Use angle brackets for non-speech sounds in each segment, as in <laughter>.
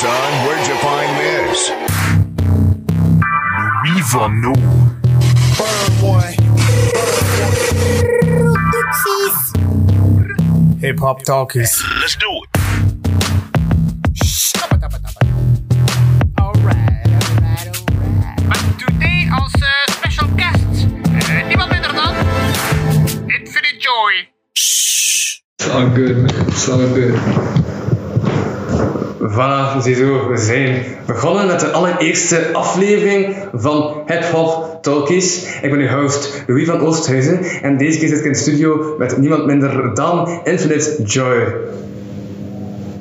son. Where'd you find this? Louis Vano. Hip Hop Talkies. Let's do it. But today als eh, special Voilà, ziezo, we zijn begonnen met de allereerste aflevering van Hip Hop Talkies. Ik ben uw host Louis van Oosthuizen en deze keer zit ik in de studio met niemand minder dan Infinite Joy.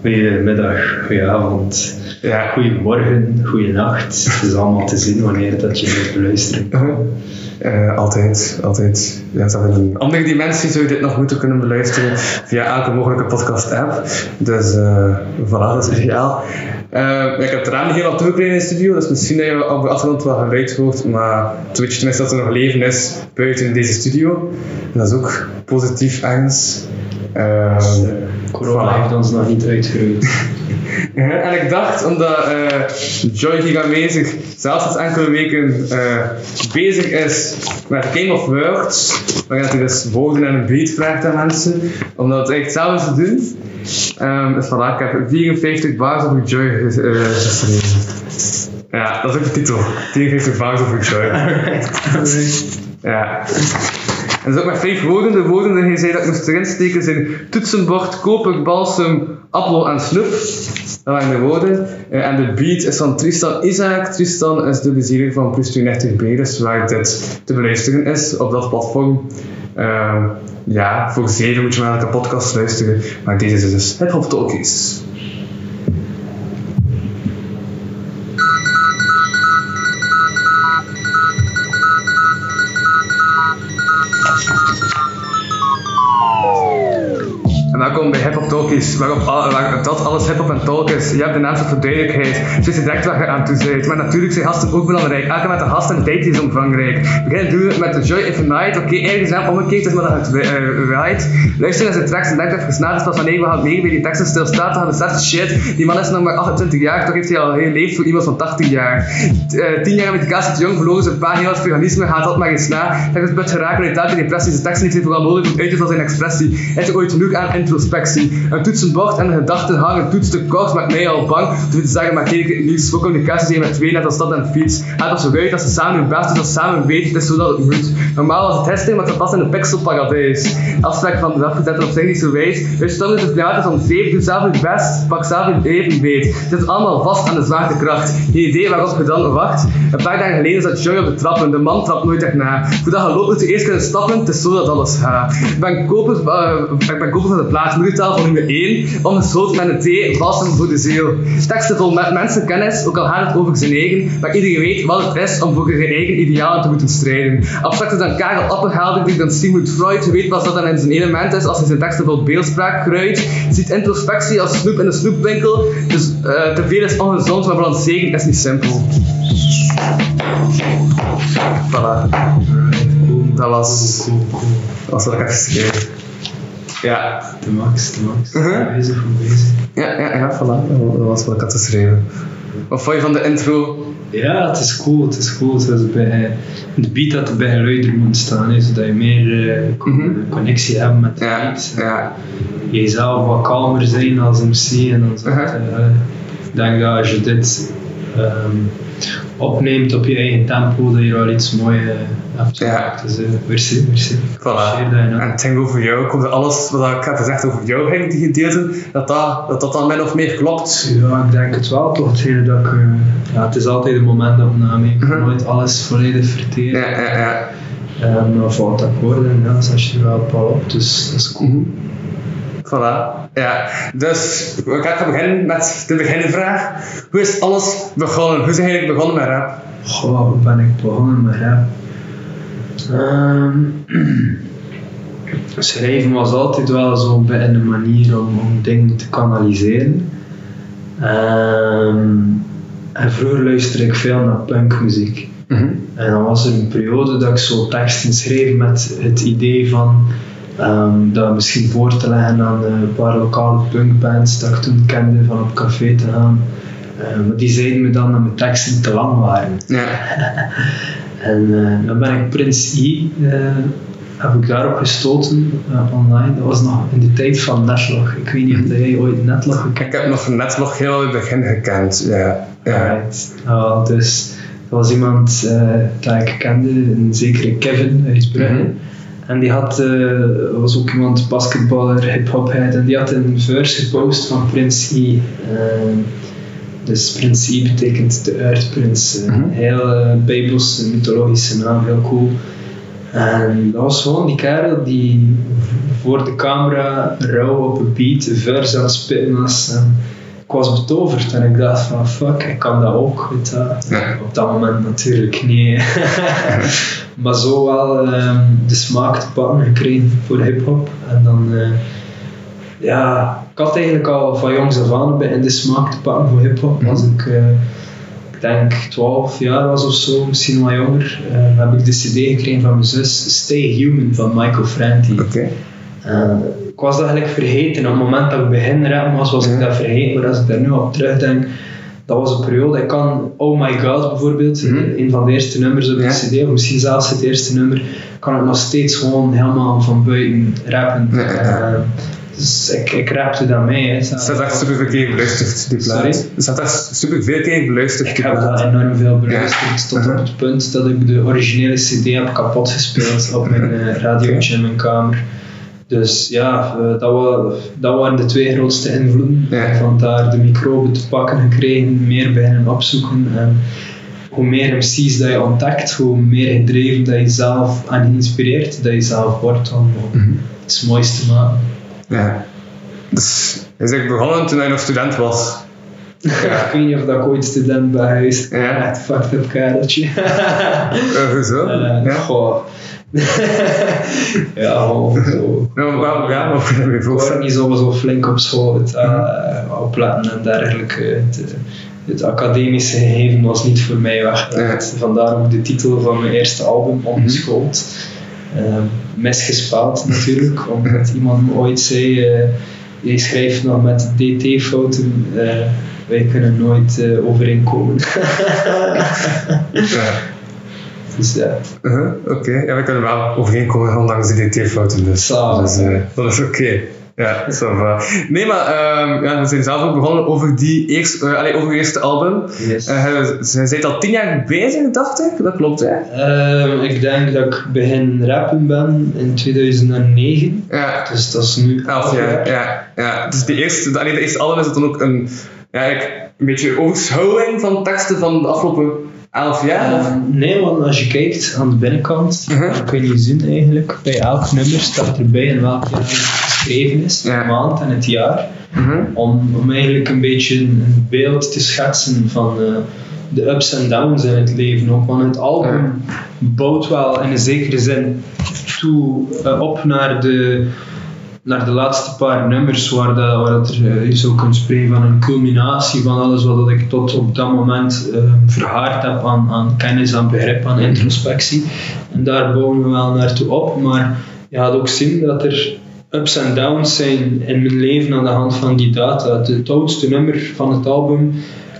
Goedemiddag, goedenavond, Ja, goedemorgen, goedenacht. Het is allemaal te zien wanneer dat je moet beluisteren. Eh, altijd, altijd. Ja, zelfs in een andere dimensie zou je dit nog moeten kunnen beluisteren via elke mogelijke podcast-app. Dus eh voilà, dat is ideaal. Eh, ik heb het raam helemaal toegekregen in de studio, dus misschien dat je op de achtergrond wel geluid hoort, maar toen weet je tenminste dat er nog leven is buiten deze studio. En dat is ook positief ergens. Ehm, Corona voilà. heeft ons nog niet uitgeroeid. <laughs> En ik dacht, omdat eh, Joy Gigamezig zelfs sinds enkele weken eh, bezig is met Game of Words, waarin hij dus woorden en een beat vraagt aan mensen, om dat echt zelf te doen. Ehm dus voilà, ik heb 54 bars over Joy geschreven. Ja, dat is ook de titel. 54 bars over Joy. Ja. En is ook met vijf woorden. De woorden die hij zei dat ik moest erin steken zijn toetsenbord, koper, balsem, appel en snoep. Dat waren de woorden. Eh, en de beat is van Tristan Isaac. Tristan is de bezieling van Plus 32 B, dus waar dit te beluisteren is op dat platform. Ehm, ja, voor zeven moet je maar elke podcast luisteren. Maar deze is dus het Hop Talkies. En bij Hip Hop Talkies, waarop waar dat alles hip hop en talk is. Je hebt de naam voor duidelijkheid, dus je direct waar je aan toe bent. Maar natuurlijk zijn gasten ook belangrijk. Elke met een gast en is omvangrijk. We beginnen doen met The Joy of Night. Oké, eigenlijk is het omgekeerd, is maar dat het uh, right. Luister naar zijn tracks en denk even gesnaard is pas van nee, we gaan mee bij die teksten stilstaat. Dan we shit. Die man is nog maar 28 jaar, toch heeft hij al heel leeft voor iemand van 80 jaar. T- eh, 10 jaar te jong, verloren zijn pa, heel als veganisme, gaat dat maar eens na. Hij is best geraken uit uit depressie. Zijn teksten heeft hij vooral nodig om uit te zijn expressie. Hij heeft ooit genoeg aan introspectie. Een toetsenbord en gedachten hangen, toets te kort maakt mij al bang. Te zeggen, maar kijk, het nieuws voor communicatie zijn met twee, net als stad en fiets. Gaat dat zo uit als ze samen hun best doen, als ze samen weten, het is zo dat het moet. Normaal als het testing, maar het past in een pixelparadijs. Afspraak van de dag gezet en op zich niet zo wijs. Dus stel het theater van zeven, doe zelf het best, pak zelf het even weet. Het is allemaal vast aan de zwaartekracht. Geen idee waarop je dan wacht. Een paar dagen geleden zat Joy op de trappen, de man trapt nooit echt na. Voordat je loopt moet je eerst kunnen stappen, het is zo dat alles gaat. Ik ben koper, eh, ik ben van de plaats, moedertaal van nummer 1, ongesloten met een T, voor de ziel. Teksten vol met mensenkennis, ook al gaat het over zijn eigen, maar iedereen weet wat het is om voor zijn eigen idealen te moeten strijden. Abstracter dan Karel Appenhaalder, dan Sigmund Freud, weet wat dat dan in zijn element is als hij zijn teksten vol beeldspraak kruidt. Ziet introspectie als snoep in een snoepwinkel, dus eh, te veel is ongezond, maar balanceren is niet simpel. Voilà. Dat was, dat was wat ik heb. Ja, De max, de max. Mhm. Bezig van bezig. ja, ja, ja, voilà. Dat was wat ik had geschreven. Wat vond je van de intro? Ja, het is cool, het is cool. Zoals bij, de beat dat er bij een luider moet staan, hè, zodat je meer eh, con- Mhm. connectie hebt met de Ja, beat. ja. Jezelf wat kalmer zijn als MC en dan zo. Mhm. eh, ik denk dat als je dit ehm, opneemt op je eigen tempo, dat je wel iets moois eh, hebt Ja. Dus uh, merci, merci. Voilà. En het ging over jou. Ik hoop dat alles wat ik heb gezegd over jou ging, die gedeelten, dat dat, dat, dat dan min of meer klopt. Ja, ik denk het wel toch. Hetgene dat ik, eh, ja, het is altijd een momentopname. Ik kan Mhm. nooit alles volledig verteren. Ja, ja, ja. En dan valt akkoorden, ja, zet je er wel op. Dus dat is cool. Mhm. Voilà. Ja, dus ik ga beginnen met de beginvraag. Hoe is alles begonnen? Hoe is eigenlijk begonnen met rap? Goh, hoe ben ik begonnen met rap? Ehm, <clears throat> schrijven was altijd wel zo'n beetje een manier om, om dingen te kanaliseren. Ehm, en vroeger luisterde ik veel naar punkmuziek. En dan was er een periode dat ik zo teksten schreef met het idee van ehm, dat misschien voor te leggen aan eh, een paar lokale punkbands dat ik toen kende van op café te gaan. Eh, maar die zeiden me dan dat mijn teksten te lang waren. Ja. <laughs> En eh, dan ben ik Prince I, heb ik daarop gestoten online. Dat was nog in de tijd van Netlog. Ik weet niet of jij ooit Netlog gekend Ik heb nog Netlog heel in het begin gekend. Ja. ja. Right. Ja, dus er was iemand uh, dat ik kende, een zekere Kevin uit Brugge. Mhm. En die had, uh, was ook iemand, basketballer, hip-hophead, en die had een verse gepost van Prince E. Uh, dus Prince E betekent de Earth Prince. Een Mhm. heel uh, bijbelse, mythologische naam, heel cool. En dat was gewoon die kerel die voor de camera rauw op een beat een verse aan het spitten was. En ik was betoverd en ik dacht van fuck, ik kan dat ook. Weet. Op dat moment natuurlijk niet. <laughs> maar zo wel ehm, de smaak te pakken gekregen voor hip-hop. En dan, eh, ja, ik had eigenlijk al van jongs af aan in de smaak te pakken voor hip-hop. Als ik, eh, ik denk 12 jaar was of zo, misschien wel jonger, eh, heb ik de CD gekregen van mijn zus, Stay Human van Michael Franti. Uh, ik was dat eigenlijk vergeten. Op het moment dat ik begin rappen was, was ik dat vergeten. Maar als ik daar nu op terugdenk, dat was een periode. Ik kan Oh My God bijvoorbeeld, Mhm. een van de eerste nummers op de. CD, of misschien zelfs het eerste nummer, kan ik nog steeds gewoon helemaal van buiten rappen. Ja, ja. Uh, dus ik, ik rapte dat mee. Hè. Het staat echt super veel keer beluisterd, die plaat. Sorry? Het staat echt super veel keer beluisterd, Ik heb dat enorm veel beluisterd, tot op het punt dat ik de originele CD heb kapot gespeeld op mijn uh, radiootje in mijn kamer. Dus ja, uh, dat, wa dat waren de twee grootste invloeden. Ja. Van daar de microben te pakken gekregen, meer beginnen opzoeken. En hoe meer MC's dat je ontdekt, hoe meer gedreven dat je zelf en geïnspireerd dat je zelf wordt om Mhm. het mooiste te maken. Ja. Dus is eigenlijk begonnen toen hij nog student was. <laughs> ik weet niet of dat ik ooit student ben geweest. Ja. <laughs> Echt fucked up kereltje. Uh, hoezo? Eh, ja. Goh. <laughs> ja, gewoon zo. Ja, maar, ja, maar voorstellen. niet zo, zo flink op school. Het uh, opletten en dergelijke. Het, het academische gegeven was niet voor mij weggelegd. Vandaar ook de titel van mijn eerste album, Ongeschoold. Uh, misgespeld natuurlijk, <laughs> omdat iemand me ooit zei: uh, Jij schrijft nog met DT-fouten, wij kunnen nooit overeenkomen. ja. <laughs> Dus ja. Uh -huh, oké, okay. ja, we kunnen wel overeenkomen ondanks die DT-fouten. Dus, dus uh, dat is oké. Okay. Ja, zo va. Nee, maar um, ja, we zijn zelf ook begonnen over die eerste, uh, allee, over het eerste album. Yes. Uh, ze zijn al tien jaar bezig, dacht ik. Dat klopt, hè? Uh, ik denk dat ik begin rappen ben in 2009. Ja. Dus dat is nu elf jaar. Ja, ja. Dus die eerste, de eerste album is het dan ook een, ja, een beetje overschouwing van teksten van de afgelopen elf jaar? Uh, nee, want als je kijkt aan de binnenkant, uh -huh. dan kun je zien eigenlijk bij elk nummer staat erbij in welk jaar het geschreven is, ja. de maand en het jaar. Uh -huh. om, om eigenlijk een beetje een beeld te schetsen van uh, de ups en downs in het leven ook. Want het album bouwt wel in een zekere zin toe uh, op naar de, naar de laatste paar nummers, waar, dat, waar er, uh, je zou kunnen spreken van een culminatie van alles wat ik tot op dat moment uh, verhaard heb aan, aan kennis, aan begrip, aan introspectie. En daar bouwen we wel naartoe op, maar je gaat ook zien dat er ups en downs zijn in mijn leven aan de hand van die data. Het oudste nummer van het album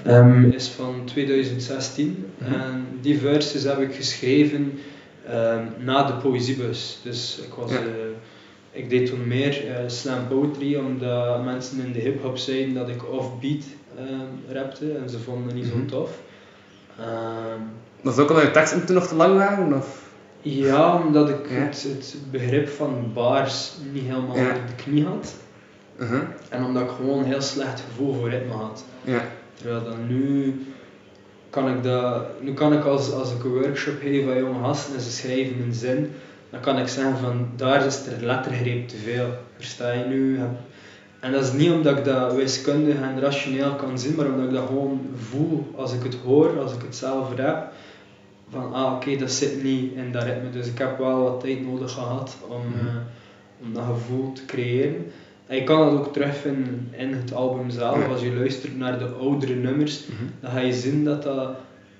um, is van 2016 mm-hmm. en die verses heb ik geschreven um, na de poëziebus. Dus ik was... Ja. Uh, ik deed toen meer uh, slam poetry, omdat mensen in de hip-hop zeiden dat ik offbeat um, rapte en ze vonden het niet mm-hmm. zo tof. Um, was het ook omdat je teksten toen nog te lang waren? Of? Ja, omdat ik ja. het, het, begrip van bars niet helemaal ja. in de knie had. Uh-huh. En omdat ik gewoon een heel slecht gevoel voor ritme had. Ja. Terwijl dan nu kan ik dat, nu kan ik als, als ik een workshop geef aan jonge gasten en ze schrijven een zin, dan kan ik zeggen van daar is er lettergreep te veel. Versta je nu? En dat is niet omdat ik dat wiskundig en rationeel kan zien, maar omdat ik dat gewoon voel als ik het hoor, als ik het zelf heb van ah oké, okay, dat zit niet in dat ritme. Dus ik heb wel wat tijd nodig gehad om, mm. uh, om dat gevoel te creëren. En je kan dat ook terugvinden in het album zelf. Ja. Als je luistert naar de oudere nummers, mm -hmm. dan ga je zien dat dat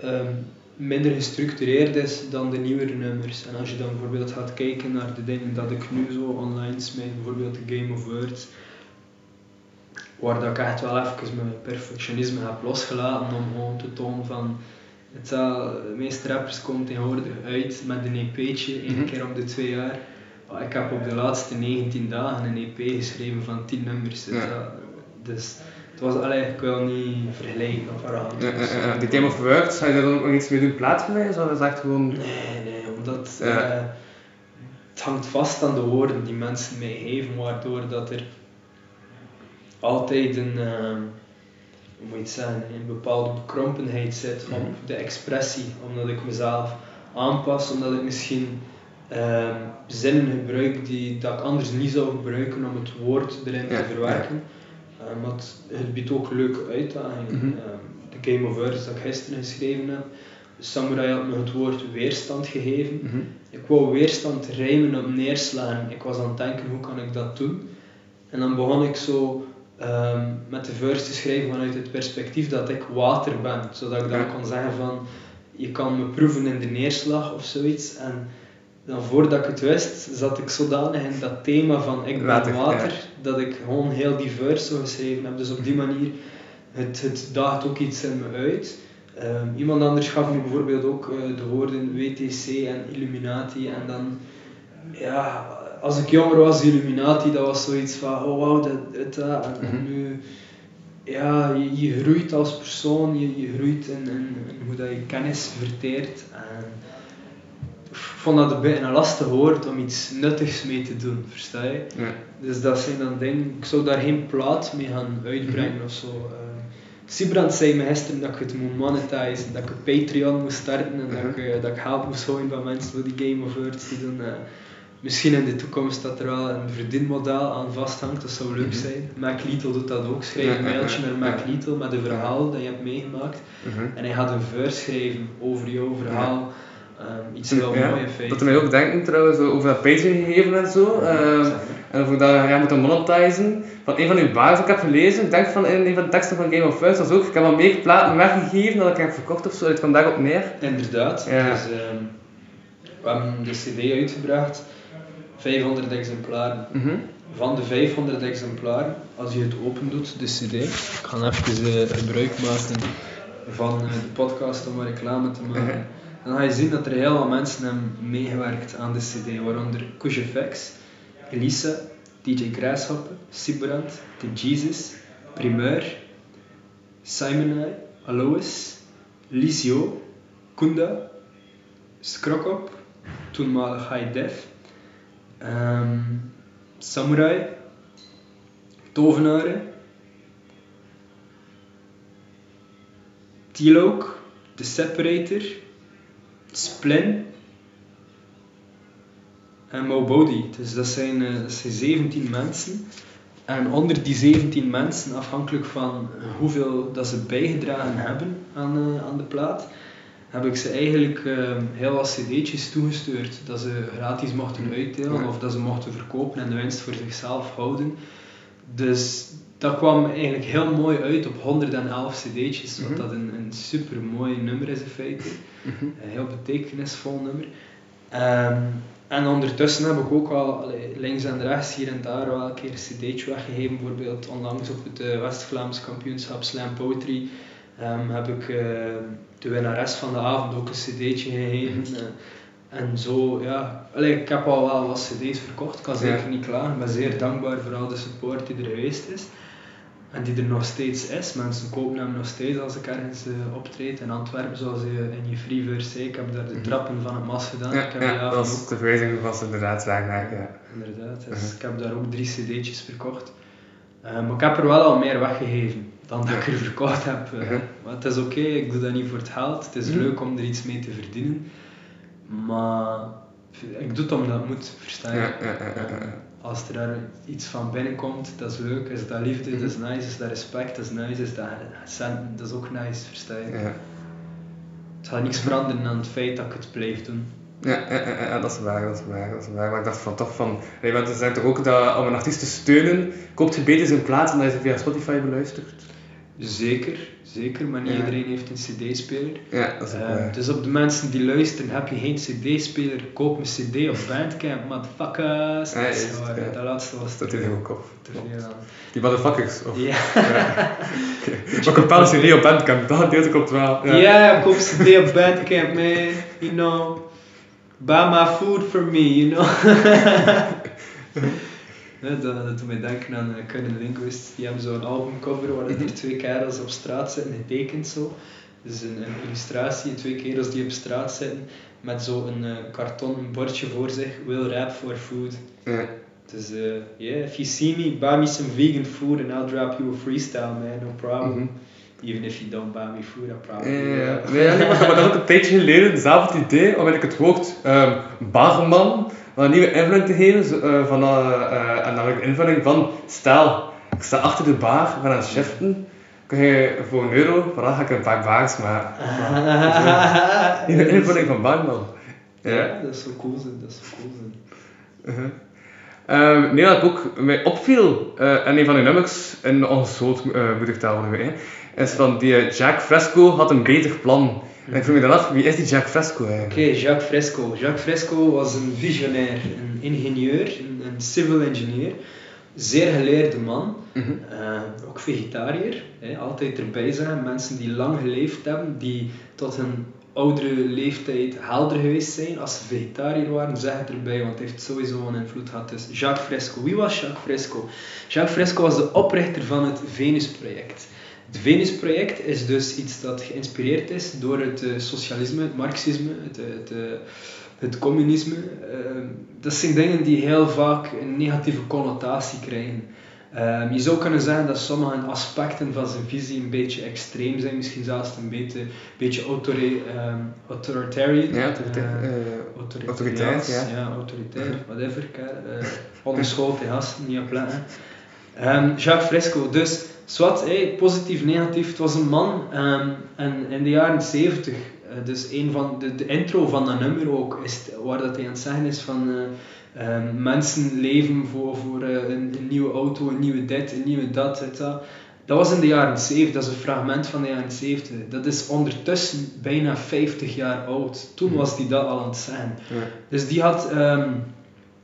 um, minder gestructureerd is dan de nieuwere nummers. En als je dan bijvoorbeeld gaat kijken naar de dingen dat ik nu zo online smijt, bijvoorbeeld de Game of Words, waar dat ik echt wel even mijn perfectionisme heb losgelaten om gewoon te tonen van het zal, de meeste rappers komen tegenwoordig uit met een EP'tje, één Mhm. keer om de twee jaar. Maar ik heb op de laatste 19 dagen een EP geschreven van 10 nummers. Dus, Ja. dat- dus het was, allee, ik wil niet vergelijken of eraan. Die Game of Words, ga je daar dan ook nog iets mee doen plaatsgewijs? Of is echt gewoon... Nee, nee, omdat eh, het hangt vast aan de woorden die mensen mij geven, waardoor dat er altijd een, eh, hoe moet je het zeggen, een bepaalde bekrompenheid zit op Mhm. de expressie, omdat ik mezelf aanpas, omdat ik misschien eh, zinnen gebruik die dat ik anders niet zou gebruiken om het woord erin Ja, te verwerken. Maar het, het biedt ook leuke uitdagingen. Eh, de Game of Words dat ik gisteren geschreven heb, Samurai had me het woord weerstand gegeven. Mhm. Ik wou weerstand rijmen op neerslaan. Ik was aan het denken, hoe kan ik dat doen? En dan begon ik zo ehm, met de verse te schrijven vanuit het perspectief dat ik water ben. Zodat ik dan kon zeggen van, je kan me proeven in de neerslag of zoiets. En dan voordat ik het wist, zat ik zodanig in dat thema van ik ben Water. Dat ik gewoon heel die verse zo geschreven heb. Dus op die manier, het, het daagt ook iets in me uit. Ehm, iemand anders gaf me bijvoorbeeld ook eh, de woorden WTC en Illuminati en dan, ja, als ik jonger was, Illuminati, dat was zoiets van, oh wow, dat, dat, en, en Mhm. nu, ja, je, je groeit als persoon, je, je groeit in, in, in hoe dat je kennis verteert en vond dat een beetje een lastig woord om iets nuttigs mee te doen, versta je? Ja. Dus dat zijn dan dingen, ik zou daar geen plaat mee gaan uitbrengen of zo. Eh, Sibrand zei me gisteren dat ik het moet monetizen, dat ik een Patreon moest starten en dat, ik, eh, dat ik geld moest gooien van mensen voor die Game of Words doen. Eh, misschien in de toekomst dat er wel een verdienmodel aan vasthangt, dat zou leuk Mhm. zijn. Mac Little doet dat ook, schrijf een mailtje naar Mac. Little met een verhaal dat je hebt meegemaakt. Mhm. En hij gaat een verse schrijven over jouw verhaal. Ehm, iets heel Ja, in feite. Dat doet mij ook denken trouwens over dat Patreon gegeven en zo. ehm, en over dat jij moet monetizen. Van een van uw baas, ik heb gelezen, denk van in een van de teksten van Game of Thrones, ook, ik heb al meer platen weggegeven dat ik heb verkocht of zo, het kwam daarop neer. Inderdaad. Ja. Dus, ehm, we hebben de CD uitgebracht, 500 exemplaren. Mhm. Van de 500 exemplaren, als je het open doet, de CD, ik ga even eh, gebruik maken van eh, de podcast om reclame te maken. Mhm. Dan ga je zien dat er heel wat mensen hebben meegewerkt aan de CD, waaronder Kushefex, Elisa, DJ Grasshopper, Sibrand, The Jesus, Primeur, Simon Alois, Lisio, Kunda, Skrokop, toenmalig High Def, ehm, Samurai, Tovenaren, Tilok, The Separator, Splin en Mobody. Dus dat zijn, eh, dat zijn 17 mensen. En onder die 17 mensen, afhankelijk van hoeveel dat ze bijgedragen hebben aan, eh, aan de plaat, heb ik ze eigenlijk eh, heel wat cd'tjes toegestuurd. Dat ze gratis mochten uitdelen Ja. of dat ze mochten verkopen en de winst voor zichzelf houden. Dus dat kwam eigenlijk heel mooi uit op 111 cd'tjes, wat Mhm. dat een, een super mooi nummer is in feite. Mhm. Een heel betekenisvol nummer. Ehm, en ondertussen heb ik ook al allee, links en rechts hier en daar wel een keer een cd'tje weggegeven. Bijvoorbeeld onlangs op het eh, West-Vlaams kampioenschap Slam Poetry ehm, heb ik eh, de winnares van de avond ook een cd'tje gegeven. Mhm. Eh, en zo, ja. Allee, ik heb al wel wat cd's verkocht, ik kan zeker Ja. niet klagen. Ik ben zeer dankbaar voor al de support die er geweest is. En die er nog steeds is. Mensen kopen hem nog steeds als ik ergens eh, optreed. In Antwerpen, zoals je in je Freeverse zei, ik heb daar de Mhm. trappen van het mas gedaan. Ja, ik heb ja, dat was ook, de verwijzing was inderdaad daar ja. inderdaad. Dus Mhm. ik heb daar ook drie cd'tjes verkocht. Eh, maar ik heb er wel al meer weggegeven dan dat ik er verkocht heb. eh. Mhm. Maar het is oké, ik doe dat niet voor het geld. Het is leuk om er iets mee te verdienen. Maar ik doe het omdat het moet, versta je? Als er daar iets van binnenkomt, dat is leuk. Is dat liefde, dat is Mhm. nice. Is dat respect, dat is nice. Is dat centen, dat is ook nice, versta je? Ja. Het gaat niks veranderen aan het feit dat ik het blijf doen. Ja, ja, ja, ja, dat is waar, dat is waar, dat is waar. Maar ik dacht van toch van, want ze zeggen toch ook dat om een artiest te steunen, koopt je beter zijn plaats dan dat je via Spotify beluistert? Zeker, zeker, maar niet Ja. iedereen heeft een cd-speler. Ja, dat is ook Eh, dus op de mensen die luisteren, heb je geen cd-speler, koop een cd op Bandcamp, motherfuckers. Ja, Dat is ja. Dat laatste was Dat te veel. Te aan. Die motherfuckers. Of, Ja. <laughs> Maar komt wel een CD op Bandcamp, dat deel komt wel. Ja. Ja, koop cd op Bandcamp, man. You know, buy my food for me, you know. <laughs> Ja, dat, dat doet mij denken aan uh, Cunning Linguist. Die hebben zo'n albumcover waar Mhm. er twee kerels op straat zitten, getekend zo. Dus een, een illustratie, twee kerels die op straat zitten met zo'n uh, karton bordje voor zich. Will rap for food. Ja. Dus uh, yeah, if you see me, buy me some vegan food and I'll drop you a freestyle, man, no problem. Mhm. Even if you don't buy me food, I probably ja. Nee, maar, maar dat is ook een tijdje geleden hetzelfde idee, omdat ik het woord ehm barman van een nieuwe invulling te geven. zo, eh, van, eh, eh, en dan heb ik de invulling van, stel, ik sta achter de bar, ik ben aan het shiften, kun je voor een euro, vandaag ga ik een paar bars maken. <laughs> Nieuwe invulling van barman. Ja, Ja. dat is zo cool zijn, dat is zo cool zijn. Uh-huh. Ehm, nee, ik ook mij opviel, eh en een van die nummers in ons soort uh, moet ik is van die eh, Jack Fresco had een beter plan. En ik vroeg me dan af, wie is die Jack Fresco eigenlijk? Oké, Jacques Fresco. Jacques Fresco was een visionair, een ingenieur, een, een civil engineer. Zeer geleerde man, Mhm. eh, ook vegetariër. Hè, altijd erbij zijn, mensen die lang geleefd hebben, die tot hun oudere leeftijd helder geweest zijn. Als ze vegetariër waren, zeg het erbij, want het heeft sowieso een invloed gehad. Dus Jacques Fresco. Wie was Jacques Fresco? Jacques Fresco was de oprichter van het Venus-project. Het Venus-project is dus iets dat geïnspireerd is door het eh, socialisme, het marxisme, het, eh, het, eh, het communisme. Eh, dat zijn dingen die heel vaak een negatieve connotatie krijgen. Ehm, je zou kunnen zeggen dat sommige aspecten van zijn visie een beetje extreem zijn, misschien zelfs een beetje, beetje autori- ehm, authoritarian. Ja, autoritair, autoritariaans, autoritair, ja. ja, autoritair, whatever. Uh, ongeschoold niet op letten. Ehm, Jacques Fresco, dus zwart, hey, positief, negatief. Het was een man ehm, en in de jaren 70, eh, dus een van de, de intro van dat nummer ook, is waar dat hij aan het zeggen is van eh, ehm, mensen leven voor, voor eh, een, een nieuwe auto, een nieuwe dit, een nieuwe dat, het, dat. Dat was in de jaren 70, dat is een fragment van de jaren 70. Dat is ondertussen bijna 50 jaar oud. Toen was hij dat al aan het zeggen. Ja. Dus die had ehm,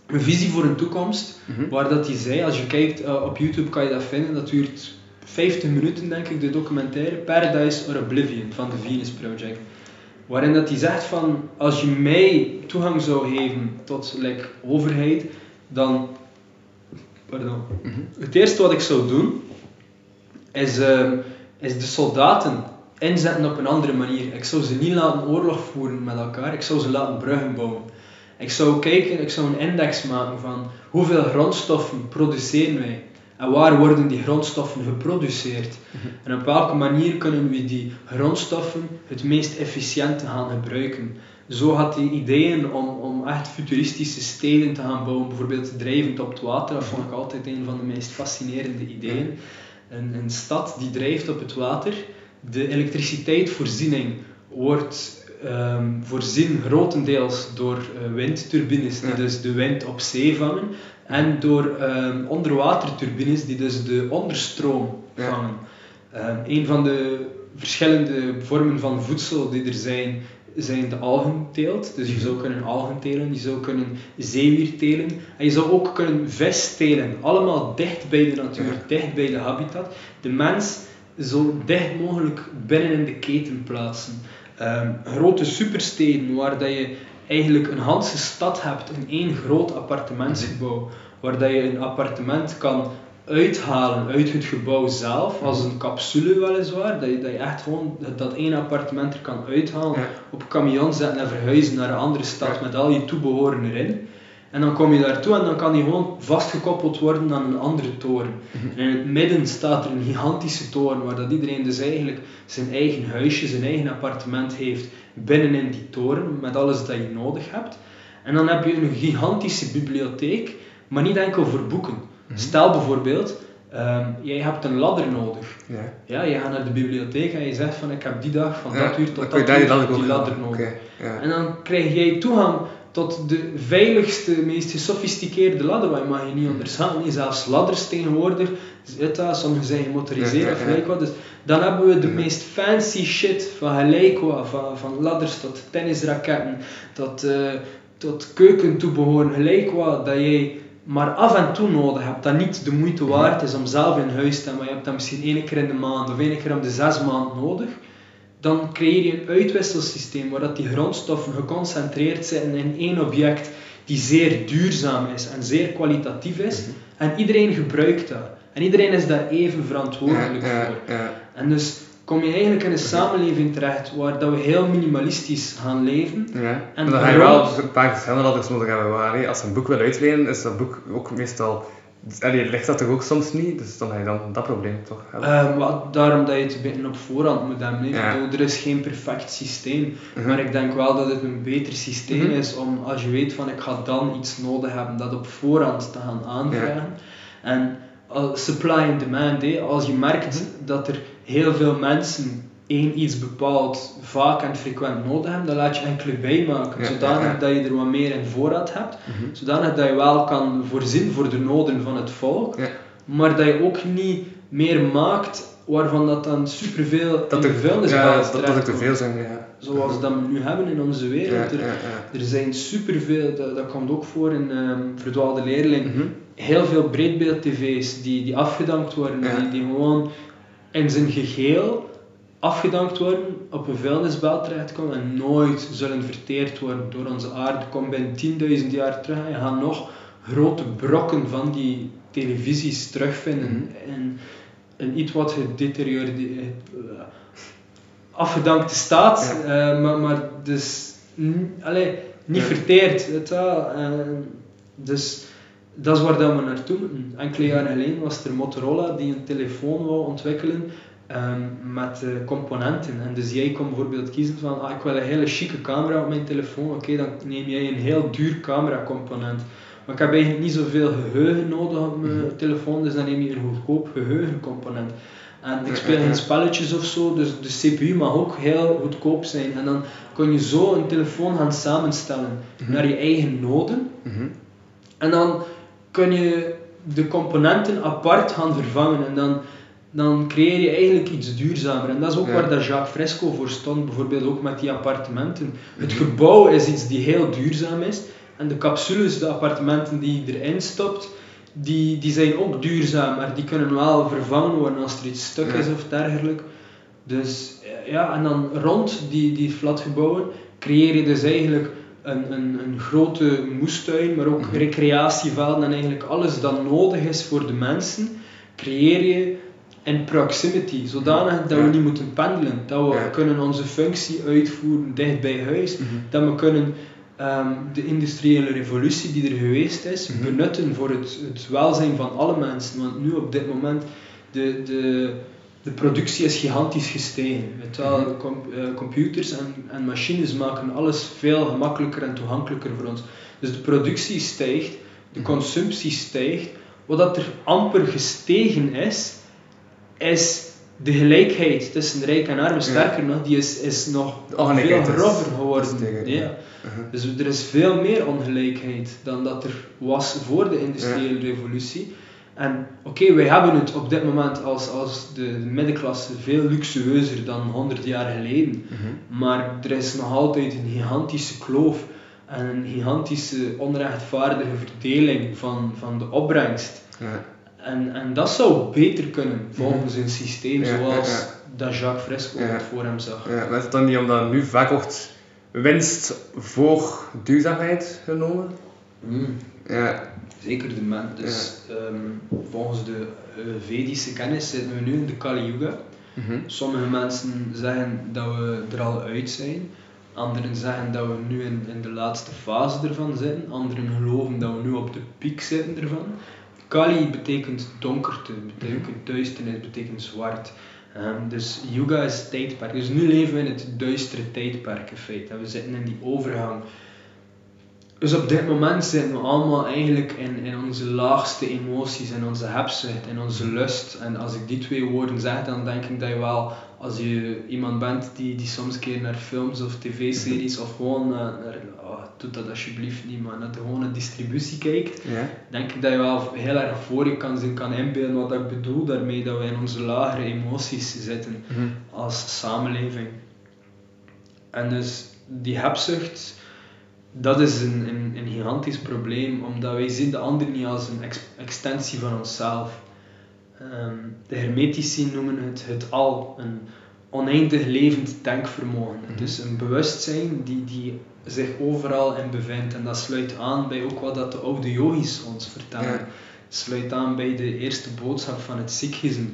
een visie voor een toekomst, Mhm. waar dat hij zei, als je kijkt op YouTube kan je dat vinden, dat duurt 50 minuten denk ik, de documentaire Paradise or Oblivion van de Venus Project. Waarin dat hij zegt van, als je mij toegang zou geven tot like, overheid, dan... Pardon. Mhm. Het eerste wat ik zou doen, is, ehm, is de soldaten inzetten op een andere manier. Ik zou ze niet laten oorlog voeren met elkaar, ik zou ze laten bruggen bouwen. Ik zou kijken, ik zou een index maken van hoeveel grondstoffen produceren wij en waar worden die grondstoffen geproduceerd. En op welke manier kunnen we die grondstoffen het meest efficiënt gaan gebruiken. Zo had hij ideeën om, om echt futuristische steden te gaan bouwen, bijvoorbeeld drijvend op het water. Dat vond ik altijd een van de meest fascinerende ideeën. Een, een stad die drijft op het water, de elektriciteitsvoorziening wordt ehm, voorzien grotendeels door eh, windturbines die Ja. dus de wind op zee vangen en door ehm, onderwaterturbines die dus de onderstroom Ja. vangen. Ehm, een van de verschillende vormen van voedsel die er zijn, zijn de algenteelt. Dus je zou kunnen algen telen, je zou kunnen zeewier telen en je zou ook kunnen vis telen. Allemaal dicht bij de natuur, Ja. dicht bij de habitat. De mens zo dicht mogelijk binnen in de keten plaatsen. Ehm, grote supersteden waar dat je eigenlijk een hele stad hebt in één groot appartementsgebouw. Waar dat je een appartement kan uithalen uit het gebouw zelf, als een capsule weliswaar, dat je, dat je echt gewoon dat, één appartement er kan uithalen, Ja. op een camion zetten en verhuizen naar een andere stad met al je toebehoren erin. En dan kom je daartoe en dan kan die gewoon vastgekoppeld worden aan een andere toren. En in het midden staat er een gigantische toren waar dat iedereen dus eigenlijk zijn eigen huisje, zijn eigen appartement heeft binnenin die toren met alles dat je nodig hebt. En dan heb je een gigantische bibliotheek, maar niet enkel voor boeken. Stel bijvoorbeeld, ehm, jij hebt een ladder nodig. Ja. Ja, je gaat naar de bibliotheek en je zegt van ik heb die dag van Ja, dat uur tot dat uur die ladder nodig. Oké, ja. En dan krijg jij toegang tot de veiligste, meest gesofisticeerde ladder, wat je mag je niet onderschatten. niet. Zelfs ladders tegenwoordig, zit dat, sommige zijn gemotoriseerd of gelijk wat. Dus dan hebben we de meest fancy shit van gelijk wat, van, van ladders tot tennisraketten, tot, eh, tot keukentoebehoren, gelijk wat, dat jij maar af en toe nodig hebt, dat niet de moeite waard is om zelf in huis te hebben, maar je hebt dat misschien één keer in de maand of één keer om de zes maanden nodig, dan creëer je een uitwisselsysteem waar dat die grondstoffen geconcentreerd zitten in één object die zeer duurzaam is en zeer kwalitatief is. En iedereen gebruikt dat. En iedereen is daar even verantwoordelijk Ja, ja, voor. ja. En dus kom je eigenlijk in een samenleving terecht waar dat we heel minimalistisch gaan leven. Ja. En dan ga je wel een paar verschillende ladders nodig hebben. Waar, als je een boek wil uitlenen, is dat boek ook meestal... Allee, ligt dat toch ook soms niet? Dus dan ga je dan dat probleem toch hebben. Ehm, wat- daarom dat je het een beetje op voorhand moet hebben. Ja. bedoel, er is geen perfect systeem. Mhm. Maar ik denk wel dat het een beter systeem Mhm. is om als je weet van ik ga dan iets nodig hebben, dat op voorhand te gaan aanvragen. En uh, supply and demand, hè. als je merkt dat er heel veel mensen één iets bepaald vaak en frequent nodig hebben, dan laat je enkele bijmaken, Ja, zodanig ja, ja. dat je er wat meer in voorraad hebt, Mhm. zodanig dat je wel kan voorzien voor de noden van het volk, maar dat je ook niet meer maakt waarvan dat dan superveel Dat in de vuilnisbelt ja, dat, dat er te veel zijn, ja. Zoals dat we nu hebben in onze wereld. Er, er zijn superveel, dat, dat komt ook voor in ehm, Verdwaalde Leerling, Mhm. heel veel breedbeeld-tv's die, die afgedankt worden, die, die gewoon in zijn geheel afgedankt worden, op een vuilnisbelt terechtkomen en nooit zullen verteerd worden door onze aarde. Kom binnen 10.000 jaar terug en je gaat nog grote brokken van die televisies terugvinden in een iets wat gedeterioreerde, eh, afgedankte staat, eh, maar, maar dus allee, niet Ja. verteerd. Weet je wel. Eh, dus dat is waar dat we naartoe moeten. Enkele jaren geleden was er Motorola die een telefoon wou ontwikkelen ehm, met eh, componenten. En dus jij kon bijvoorbeeld kiezen van, ah, ik wil een hele chique camera op mijn telefoon. Oké, dan neem jij een heel duur cameracomponent. Maar ik heb eigenlijk niet zoveel geheugen nodig op mijn telefoon, dus dan neem je een goedkoop geheugencomponent. En ik speel geen spelletjes of zo, dus de CPU mag ook heel goedkoop zijn. En dan kun je zo een telefoon gaan samenstellen naar je eigen noden. Mhm. En dan kun je de componenten apart gaan vervangen en dan, dan creëer je eigenlijk iets duurzamer. En dat is ook Ja. waar dat Jacques Fresco voor stond, bijvoorbeeld ook met die appartementen. Het gebouw is iets die heel duurzaam is en de capsules, de appartementen die je erin stopt, die, die zijn ook duurzaam, maar die kunnen wel vervangen worden als er iets stuk Ja. is of dergelijke. Dus eh, ja, en dan rond die, die flatgebouwen creëer je dus eigenlijk een, een, een grote moestuin, maar ook Mhm. recreatievelden en eigenlijk alles dat nodig is voor de mensen, creëer je in proximity, zodanig dat we niet moeten pendelen, dat we kunnen onze functie uitvoeren dicht bij huis, Mhm. dat we kunnen ehm, de industriële revolutie die er geweest is, Mhm. benutten voor het, het welzijn van alle mensen. Want nu op dit moment, de, de, de productie is gigantisch gestegen. Wel, Mhm. com- eh, computers en, en machines maken alles veel gemakkelijker en toegankelijker voor ons. Dus de productie stijgt, de consumptie stijgt. Wat dat er amper gestegen is, is de gelijkheid tussen rijk en arm. Sterker nog, die is, is nog veel grover geworden. ja. ja. Mhm. Dus er is veel meer ongelijkheid dan dat er was voor de industriële revolutie. En oké, wij hebben het op dit moment als, als de, de middenklasse veel luxueuzer dan 100 jaar geleden. Mhm. Maar er is nog altijd een gigantische kloof en een gigantische onrechtvaardige verdeling van, van de opbrengst. Ja. En, en dat zou beter kunnen volgens een systeem zoals dat Jacques Fresco voor hem zag. Ja, maar is het dan niet omdat nu vaak wordt winst voor duurzaamheid genomen? Mm. Ja. Zeker de men. Dus ehm, volgens de Vedische kennis zitten we nu in de Kali Yuga. Mhm. Sommige mensen zeggen dat we er al uit zijn. Anderen zeggen dat we nu in, in de laatste fase ervan zitten. Anderen geloven dat we nu op de piek zitten ervan. Kali betekent donkerte, betekent duisternis, betekent zwart. Ehm, dus Yuga is tijdperk. Dus nu leven we in het duistere tijdperk in feite. En we zitten in die overgang. Dus op dit moment zitten we allemaal eigenlijk in, in onze laagste emoties, in onze hebzucht, in onze lust. En als ik die twee woorden zeg, dan denk ik dat je wel als je iemand bent die, die soms een keer naar films of tv-series of gewoon naar, naar oh, doe dat alsjeblieft niet, maar naar de gewone distributie kijkt, Ja. denk ik dat je wel heel erg voor je kan zien, kan inbeelden wat ik bedoel daarmee, dat we in onze lagere emoties zitten Mhm. als samenleving. En dus die hebzucht, dat is een, een, een gigantisch probleem, omdat wij zien de ander niet als een ex- extensie van onszelf. Ehm, de hermetici noemen het het al, een oneindig levend denkvermogen. Dus een bewustzijn die, die zich overal in bevindt. En dat sluit aan bij ook wat dat de oude yogis ons vertellen. Ja. Sluit aan bij de eerste boodschap van het Sikhisme,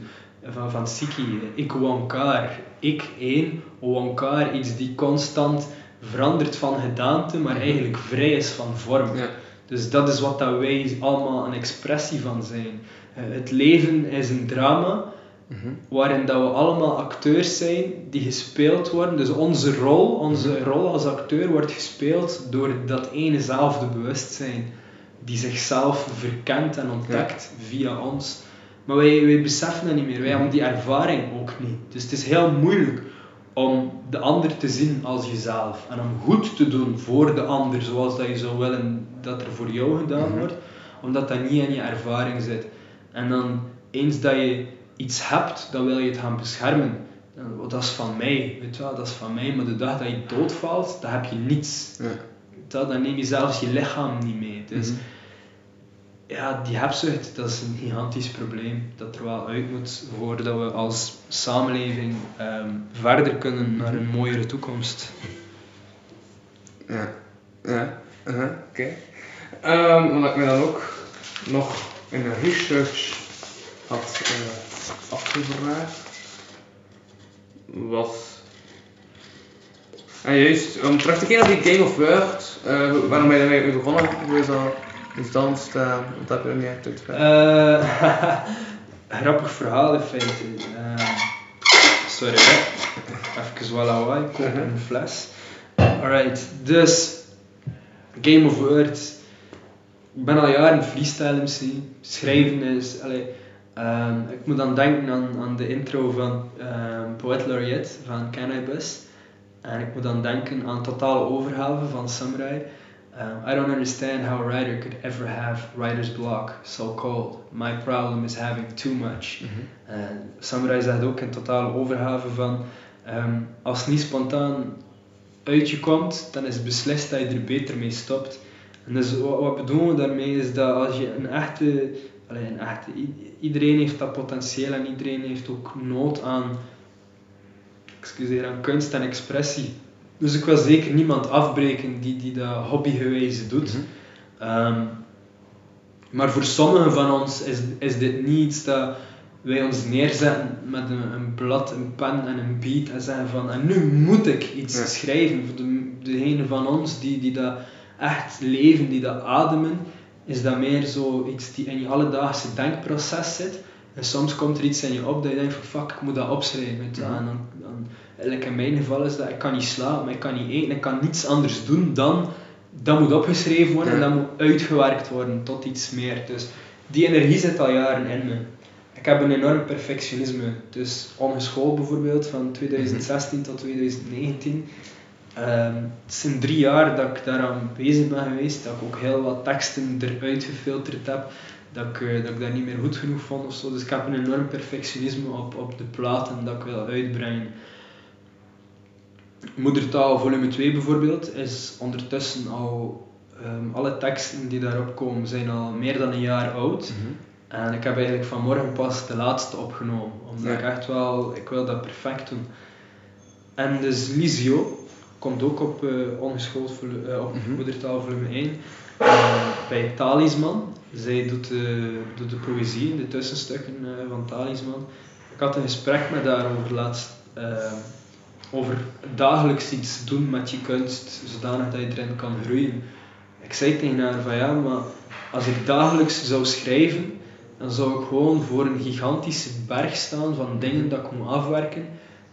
van, van Sikhi. Ik Oankar, ik één, Oankar, iets die constant verandert van gedaante, maar eigenlijk vrij is van vorm. Ja. Dus dat is wat dat wij allemaal een expressie van zijn. Eh, Het leven is een drama Mhm. waarin dat we allemaal acteurs zijn die gespeeld worden. Dus onze rol, onze rol als acteur wordt gespeeld door dat enezelfde bewustzijn die zichzelf verkent en ontdekt via ons. Maar wij, wij beseffen dat niet meer, wij hebben die ervaring ook niet. Dus het is heel moeilijk om de ander te zien als jezelf en om goed te doen voor de ander zoals dat je zou willen dat er voor jou gedaan wordt, omdat dat niet in je ervaring zit. En dan eens dat je iets hebt, dan wil je het gaan beschermen. Dan, oh, dat is van mij, weet je wel, dat is van mij. Maar de dag dat je doodvalt, dan heb je niets. Ja. Dan neem je zelfs je lichaam niet mee. Dus Mhm. ja, die hebzucht, dat is een gigantisch probleem dat er wel uit moet voordat we als samenleving ehm, verder kunnen naar een mooiere toekomst. Ja, ja, uh oké. Ehm, wat ik me dan ook nog in de research had eh, afgevraagd, was. En juist, om terug te keren naar die Game of Words, eh, waarom ben je ermee begonnen? Hoe is dat, is dat ontstaan? Wat heb je er niet echt uitgelegd? Eh, <laughs> grappig verhaal in feite. Eh, sorry, hè. even wat lawaai, ik koop een fles. Alright, dus Game of Words. Ik ben al jaren freestyle MC. Schrijven is. Allee, ehm, ik moet dan denken aan, aan de intro van ehm Poet Laureate van Cannabis. En ik moet dan denken aan totale overgave van Samurai. Um, I don't understand how a writer could ever have writer's block, so called. My problem is having too much. En Samurai zegt ook in totale overgave van ehm, als het niet spontaan uit je komt, dan is het beslist dat je er beter mee stopt. En dus wat, wat bedoelen we daarmee is dat als je een echte, allee, een echte, iedereen heeft dat potentieel en iedereen heeft ook nood aan, excuseer, aan kunst en expressie. Dus ik wil zeker niemand afbreken die, die dat hobbygewijze doet. Ehm, maar voor sommigen van ons is, is dit niet iets dat wij ons neerzetten met een, een blad, een pen en een beat en zeggen van en nu moet ik iets Ja. schrijven. Voor de, degene van ons die, die dat echt leven, die dat ademen, is dat meer zo iets die in je alledaagse denkproces zit. En soms komt er iets in je op dat je denkt van fuck, ik moet dat opschrijven. En dan, dan, in mijn geval is dat ik kan niet slapen, ik kan niet eten, ik kan niets anders doen dan dat moet opgeschreven worden en dat moet uitgewerkt worden tot iets meer. Dus die energie zit al jaren in me. Ik heb een enorm perfectionisme. Dus ongeschoold bijvoorbeeld, van 2016 tot 2019. Ehm, het zijn drie jaar dat ik daaraan bezig ben geweest, dat ik ook heel wat teksten eruit gefilterd heb, dat ik, eh, dat ik dat niet meer goed genoeg vond of zo. Dus ik heb een enorm perfectionisme op, op de platen dat ik wil uitbrengen. Moedertaal volume 2 bijvoorbeeld is ondertussen al, ehm, alle teksten die daarop komen zijn al meer dan een jaar oud. En ik heb eigenlijk vanmorgen pas de laatste opgenomen, omdat Ja. ik echt wel, ik wil dat perfect doen. En dus Lisio komt ook op uh, ongeschoold eh, op Mhm. moedertaal volume 1 eh, bij Talisman. Zij doet de, doet de poëzie, de tussenstukken van Talisman. Ik had een gesprek met haar over laatst over dagelijks iets doen met je kunst, zodanig dat je erin kan groeien. Ik zei tegen haar van ja, maar als ik dagelijks zou schrijven, dan zou ik gewoon voor een gigantische berg staan van dingen dat ik moet afwerken.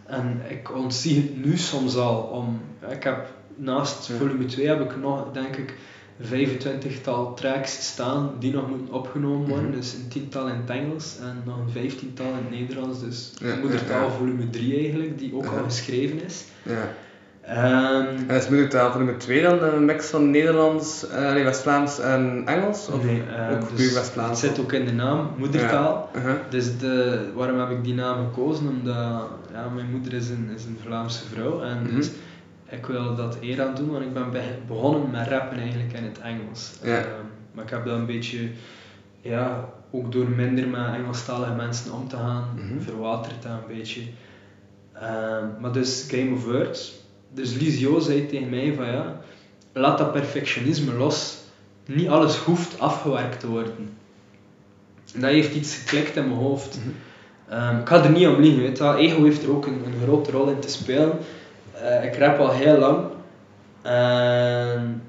En ik ontzie het nu soms al om. Ik heb naast Ja. volume 2 heb ik nog, denk ik, 25-tal tracks staan die nog moeten opgenomen worden. Dus een tiental in het Engels en nog een vijftiental in het Nederlands. Dus Ja, moedertaal ja, volume 3 eigenlijk, die ook al geschreven is. Ehm, En is moedertaal voor nummer 2 dan een mix van Nederlands, nee, West-Vlaams en Engels? Of nee, eh, ook dus puur het West-Vlaams? zit ook in de naam, moedertaal. Uh-huh. Dus de, waarom heb ik die naam gekozen? Omdat ja, mijn moeder is een, is een Vlaamse vrouw en dus ik wil dat eer aan doen, want ik ben be- begonnen met rappen eigenlijk in het Engels. Ja. Ehm, maar ik heb dat een beetje, ja, ook door minder met Engelstalige mensen om te gaan, Mhm. verwaterd dat een beetje. Ehm, maar dus Game of Words. Dus Lisio zei tegen mij van ja, laat dat perfectionisme los. Niet alles hoeft afgewerkt te worden. En dat heeft iets geklikt in mijn hoofd. Ehm, ik ga er niet om liegen, weet je wel. Ego heeft er ook een, een grote rol in te spelen. Eh, ik rap al heel lang. En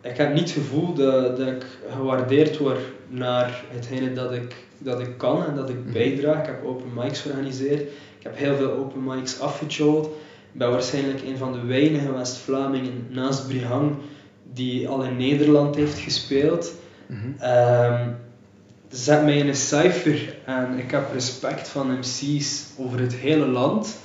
ik heb niet het gevoel dat, dat ik gewaardeerd word naar hetgene dat ik, dat ik kan en dat ik bijdraag. Ik heb open mics georganiseerd. Ik heb heel veel open mics afgechilled. Ik ben waarschijnlijk een van de weinige West-Vlamingen naast Brihang die al in Nederland heeft gespeeld. Mhm. Ehm, zet mij in een cijfer en ik heb respect van MC's over het hele land.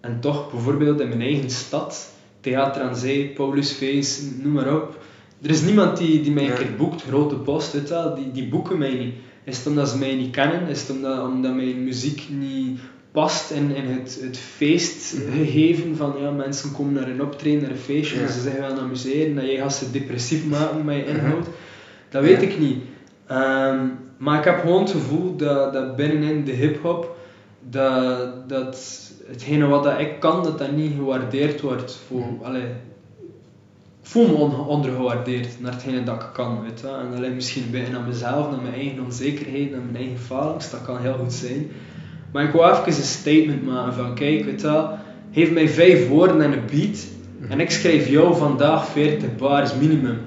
En toch, bijvoorbeeld in mijn eigen stad, Theater aan Zee, Paulus Feest, noem maar op. Er is niemand die, die mij een keer boekt, grote post, weet je wel, die, die boeken mij niet. Is het omdat ze mij niet kennen? Is het omdat, omdat mijn muziek niet past in, in het, het feestgegeven van ja, mensen komen naar een optreden, naar een feestje, Ja. ze zich gaan amuseren, dat jij gaat ze depressief maken met je Mhm. inhoud. Dat weet ik niet. Ehm, maar ik heb gewoon het gevoel dat, dat binnenin de hip-hop, dat, dat hetgene wat dat ik kan, dat dat niet gewaardeerd wordt. Voor, allee, ik voel me on- ondergewaardeerd naar hetgene dat ik kan. Weet je? wel. En dat ligt misschien beetje aan mezelf, naar mijn eigen onzekerheid, naar mijn eigen falings. Dat kan heel goed zijn. Maar ik wil even een statement maken van, kijk, weet wel, geef mij vijf woorden en een beat. En ik schrijf jou vandaag 40 bars minimum.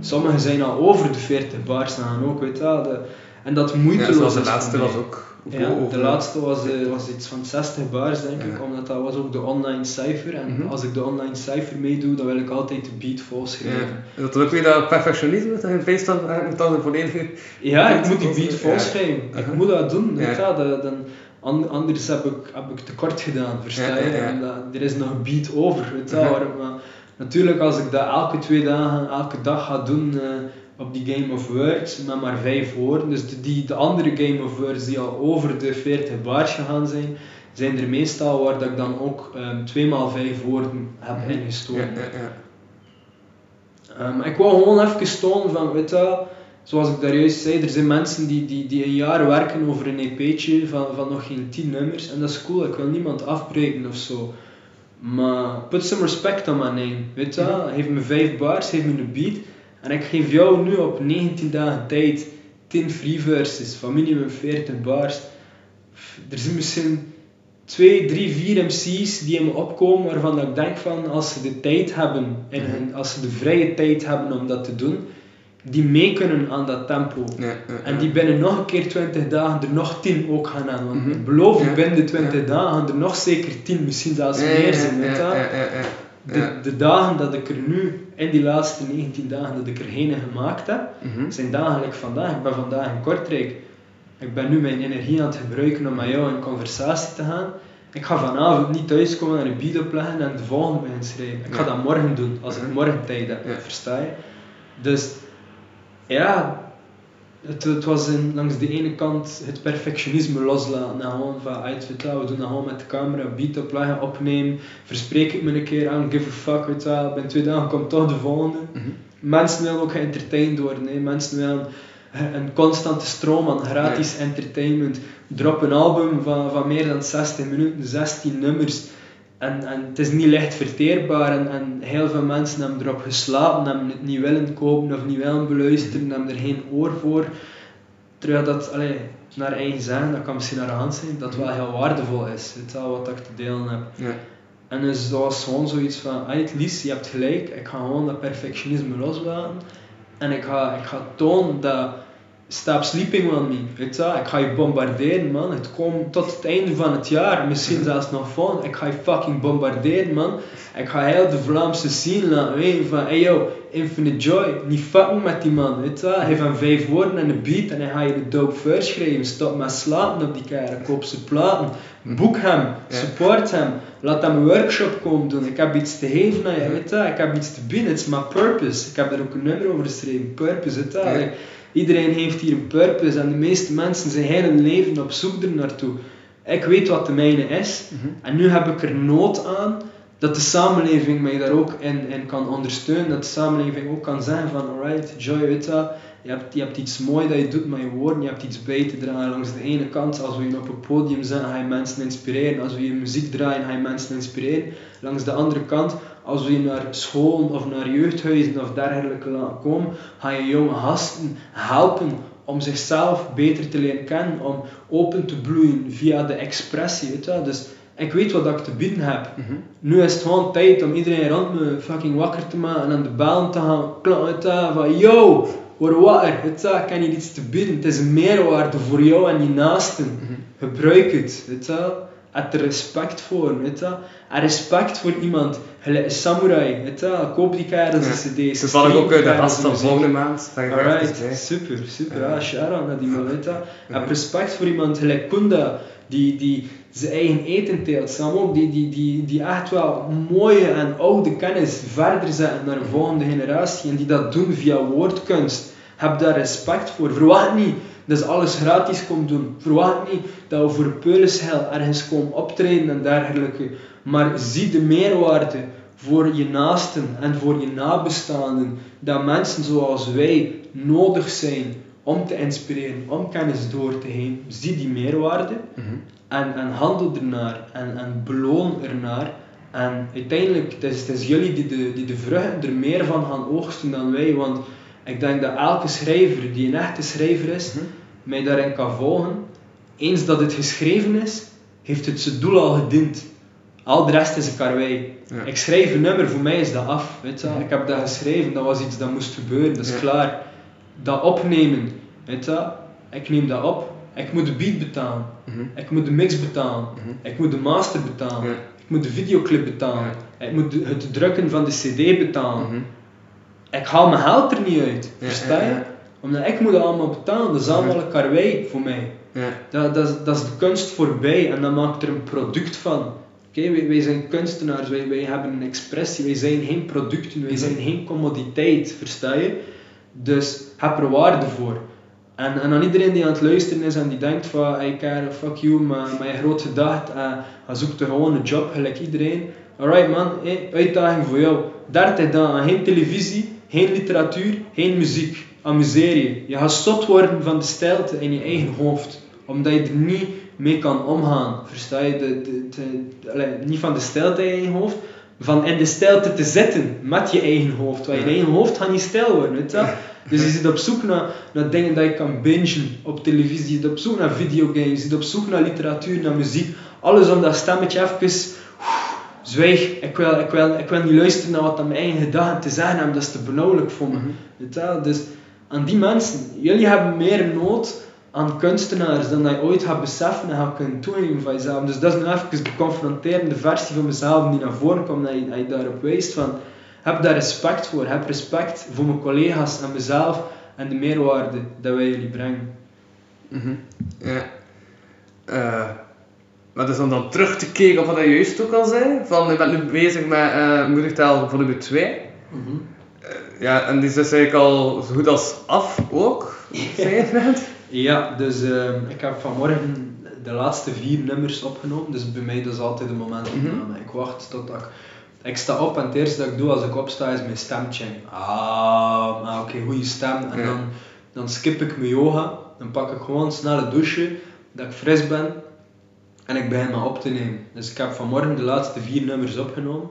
Sommigen zijn al over de 40 bars gaan ook, weet wel. De- en dat Ja, moeiteloos zoals de laatste was ook. Ja, de laatste was, was iets van 60 bars, denk ik, Ja. omdat dat was ook de online cijfer. En Mhm. als ik de online cijfer meedoe, dan wil ik altijd de beat vol Ja. Is dat dan ook weer dat perfectionisme dat je feest dan, eh, volledige... Ja, ik moet die beat ja. vol schrijven. Ik moet dat doen, Ja. weet dat- dan, anders heb ik, heb ik tekort gedaan, versta je? En dat- er is nog een beat over, weet je maar natuurlijk als ik dat elke twee dagen, elke dag ga doen eh, op die Game of Words, met maar vijf woorden, dus de, die, de andere Game of Words die al over de 40 bars gegaan zijn, zijn er meestal waar dat ik dan ook ehm twee maal vijf woorden heb Mhm. ingestoken. Ehm, ik wil gewoon even tonen van, weet je zoals ik daar juist zei, er zijn mensen die, die, die een jaar werken over een EP'tje van, van nog geen 10 nummers en dat is cool, ik wil niemand afbreken of zo. Maar put some respect on my name, weet je wel, geef me 5 bars, geef me een beat en ik geef jou nu op 19 dagen tijd 10 free verses van minimum 40 bars. Er zijn misschien 2, 3, 4 MC's die in me opkomen waarvan ik denk van als ze de tijd hebben en hun- als ze de vrije tijd hebben om dat te doen, die mee kunnen aan dat tempo. Ja, ja, En die binnen nog een keer 20 dagen er nog 10 ook gaan aan. Want Mhm. ik beloof Ja. binnen de 20 Ja. dagen er nog zeker 10, misschien zelfs meer zijn. weet. De, de dagen dat ik er nu, in die laatste 19 dagen dat ik er geen gemaakt heb, Mhm. zijn dagen gelijk vandaag. Ik ben vandaag in Kortrijk. Ik ben nu mijn energie aan het gebruiken om met jou in conversatie te gaan. Ik ga vanavond niet thuiskomen en een beat opleggen en de volgende beginnen schrijven. Ik ga dat morgen doen, als ik Mhm. morgen tijd heb. Versta je? Dus ja, het, het was in, langs de ene kant het perfectionisme loslaten. En gewoon van, uit, we doen dat gewoon met de camera, beat opleggen, opnemen. Verspreek ik me een keer aan, give a fuck, weet je. Binnen twee dagen komt toch de volgende. Mhm. Mensen willen ook geëntertained worden. Hè. Mensen willen een constante stroom aan gratis entertainment. Drop een album van, van meer dan 60 minuten, 16 nummers. En, en het is niet licht verteerbaar. En, en heel veel mensen hebben erop geslapen, hebben het niet willen kopen of niet willen beluisteren, hebben er geen oor voor. Terwijl dat, allee, naar eigen zeggen, dat kan misschien arrogant zijn, dat wel heel waardevol is. Je wel, wat ik te delen heb. Ja. En dus dat was gewoon zoiets van, ah, het liefst, je hebt gelijk, ik ga gewoon dat perfectionisme loslaten. En ik ga, ik ga tonen dat stop sleeping on me. Wel. ik ga je bombarderen, man. Het komt tot het einde van het jaar, misschien zelfs nog volgend. Ik ga je fucking bombarderen, man. Ik ga heel de Vlaamse scene laten weten van, hey yo, Infinite Joy, niet fucken met die man, weet. Hij heeft van vijf woorden en een beat en hij gaat je de dope verse schrijven. Stop met slapen op die kerel, koop zijn platen. Boek hem, support hem, laat hem een workshop komen doen. Ik heb iets te geven aan je, weet. Ik heb iets te bieden, het is mijn purpose. Ik heb daar ook een nummer over geschreven, purpose, weet. Iedereen heeft hier een purpose en de meeste mensen zijn heel hun leven op zoek er naartoe. Ik weet wat de mijne is en nu heb ik er nood aan dat de samenleving mij daar ook in, in kan ondersteunen. Dat de samenleving ook kan zeggen van alright, Joy, weet je hebt, je hebt iets moois dat je doet met je woorden, je hebt iets bij te dragen. Langs de ene kant, als we je op een podium zijn, ga je mensen inspireren. Als we je muziek draaien, ga je mensen inspireren. Langs de andere kant, als we je naar scholen of naar jeugdhuizen of dergelijke komen, ga je jonge gasten helpen om zichzelf beter te leren kennen, om open te bloeien via de expressie. Weet je? wel. Dus ik weet wat ik te bieden heb. Nu is het gewoon tijd om iedereen rond me fucking wakker te maken en aan de bellen te gaan klappen je van yo, word wakker, weet je ik heb hier iets te bieden. Het is een meerwaarde voor jou en je naasten. Gebruik het, weet je. Heb er respect voor, weet je. En respect voor iemand, gelijk een samurai, weet je wel. Koop die kerels Ja. een cd's. Toevallig ook stream uit de gast van volgende maand. Alright, super, super. Ja, shout-out naar die man, weet je. Heb respect voor iemand gelijk Kunda, die, die zijn eigen eten teelt. Ook, die, die, die, die echt wel mooie en oude kennis verder zetten naar de volgende generatie. En die dat doen via woordkunst. Heb daar respect voor. Verwacht niet dat ze alles gratis komt doen. Verwacht niet dat we voor peulensgeld ergens komen optreden en dergelijke. Maar zie de meerwaarde voor je naasten en voor je nabestaanden. Dat mensen zoals wij nodig zijn om te inspireren, om kennis door te geven. Zie die meerwaarde en, en handel ernaar en, en beloon ernaar. En uiteindelijk, het is, het is jullie die de, die de vruchten er meer van gaan oogsten dan wij. Want ik denk dat elke schrijver die een echte schrijver is, mij daarin kan volgen. Eens dat het geschreven is, heeft het zijn doel al gediend. Al de rest is een karwei. Ja. Ik schrijf een nummer, voor mij is dat af. Weet je? Ik heb dat geschreven, dat was iets dat moest gebeuren, dat is Ja. klaar. Dat opnemen, weet je? ik neem dat op. Ik moet de beat betalen. Ik moet de mix betalen. Ik moet de master betalen. Ik moet de videoclip betalen. Ik moet de- het drukken van de cd betalen. Mhm. Ik haal mijn geld er niet uit. Versta je? Omdat ik moet dat allemaal betalen. Dat is allemaal een karwei voor mij. Ja. Dat, dat, is, dat is de kunst voorbij en dan maakt er een product van. Wij, wij zijn kunstenaars, wij, wij hebben een expressie, wij zijn geen producten, wij zijn geen commoditeit, versta je? Dus heb er waarde voor. En, en aan iedereen die aan het luisteren is en die denkt van, hey Karel, fuck you, maar, maar je groot gedacht, uh, zoekt gewoon een job, gelijk iedereen. Alright man, hey, uitdaging voor jou. 30 dagen, geen televisie, geen literatuur, geen muziek. Amuseer je. Je gaat zot worden van de stilte in je eigen hoofd. Omdat je er niet mee kan omgaan. Versta je? De, de, de- allee, niet van de stilte in je hoofd, van in de stilte te zitten met je eigen hoofd. Want je eigen hoofd gaat niet stil worden, weet je? Dus je zit op zoek naar, naar dingen dat je kan bingen op televisie. Je zit op zoek naar videogames. Je zit op zoek naar literatuur, naar muziek. Alles om dat stemmetje even... Zwijg, ik wil, ik, wil, ik wil niet luisteren naar wat aan mijn eigen gedachten te zeggen hebben. Dat is te benauwelijk voor me. Weet je? Dus aan die mensen, jullie hebben meer nood aan kunstenaars dan dat je ooit gaat beseffen en gaat kunnen toegeven van jezelf. Dus dat is nu even de confronterende versie van mezelf die naar voren komt je, dat je daarop wijst van heb daar respect voor. Heb respect voor mijn collega's en mezelf en de meerwaarde dat wij jullie brengen. Mhm. Ja. Eh, maar dus om dan terug te kijken op wat je juist ook al zei, van je bent nu bezig met uh, moedertaal volume 2. ja, en die is dus eigenlijk al zo goed als af ook, <laughs> zei je net? Ja, dus ehm, ik heb vanmorgen de laatste vier nummers opgenomen, dus bij mij dat is altijd een moment opname. Ik wacht tot ik... Ik sta op en het eerste dat ik doe als ik opsta is mijn stemcheck. Ah, ah oké, goede stem. En Ja. dan, dan skip ik mijn yoga, dan pak ik gewoon een snelle douche, dat ik fris ben en ik begin me op te nemen. Dus ik heb vanmorgen de laatste vier nummers opgenomen.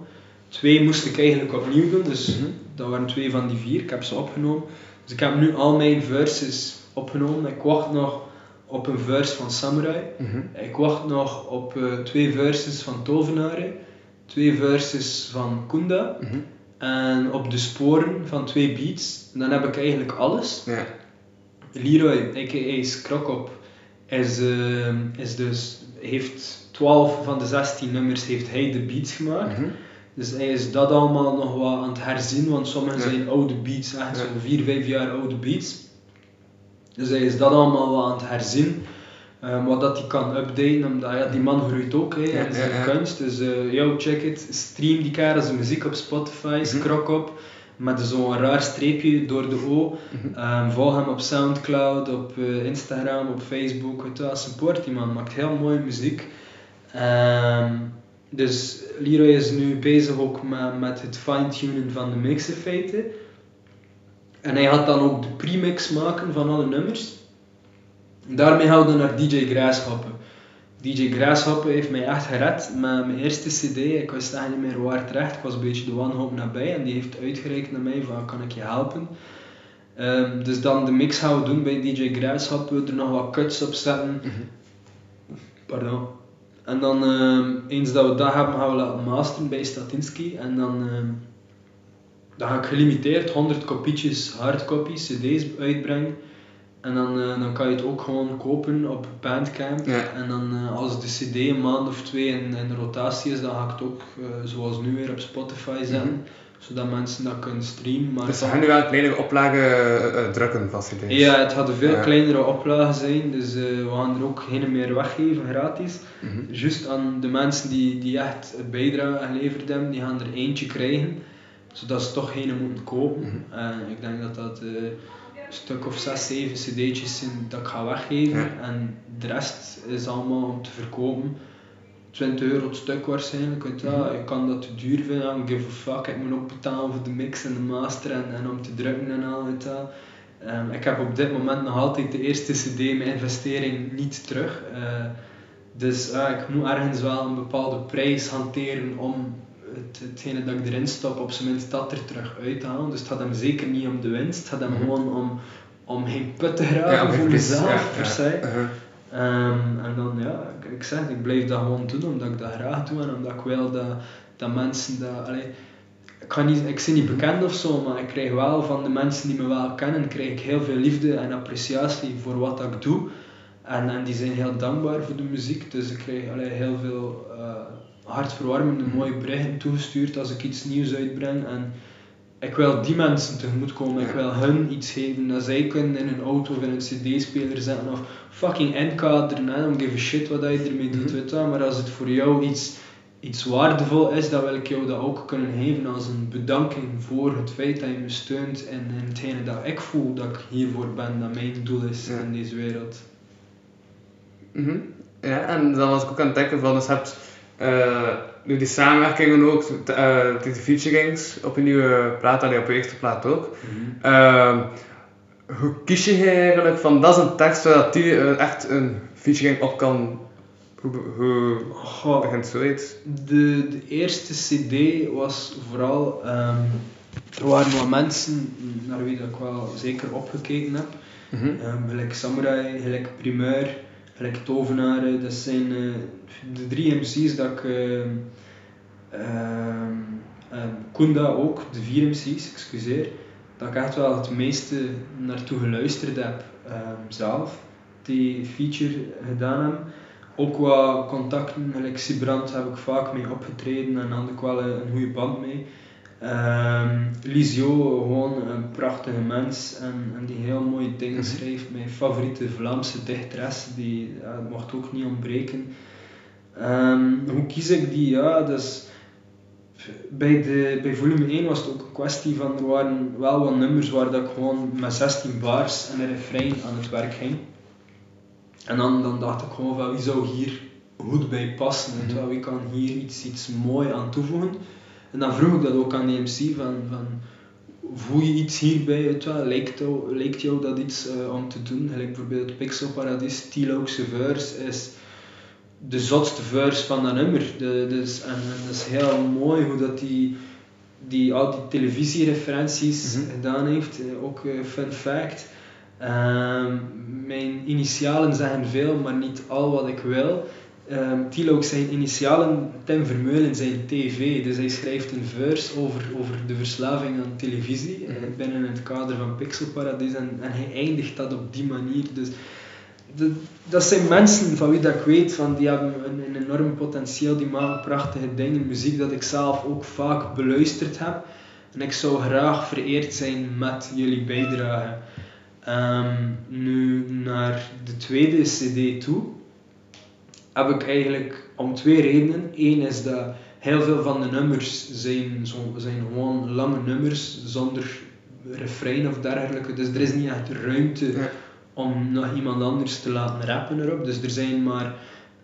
Twee moest ik eigenlijk opnieuw doen, dus dat waren twee van die vier. Ik heb ze opgenomen. Dus ik heb nu al mijn verses opgenomen. Ik wacht nog op een verse van Samurai. Ik wacht nog op eh, twee verses van Tovenaren. Twee verses van Kunda. En op de sporen van twee beats. En dan heb ik eigenlijk alles. Ja. Leroy, a.k.a. Skrokop, is, ehm, is dus, heeft 12 van de 16 nummers heeft hij de beats gemaakt. Mhm. Dus hij is dat allemaal nog wat aan het herzien, want sommige Ja. zijn oude beats, echt Ja. zo'n 4, 5 jaar oude beats. Dus hij is dat allemaal wat aan het herzien. Ehm, wat dat hij kan updaten, omdat ja, die man groeit ook hè, in zijn ja, ja. kunst. Dus eh yo, check it. Stream die kerel zijn muziek op Spotify, Mhm. skrok op. Met zo'n raar streepje door de O. Mhm. Ehm, volg hem op Soundcloud, op eh, Instagram, op Facebook. Weet wel, support die man, maakt heel mooie muziek. Ehm, dus Leroy is nu bezig ook met, met het fine-tunen van de mix in feite. En hij gaat dan ook de premix maken van alle nummers. Daarmee gaan we naar DJ Grasshoppen. DJ Grasshoppen heeft mij echt gered met mijn eerste cd. Ik wist echt niet meer waar terecht. Ik was een beetje de wanhoop nabij en die heeft uitgereikt naar mij van kan ik je helpen. Ehm, dus dan de mix gaan we doen bij DJ Grasshoppen. Er nog wat cuts op zetten. Pardon. En dan ehm, eens dat we dat hebben, gaan we laten masteren bij Statinsky. En dan, ehm, dan ga ik gelimiteerd 100 kopietjes hardcopies, cd's uitbrengen. En dan, eh, dan kan je het ook gewoon kopen op Bandcamp. Ja. En dan eh, als de cd een maand of twee in, in rotatie is, dan ga ik het ook eh, zoals nu weer op Spotify zetten. Zodat mensen dat kunnen streamen. Maar Dus ze gaan nu wel kleinere oplagen eh, eh, drukken van cd's. ja, het gaat een veel Ja. kleinere oplage zijn, dus we gaan er ook geen meer weggeven gratis. Mhm. Juist aan de mensen die, die echt een bijdrage geleverd hebben, die gaan er eentje krijgen, zodat ze toch geen moeten kopen. Mhm. En ik denk dat dat eh, een stuk of 6, 7 cd'tjes zijn dat ik ga weggeven. Ja. En de rest is allemaal om te verkopen. 20 euro het stuk waarschijnlijk. Weet. Mhm. je kan dat te duur vinden, give a fuck. Ik moet ook betalen voor de mix en de master en, en om te drukken en al. Weet wel. Ehm, ik heb op dit moment nog altijd de eerste CD, mijn investering, niet terug. Eh, dus ah, ik moet ergens wel een bepaalde prijs hanteren om het, hetgene dat ik erin stop, op zijn minst dat er terug uit te halen. Dus het gaat hem zeker niet om de winst, het gaat hem Mhm. gewoon om, om geen put te graven Ja, voor mezelf, per se. Uh-huh. Ehm, en dan ja, ik, ik zeg, ik blijf dat gewoon doen omdat ik dat graag doe en omdat ik wil dat, dat mensen dat. Allee, ik, kan niet, ik ben niet bekend of zo, maar ik krijg wel van de mensen die me wel kennen, krijg ik heel veel liefde en appreciatie voor wat dat ik doe. En, en die zijn heel dankbaar voor de muziek, dus ik krijg allee, heel veel eh, hartverwarmende mooie berichten toegestuurd als ik iets nieuws uitbreng. En ik wil die mensen tegemoet komen, ik wil hun iets geven dat zij kunnen in een auto of in een cd-speler zetten of fucking enkaderen, I don't give a shit wat je ermee doet, Mhm. weet maar als het voor jou iets, iets waardevol is, dan wil ik jou dat ook kunnen geven als een bedanking voor het feit dat je me steunt en in hetgene dat ik voel dat ik hiervoor ben, dat mijn doel is Ja. in deze wereld. Mhm. Ja, en dan was ik ook aan het denken van, dus je hebt eh, die samenwerkingen ook, eh, die featurings op een nieuwe plaat, en op je eerste plaat ook. Ehm, hoe kies je eigenlijk van, dat is een tekst waar die eh, echt een featuring op kan, hoe, hoe Goh, begint zoiets? De, de eerste CD was vooral. ehm, er waren wat mensen naar wie dat ik wel zeker opgekeken heb. Mhm. Ehm, gelijk Samurai, gelijk Primeur, gelijk Tovenaren. Dat zijn eh, de drie MC's dat ik. ehm, ehm, Kunda ook, de vier MC's, excuseer. Dat ik echt wel het meeste naartoe geluisterd heb ehm, zelf. Die feature gedaan hebben. Ook wat contacten, gelijk Sibrand heb ik vaak mee opgetreden en had ik wel een goede band mee. Ehm Lisio, gewoon een prachtige mens en, en die heel mooie dingen Mhm. schrijft. Mijn favoriete Vlaamse dichteres, die ja, mocht ook niet ontbreken. Ehm, hoe kies ik die? Ja, dus bij, de, bij volume 1 was het ook een kwestie van er waren wel wat nummers waar dat ik gewoon met 16 bars en een refrein aan het werk ging. En dan, dan dacht ik gewoon van wie zou hier goed bij passen, je wel, wie kan hier iets, iets mooi aan toevoegen. En dan vroeg ik dat ook aan de MC van, van voel je iets hierbij, weet je wel, lijkt, jou, lijkt jou dat iets eh, om te doen? Gelijk bijvoorbeeld Pixel Paradis, Tiloukse verse is de zotste verse van dat nummer. De, dus, en, en dat is heel mooi hoe dat die, die al die televisiereferenties Mhm. gedaan heeft. Eh, Ook eh, fun fact. Ehm, mijn initialen zeggen veel, maar niet al wat ik wil. Ehm Tilo ook zijn initialen Tim Vermeulen zijn TV. Dus hij schrijft een verse over, over de verslaving aan televisie eh, Mhm. binnen het kader van Pixel Paradise en, en hij eindigt dat op die manier. Dus de- dat zijn mensen van wie dat ik weet, van die hebben een, een enorm potentieel, die maken prachtige dingen, muziek dat ik zelf ook vaak beluisterd heb. En ik zou graag vereerd zijn met jullie bijdrage. Ehm, nu naar de tweede CD toe heb ik eigenlijk om twee redenen. Eén is dat heel veel van de nummers zijn, zo, zijn gewoon lange nummers zonder refrein of dergelijke. Dus er is niet echt ruimte Ja. om nog iemand anders te laten rappen erop. Dus er zijn maar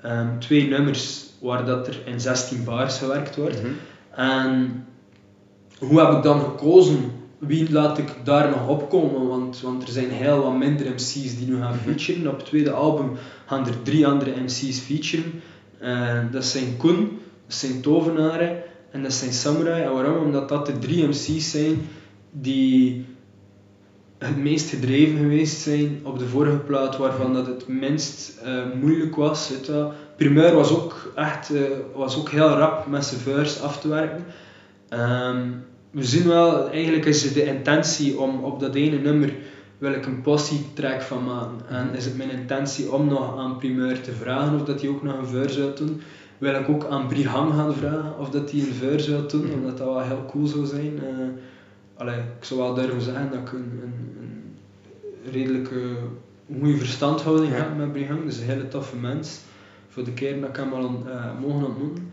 ehm, twee nummers waar dat er in 16 bars gewerkt wordt. Mhm. En hoe heb ik dan gekozen? Wie laat ik daar nog opkomen? Want, want er zijn heel wat minder MC's die nu gaan featuren. Op het tweede album gaan er drie andere MC's featuren. Eh, dat zijn Koen, dat zijn Tovenaren en dat zijn Samurai. En waarom? Omdat dat de drie MC's zijn die het meest gedreven geweest zijn op de vorige plaat, waarvan dat het minst eh, moeilijk was. Wel. Primeur was ook echt eh, was ook heel rap met zijn verse af te werken. Ehm, we zien wel, eigenlijk is het de intentie om op dat ene nummer wil ik een possie track van maken. En is het mijn intentie om nog aan Primeur te vragen of dat hij ook nog een verse wil doen. Wil ik ook aan Briham gaan vragen of dat hij een verse wil doen, omdat dat wel heel cool zou zijn. Allee, ik zou wel durven zeggen dat ik een, een, een redelijke goede verstandhouding Ja. heb met Briham. Dus een hele toffe mens. Voor de keer dat ik hem al eh, mogen ontmoeten.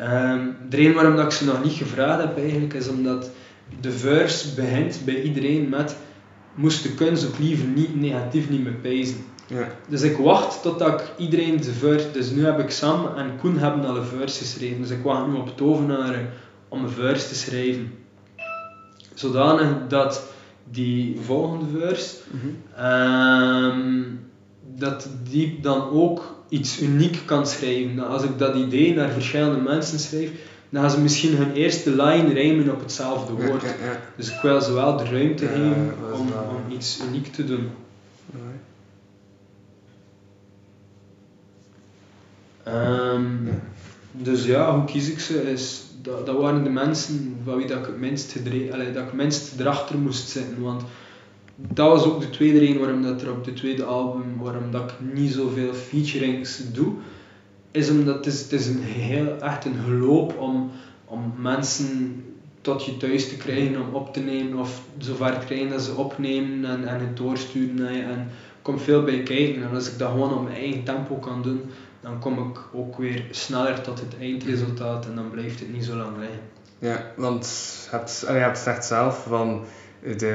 Ehm, de reden waarom dat ik ze nog niet gevraagd heb eigenlijk is omdat de verse begint bij iedereen met moest de kunst ook liever niet negatief niet meer pijzen. Ja. Dus ik wacht totdat ik iedereen de verse... Dus nu heb ik Sam en Koen hebben al een verse geschreven. Dus ik wacht nu op Tovenaren om een verse te schrijven. Zodanig dat die volgende verse... Mhm. ehm, dat die dan ook iets uniek kan schrijven. Als ik dat idee naar verschillende mensen schrijf, dan gaan ze misschien hun eerste line rijmen op hetzelfde woord. ja, ja. Dus ik wil ze wel de ruimte geven om, iets uniek te doen. Ehm. Dus ja, hoe kies ik ze? Is, dat, dat waren de mensen van wie dat ik het minst, gedre- allee, dat ik minst erachter moest zitten. Want dat was ook de tweede reden waarom dat er op de tweede album, waarom dat ik niet zoveel featurings doe. Is omdat het is, het is een heel, echt een geloop om, om mensen tot je thuis te krijgen om op te nemen of zover te krijgen dat ze opnemen en, en het doorsturen. En komt veel bij kijken. En als ik dat gewoon op mijn eigen tempo kan doen, dan kom ik ook weer sneller tot het eindresultaat en dan blijft het niet zo lang liggen. Ja, want je hebt, hebt gezegd zelf van de,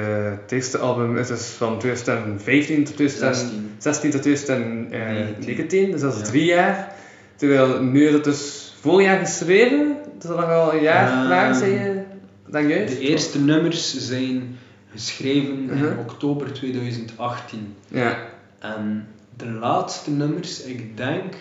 het eerste album is dus van 2015 tot 2016 tot 2019, dus dat is Ja. drie jaar. Terwijl nu is het dus voorjaar geschreven, dat is al lang al een jaar klaar, zei je dan juist? De eerste nummers zijn geschreven in Mhm. oktober 2018. Ja, En de laatste nummers, ik denk,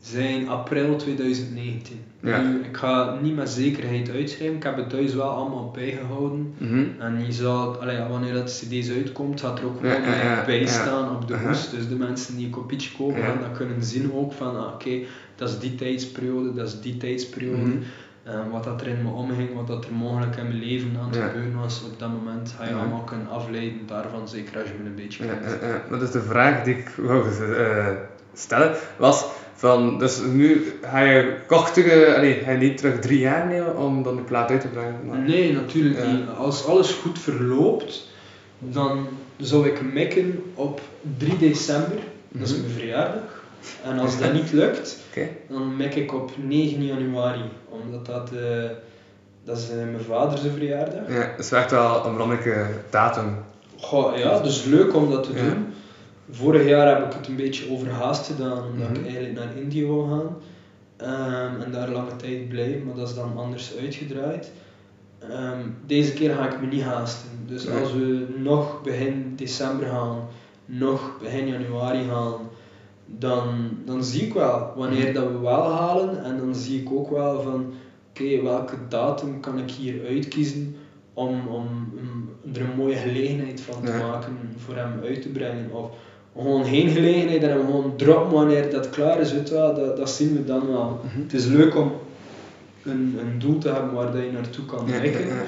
zijn april 2019. Ja. Nu, ik ga het niet met zekerheid uitschrijven, ik heb het thuis wel allemaal bijgehouden. mhm. En je zal, allee, wanneer dat cd's uitkomt, gaat er ook gewoon ja, ja, bij staan op de Aha. hoes. Dus de mensen die een kopietje kopen, gaan dat kunnen zien ook van, ah, oké, dat is die tijdsperiode, dat is die tijdsperiode. Mhm. Wat dat er in me omging, wat dat er mogelijk in mijn leven aan het Ja. gebeuren was op dat moment, ga je Ja. allemaal kunnen afleiden daarvan, zeker als je me een beetje kent. ja. Maar dus de vraag die ik wou eh, stellen was van, dus nu ga je kortere, allee, ga je niet terug drie jaar nemen om dan die plaat uit te brengen? Maar- Nee, natuurlijk Ja. niet. Als alles goed verloopt, dan zou ik mikken op 3 december, dat is Mhm. mijn verjaardag. En als <laughs> dat niet lukt, dan mik ik op 9 januari, omdat dat, eh, dat is eh, mijn vader zijn verjaardag. Ja, dat is echt wel een belangrijke datum. Goh, ja, dus leuk om dat te doen. Vorig jaar heb ik het een beetje overhaast gedaan, omdat Mhm. ik eigenlijk naar Indië wou gaan. Ehm, en daar lange tijd blijven, maar dat is dan anders uitgedraaid. Ehm, deze keer ga ik me niet haasten. Dus Nee. als we nog begin december gaan, nog begin januari gaan, dan, dan zie ik wel wanneer Mhm. dat we wel halen. En dan zie ik ook wel van, oké, welke datum kan ik hier uitkiezen om, om, om er een mooie gelegenheid van te maken voor hem uit te brengen. Of gewoon geen gelegenheid en hem gewoon droppen wanneer dat klaar is, weet je wel, dat, dat zien we dan wel. Het is leuk om een, een doel te hebben waar dat je naartoe kan werken. ja, ja.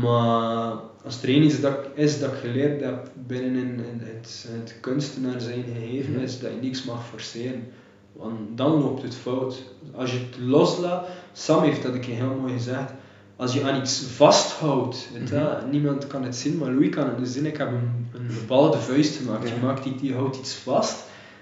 Maar als er één iets dat, ik- is dat ik geleerd heb binnen in, in het, het kunstenaar zijn gegeven, Mhm. is dat je niks mag forceren. Want dan loopt het fout. Als je het loslaat, Sam heeft dat een keer heel mooi gezegd. Als je aan iets vasthoudt, weet je, Mhm. niemand kan het zien, maar Louis kan het dus zien. Ik heb een, een gebalde vuist gemaakt. Ja. Je, maakt iets, je houdt iets vast,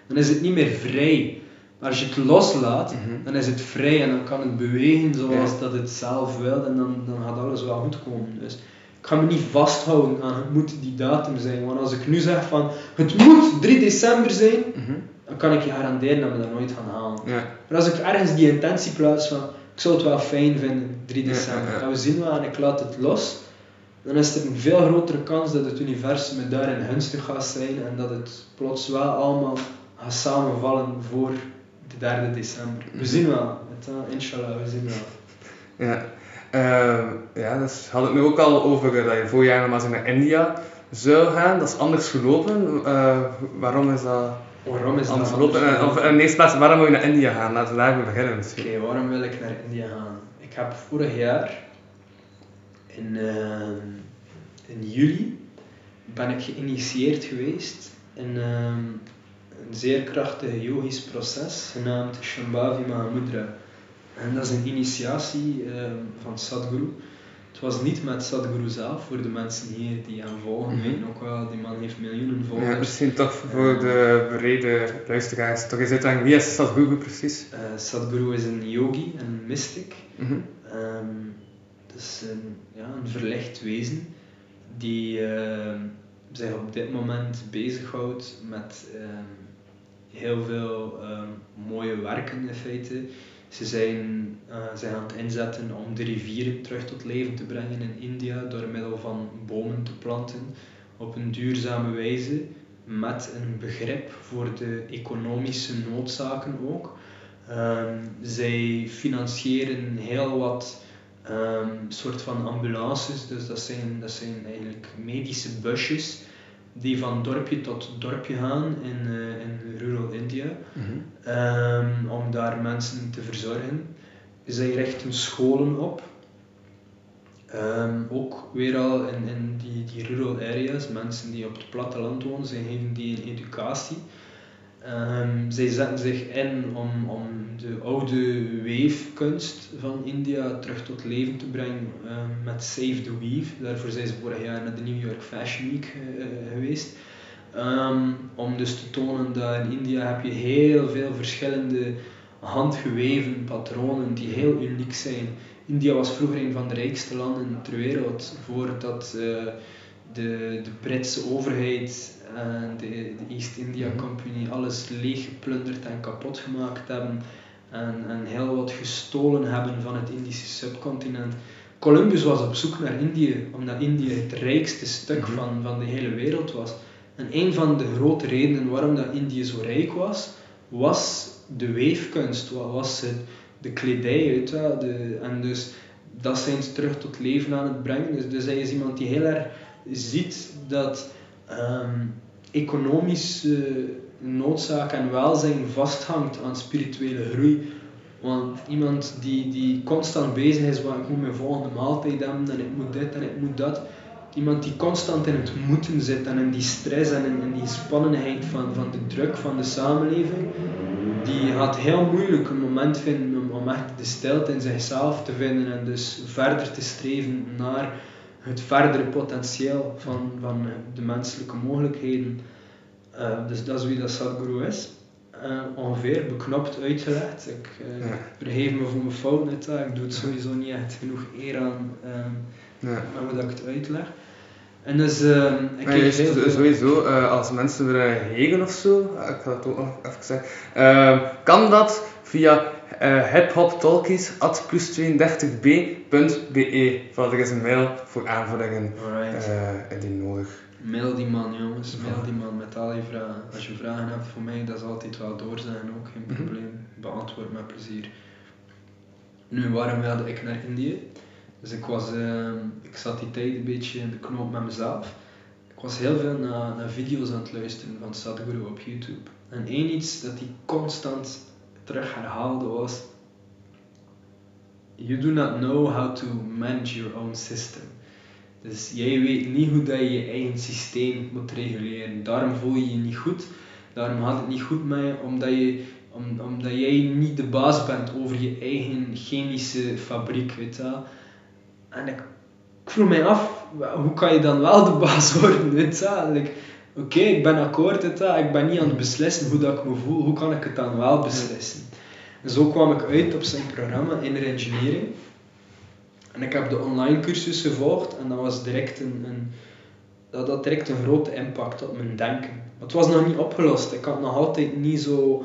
dan is het niet meer vrij. Maar als je het loslaat, Mhm. dan is het vrij en dan kan het bewegen zoals Ja. dat het zelf wil en dan, dan gaat alles wel goed komen. Dus ik ga me niet vasthouden aan het moet die datum zijn. Want als ik nu zeg van het moet 3 december zijn, Mhm. dan kan ik je garanderen dat we dat nooit gaan halen. Ja. Maar als ik ergens die intentie plaats van ik zou het wel fijn vinden, 3 Ja, december, en we zien wel en ik laat het los, dan is er een veel grotere kans dat het universum daarin gunstig gaat zijn en dat het plots wel allemaal gaat samenvallen voor de 3 december. Mhm. We zien wel, het, eh, inshallah, we zien wel. Ja. Eh, ja, dus had het nu ook al over eh, dat je vorig jaar nog maar naar India zou gaan. Dat is anders gelopen. Waarom is dat Waarom is dat anders anders gelopen? Of in eerste plaats, waarom wil je naar India gaan? Laten we daarmee beginnen misschien. Oké, waarom wil ik naar India gaan? Ik heb vorig jaar in, ehm, in juli ben ik geïnitieerd geweest in ehm, een zeer krachtig yogisch proces genaamd Shambhavi Mahamudra. En dat is een initiatie ehm, van Sadhguru. Het was niet met Sadhguru zelf, voor de mensen hier die hem volgen, Mhm. ook wel, die man heeft miljoenen Ja, volgers. misschien toch voor de brede luisteraars. Toch eens uitleggen, wie is Sadhguru precies? Eh, Sadhguru is een yogi, een mystic. Mhm. Is een, ja, een verlicht wezen die ehm, zich op dit moment bezighoudt met ehm, heel veel ehm, mooie werken in feite. Ze zijn, eh, zijn aan het inzetten om de rivieren terug tot leven te brengen in India door middel van bomen te planten op een duurzame wijze met een begrip voor de economische noodzaken ook. Ehm, zij financieren heel wat ehm, soort van ambulances, dus dat zijn, dat zijn eigenlijk medische busjes die van dorpje tot dorpje gaan in, eh, in rural India Mhm. ehm, om daar mensen te verzorgen. Zij richten scholen op. Ehm, ook weer al in, in die, die rural areas, mensen die op het platteland wonen, zij geven die een educatie. Ehm, zij zetten zich in om, om de oude weefkunst van India terug tot leven te brengen ehm, met Save the Weave. Daarvoor zijn ze vorig jaar naar de New York Fashion Week eh, eh, geweest. Ehm, om dus te tonen dat in India heb je heel veel verschillende handgeweven patronen die heel uniek zijn. India was vroeger een van de rijkste landen ter wereld voordat eh, de, de Britse overheid en de, de East India Mhm. Company alles leeggeplunderd en kapot gemaakt hebben en, en heel wat gestolen hebben van het Indische subcontinent. Columbus was op zoek naar Indië, omdat Indië het rijkste stuk Mhm. van, van de hele wereld was. En een van de grote redenen waarom dat Indië zo rijk was, was de weefkunst, wa- was het, de kledij. Weet je de, en dus dat zijn ze terug tot leven aan het brengen. Dus, dus hij is iemand die heel erg ziet dat ehm, economische noodzaak en welzijn vasthangt aan spirituele groei. Want iemand die, die constant bezig is, wat ik moet mijn volgende maaltijd hebben en ik moet dit en ik moet dat. Iemand die constant in het moeten zit en in die stress en in, die spannendheid van, van de druk van de samenleving, die gaat heel moeilijk een moment vinden om echt de stilte in zichzelf te vinden en dus verder te streven naar het verdere potentieel van, van de menselijke mogelijkheden. Eh, dus dat is wie dat Sadhguru is. Eh, ongeveer beknopt uitgelegd. Ik eh, Ja. vergeef me voor mijn fout net. Ik doe het sowieso niet echt genoeg eer aan ehm, Ja. hoe dat ik het uitleg. En dus, ehm, ik juist, veel- sowieso, eh, als mensen er hegen of zo, eh, ik ga dat ook nog even zeggen, eh, kan dat via uh, hiphoptalkies.plus32b.be. Voilà, er is een mail voor aanvullingen Alright. eh indien nodig. Mail die man, jongens. Mail die man met al je vragen. Als je vragen hebt voor mij, dat is altijd wel doorzeggen ook, geen Mhm. probleem. Beantwoord met plezier. Nu, waarom wilde ik naar Indië? Dus ik was, ehm, ik zat die tijd een beetje in de knoop met mezelf. ik was heel veel naar, naar video's aan het luisteren van Sadhguru op YouTube. En één iets dat hij constant terug herhaalde was You do not know how to manage your own system. Dus jij weet niet hoe dat je je eigen systeem moet reguleren. Daarom voel je je niet goed. Daarom gaat het niet goed met je, omdat, je, om, omdat jij niet de baas bent over je eigen chemische fabriek. Weet je. En ik, vroeg mij af, hoe kan je dan wel de baas <laughs> worden? Weet Oké, ik ben akkoord, je wel. ik ben niet aan het beslissen hoe dat ik me voel. Hoe kan ik het dan wel beslissen? En zo kwam ik uit op zijn programma Inner Engineering. En ik heb de online cursus gevolgd en dat was direct een, een, dat had direct een grote impact op mijn denken. Maar het was nog niet opgelost. Ik had nog altijd niet zo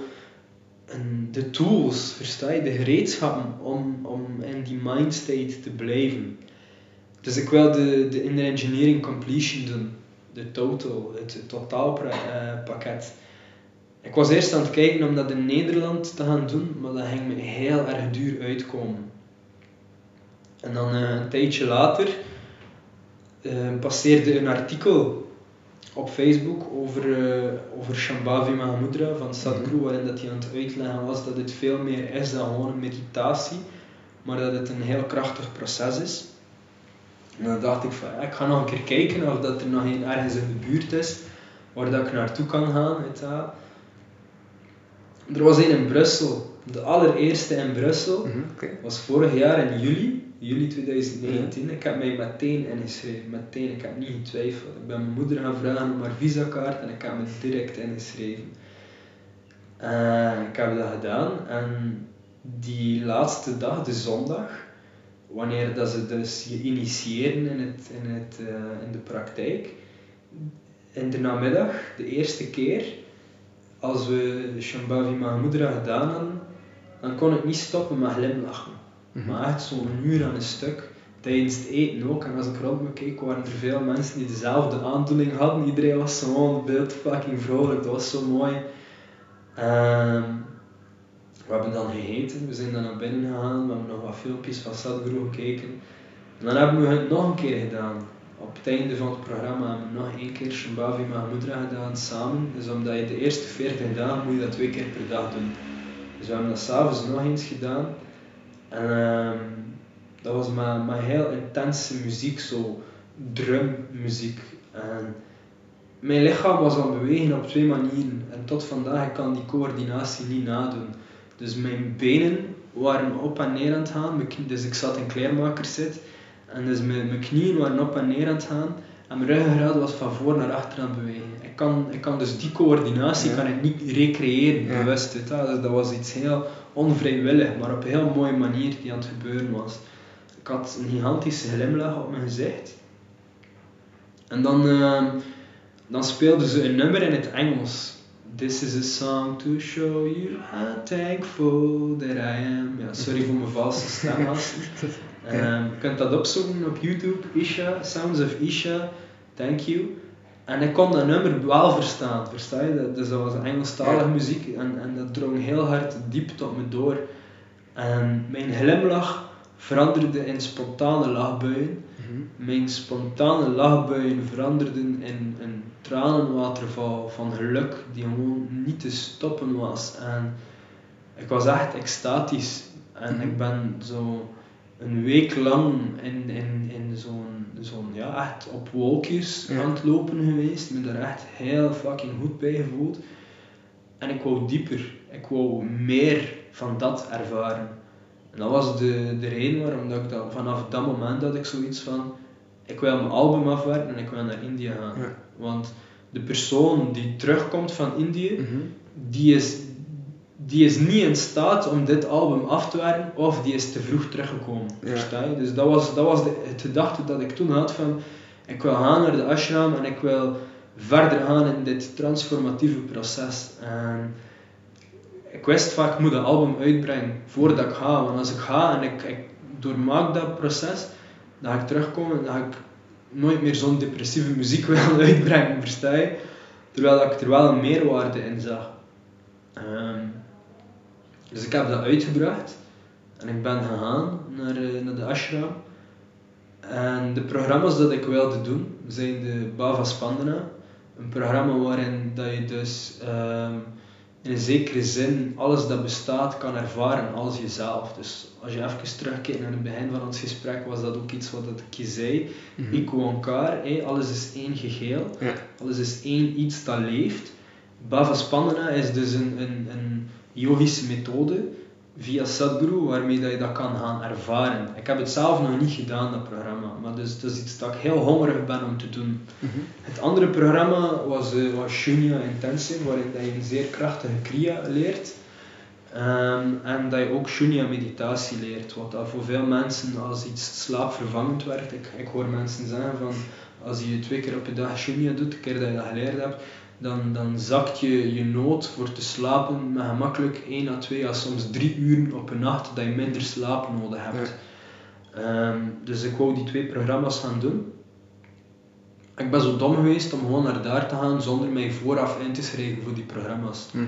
een, de tools, versta je, de gereedschappen om, om in die mindstate te blijven. Dus ik wil de, de Inner Engineering Completion doen. De total, het, het totaalpakket. Ik was eerst aan het kijken om dat in Nederland te gaan doen, maar dat ging me heel erg duur uitkomen. En dan uh, een tijdje later uh, passeerde een artikel op Facebook over, uh, over Shambhavi Mahamudra van Sadhguru, waarin dat hij aan het uitleggen was dat het veel meer is dan gewoon een meditatie, maar dat het een heel krachtig proces is. En dan dacht ik van, ik ga nog een keer kijken of dat er nog een ergens in de buurt is waar dat ik naartoe kan gaan. Weet je. Er was een in Brussel, de allereerste in Brussel, Mhm, was vorig jaar in juli, juli 2019. Ik heb mij meteen ingeschreven, meteen, ik heb niet getwijfeld. Ik ben mijn moeder gaan vragen om haar visakaart en ik heb me direct ingeschreven. En ik heb dat gedaan en die laatste dag, de zondag, wanneer dat ze dus je initiëren in, het, in, het, eh, in de praktijk, in de namiddag, de eerste keer, als we Shambhavi Mahamudra gedaan hadden, dan kon ik niet stoppen met glimlachen. Maar echt zo'n uur aan een stuk. Tijdens het eten ook. En als ik rond me keek, waren er veel mensen die dezelfde aandoening hadden. Iedereen was gewoon beeld fucking vrolijk. Dat was zo mooi. Ehm, we hebben dan gegeten. We zijn dan naar binnen gegaan. We hebben nog wat filmpjes van Sadhguru gekeken. En dan hebben we het nog een keer gedaan. Op het einde van het programma hebben we nog één keer Shambhavi Mahamudra gedaan samen. Dus omdat je de eerste 40 dagen moet je dat twee keer per dag doen. Dus we hebben dat s'avonds nog eens gedaan. En ehm, dat was met, met heel intense muziek, zo drummuziek. En mijn lichaam was aan het bewegen op twee manieren. En tot vandaag ik kan die coördinatie niet nadoen. Dus mijn benen waren op en neer aan het gaan. Dus ik zat in kleermakerszit. En dus mijn, mijn knieën waren op en neer aan het gaan. En mijn ruggengraat was van voor naar achter aan het bewegen. Ik kan, ik kan dus die coördinatie Ja. kan ik niet recreëren, Ja. bewust. weet wel. Dus dat was iets heel onvrijwillig, maar op een heel mooie manier die aan het gebeuren was. Ik had een gigantische glimlach op mijn gezicht. En dan, ehm, dan speelden ze een nummer in het Engels. This is a song to show you how thankful that I am. Ja, sorry voor mijn valse stem. <laughs> Ehm, je kunt dat opzoeken op YouTube, Isha, Sounds of Isha, Thank You. En ik kon dat nummer wel verstaan, versta je? Dat, dus dat was Engelstalige muziek en, en dat drong heel hard diep tot me door. En mijn glimlach veranderde in spontane lachbuien. Mijn spontane lachbuien veranderden in een tranenwaterval van geluk die gewoon niet te stoppen was. En ik was echt extatisch. En ik ben zo een week lang in, in, in zo'n, zo'n ja, echt op wolkjes Ja. aan het lopen geweest. Me daar echt heel fucking goed bij gevoeld. En ik wou dieper. Ik wou meer van dat ervaren. En dat was de, de reden waarom dat ik dat, vanaf dat moment dat ik zoiets van ik wil mijn album afwerken en ik wil naar India gaan. Ja. Want de persoon die terugkomt van Indië, Mhm. die is, die is niet in staat om dit album af te werken of die is te vroeg teruggekomen. Ja. Versta je? Dus dat was, dat was de, het gedachte dat ik toen had van ik wil gaan naar de ashram en ik wil verder gaan in dit transformatieve proces. En ik wist vaak ik moet een album uitbrengen voordat ik ga. Want als ik ga en ik, ik doormaak dat proces, ga ik terugkomen en ga ik nooit meer zo'n depressieve muziek <laughs> willen uitbrengen, versta je? Terwijl dat ik er wel een meerwaarde in zag. Ehm, dus ik heb dat uitgebracht en ik ben gegaan naar, eh, naar de ashram. En de programma's dat ik wilde doen zijn de Bava Spandana. Een programma waarin dat je dus ehm, in een zekere zin alles dat bestaat kan ervaren als jezelf. Dus als je even terugkijkt naar het begin van ons gesprek, was dat ook iets wat ik je zei. Ik elkaar, hé, alles is één geheel, Ja. alles is één iets dat leeft. Bava Spandana is dus een, een, een yogische methode via Sadhguru waarmee dat je dat kan gaan ervaren. Ik heb het zelf nog niet gedaan, dat programma, maar dus, dat is iets dat ik heel hongerig ben om te doen. Mhm. Het andere programma was, eh, was Shunya Intensive, waarin dat je een zeer krachtige kriya leert. Ehm, en dat je ook Shunya meditatie leert, wat dat voor veel mensen als iets slaapvervangend werkt. Ik, ik hoor mensen zeggen van, als je twee keer op een dag Shunya doet, de keer dat je dat geleerd hebt, dan, dan zakt je je nood voor te slapen met gemakkelijk 1 à 2 à soms 3 uur op een nacht dat je minder slaap nodig hebt. Ehm, dus ik wou die twee programma's gaan doen. Ik ben zo dom geweest om gewoon naar daar te gaan zonder mij vooraf in te schrijven voor die programma's. Hm.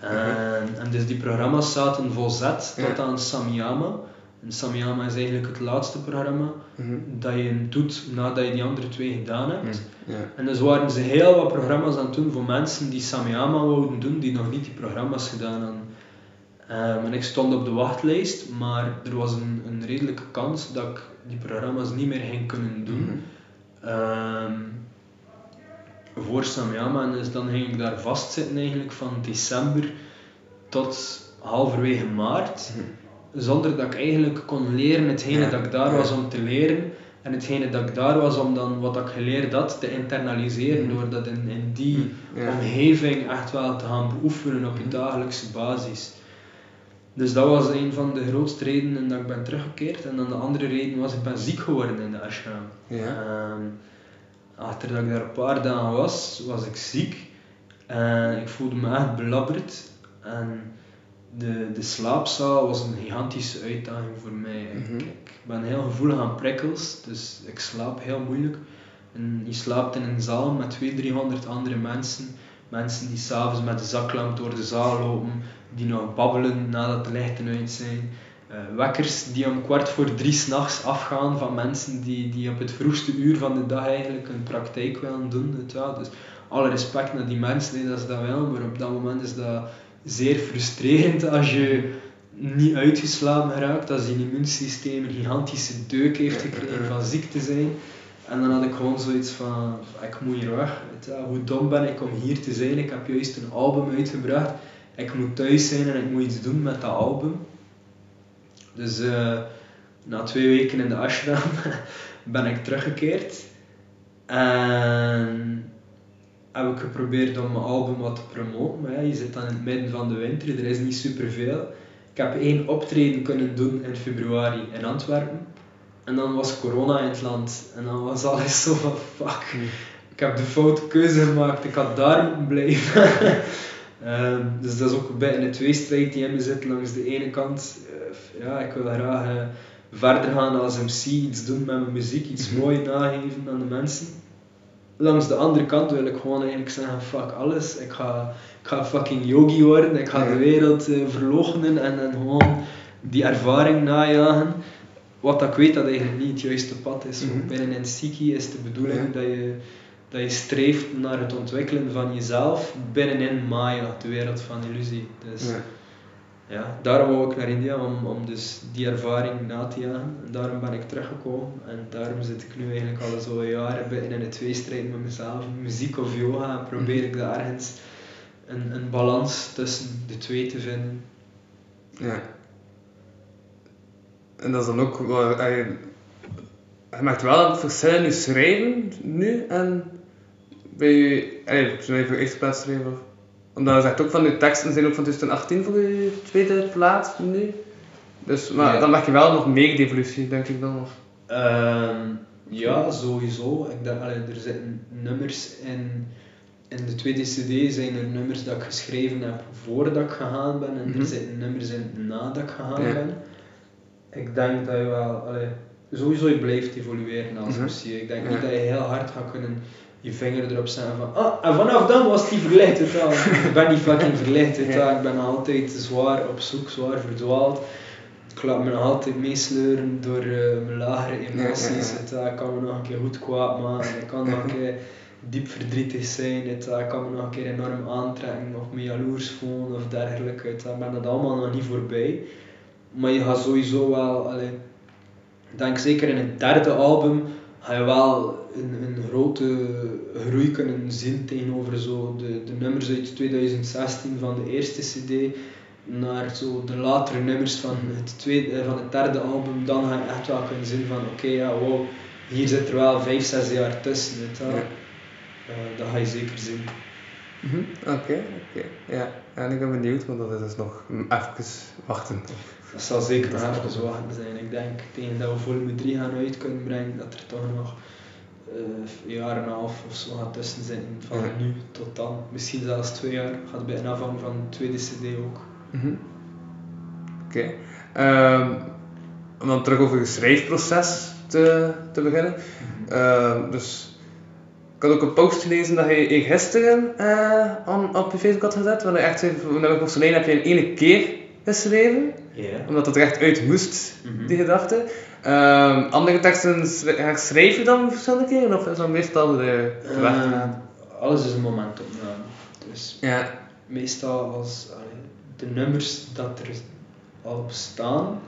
En, en dus die programma's zaten vol zet tot aan Samyama. En Samyama is eigenlijk het laatste programma Mhm. dat je doet nadat je die andere twee gedaan hebt. Ja. En dus waren ze heel wat programma's aan het doen voor mensen die Samyama wouden doen, die nog niet die programma's gedaan hadden. Ehm, en ik stond op de wachtlijst, maar er was een, een redelijke kans dat ik die programma's niet meer ging kunnen doen. Mhm. Ehm, voor Samyama. En dus dan ging ik daar vastzitten eigenlijk van december tot halverwege maart. Zonder dat ik eigenlijk kon leren hetgene Ja, dat ik daar ja. was om te leren. En hetgene dat ik daar was om dan wat ik geleerd had te internaliseren. Door dat in, in die Ja. omgeving echt wel te gaan beoefenen op een dagelijkse basis. Dus dat was een van de grootste redenen dat ik ben teruggekeerd. En dan de andere reden was ik ben ziek geworden in de ashram. Ehm, achter dat ik daar een paar dagen was, was ik ziek. En ik voelde me echt belabberd. En de, de slaapzaal was een gigantische uitdaging voor mij. Ik- Mhm. Ik, ben heel gevoelig aan prikkels, dus ik slaap heel moeilijk. En je slaapt in een zaal met 200, 300 andere mensen. Mensen die s'avonds met de zaklamp door de zaal lopen, die nog babbelen nadat de lichten uit zijn. Eh, wekkers die om kwart voor drie s'nachts afgaan van mensen die, die op het vroegste uur van de dag eigenlijk een praktijk willen doen. wel. Dus alle respect naar die mensen hè, dat ze dat willen, maar op dat moment is dat zeer frustrerend als je niet uitgeslapen geraakt, als je immuunsysteem een gigantische deuk heeft gekregen van ziek te zijn. En dan had ik gewoon zoiets van, ik moet hier weg. Hoe dom ben ik om hier te zijn? Ik heb juist een album uitgebracht. Ik moet thuis zijn en ik moet iets doen met dat album. Dus eh, na twee weken in de ashram <laughs> ben ik teruggekeerd. En heb ik geprobeerd om mijn album wat te promoten. Maar ja, je zit dan in het midden van de winter, er is niet superveel. Ik heb één optreden kunnen doen in februari in Antwerpen. En dan was corona in het land. En dan was alles zo van fuck. Ik heb de foute keuze gemaakt, ik had daar moeten blijven. <laughs> Ehm, dus dat is ook een beetje een tweestrijd die in me zit. Langs de ene kant, eh, ja, ik wil graag eh, verder gaan als MC, iets doen met mijn muziek, iets moois nageven aan de mensen. Langs de andere kant wil ik gewoon eigenlijk zeggen, fuck alles. Ik ga, ik ga fucking yogi worden, ik ga de wereld eh verloochenen en, en gewoon die ervaring najagen. Wat ik weet dat eigenlijk niet het juiste pad is. Mhm. Binnen een Sikhi is de bedoeling Ja. dat, je, dat je streeft naar het ontwikkelen van jezelf binnenin Maya, de wereld van illusie. Dus Ja. Ja, daarom wou ik naar India, om, om dus die ervaring na te jagen. En daarom ben ik teruggekomen. En daarom zit ik nu eigenlijk al zo jaren binnen in een tweestrijd met mezelf. Muziek of yoga. En probeer ik daar ergens een, een balans tussen de twee te vinden. Ja. En dat is dan ook eh, je, je maakt wel het verschil in je schrijven nu en bij je, eh, zijn voor eerste plaats schrijven? Omdat je zegt ook van je teksten zijn ook van 2018 voor je tweede plaats nu. Dus, maar Ja. dan merk je wel nog meer die evolutie, denk ik dan. Of? Ehm, ja, sowieso. Ik denk, allee, er zitten nummers in. In de tweede CD zijn er nummers dat ik geschreven heb voordat ik gegaan ben, en Mhm. er zitten nummers in nadat ik gegaan Ja. ben. Ik denk dat je wel, allee, sowieso je blijft evolueren als Mhm. MC. Ik denk Ja. niet dat je heel hard gaat kunnen je vinger erop zetten van, ah, en vanaf dan was die je wel. ik ben niet fucking je wel. ik ben altijd zwaar op zoek, zwaar verdwaald. ik laat me nog altijd meesleuren door eh, mijn lagere emoties. Het, ik kan me nog een keer goed kwaad maken, ik kan nog een keer diep verdrietig zijn, het, ik kan me nog een keer enorm aantrekken of me jaloers voelen of dergelijke. Het, ik ben dat allemaal nog niet voorbij. Maar je gaat sowieso wel, allee, ik denk zeker in het derde album, ga je wel een, een grote groei kunnen zien tegenover zo de, de nummers uit 2016 van de eerste CD naar zo de latere nummers van het, tweede, eh, van het derde album. Dan ga je echt wel kunnen zien van oké, ja, wow, hier zit er wel 5, 6 jaar tussen. Weet wel. Ja. Eh, dat ga je zeker zien. Mhm, Oké, oké. Ja. En ik ben benieuwd, want dat is dus nog even wachten. Dat zal zeker nog even wachten zijn. Ik denk tegen dat we volume 3 gaan uit kunnen brengen, dat er toch nog eh, een jaar en een half of zo gaat tussen zitten. Van Ja. nu tot dan. Misschien zelfs twee jaar. Gaat bij een afhangen van de tweede CD ook. Mhm. Oké. Ehm, om dan terug over het schrijfproces te, te beginnen. Ehm, dus ik had ook een post gelezen dat je gisteren aan, op je Facebook had gezet. Waar je echt zei, van welke post heb je in één keer geschreven. Omdat het er echt uit moest, Mhm. die gedachte. Ehm, andere teksten schri- schrijf je dan verschillende keren? Of is dat meestal de, de weg? Eh, alles is een momentopname. Dus ja. meestal als allee, de nummers dat er al bestaan,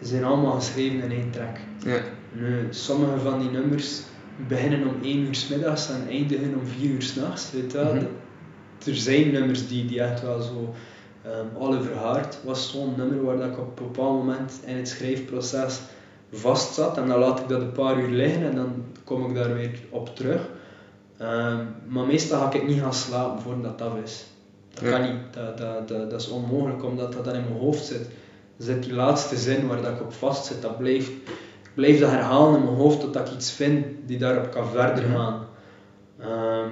zijn allemaal geschreven in één track. Ja. Nu, sommige van die nummers beginnen om 1 uur s middags en eindigen om 4 uur s'nachts. Wel? Mhm. Er zijn nummers die, die echt wel zo. Ehm, Oliver Hart was zo'n nummer waar dat ik op een bepaald moment in het schrijfproces vast zat. En dan laat ik dat een paar uur liggen en dan kom ik daar weer op terug. Ehm, maar meestal ga ik niet gaan slapen voordat dat af is. Dat Ja. kan niet. Dat, dat, dat, dat is onmogelijk omdat dat dan in mijn hoofd zit. Zit die laatste zin waar dat ik op vast zit, dat blijft, ik blijf dat herhalen in mijn hoofd totdat ik iets vind die daarop kan verder gaan. Ehm,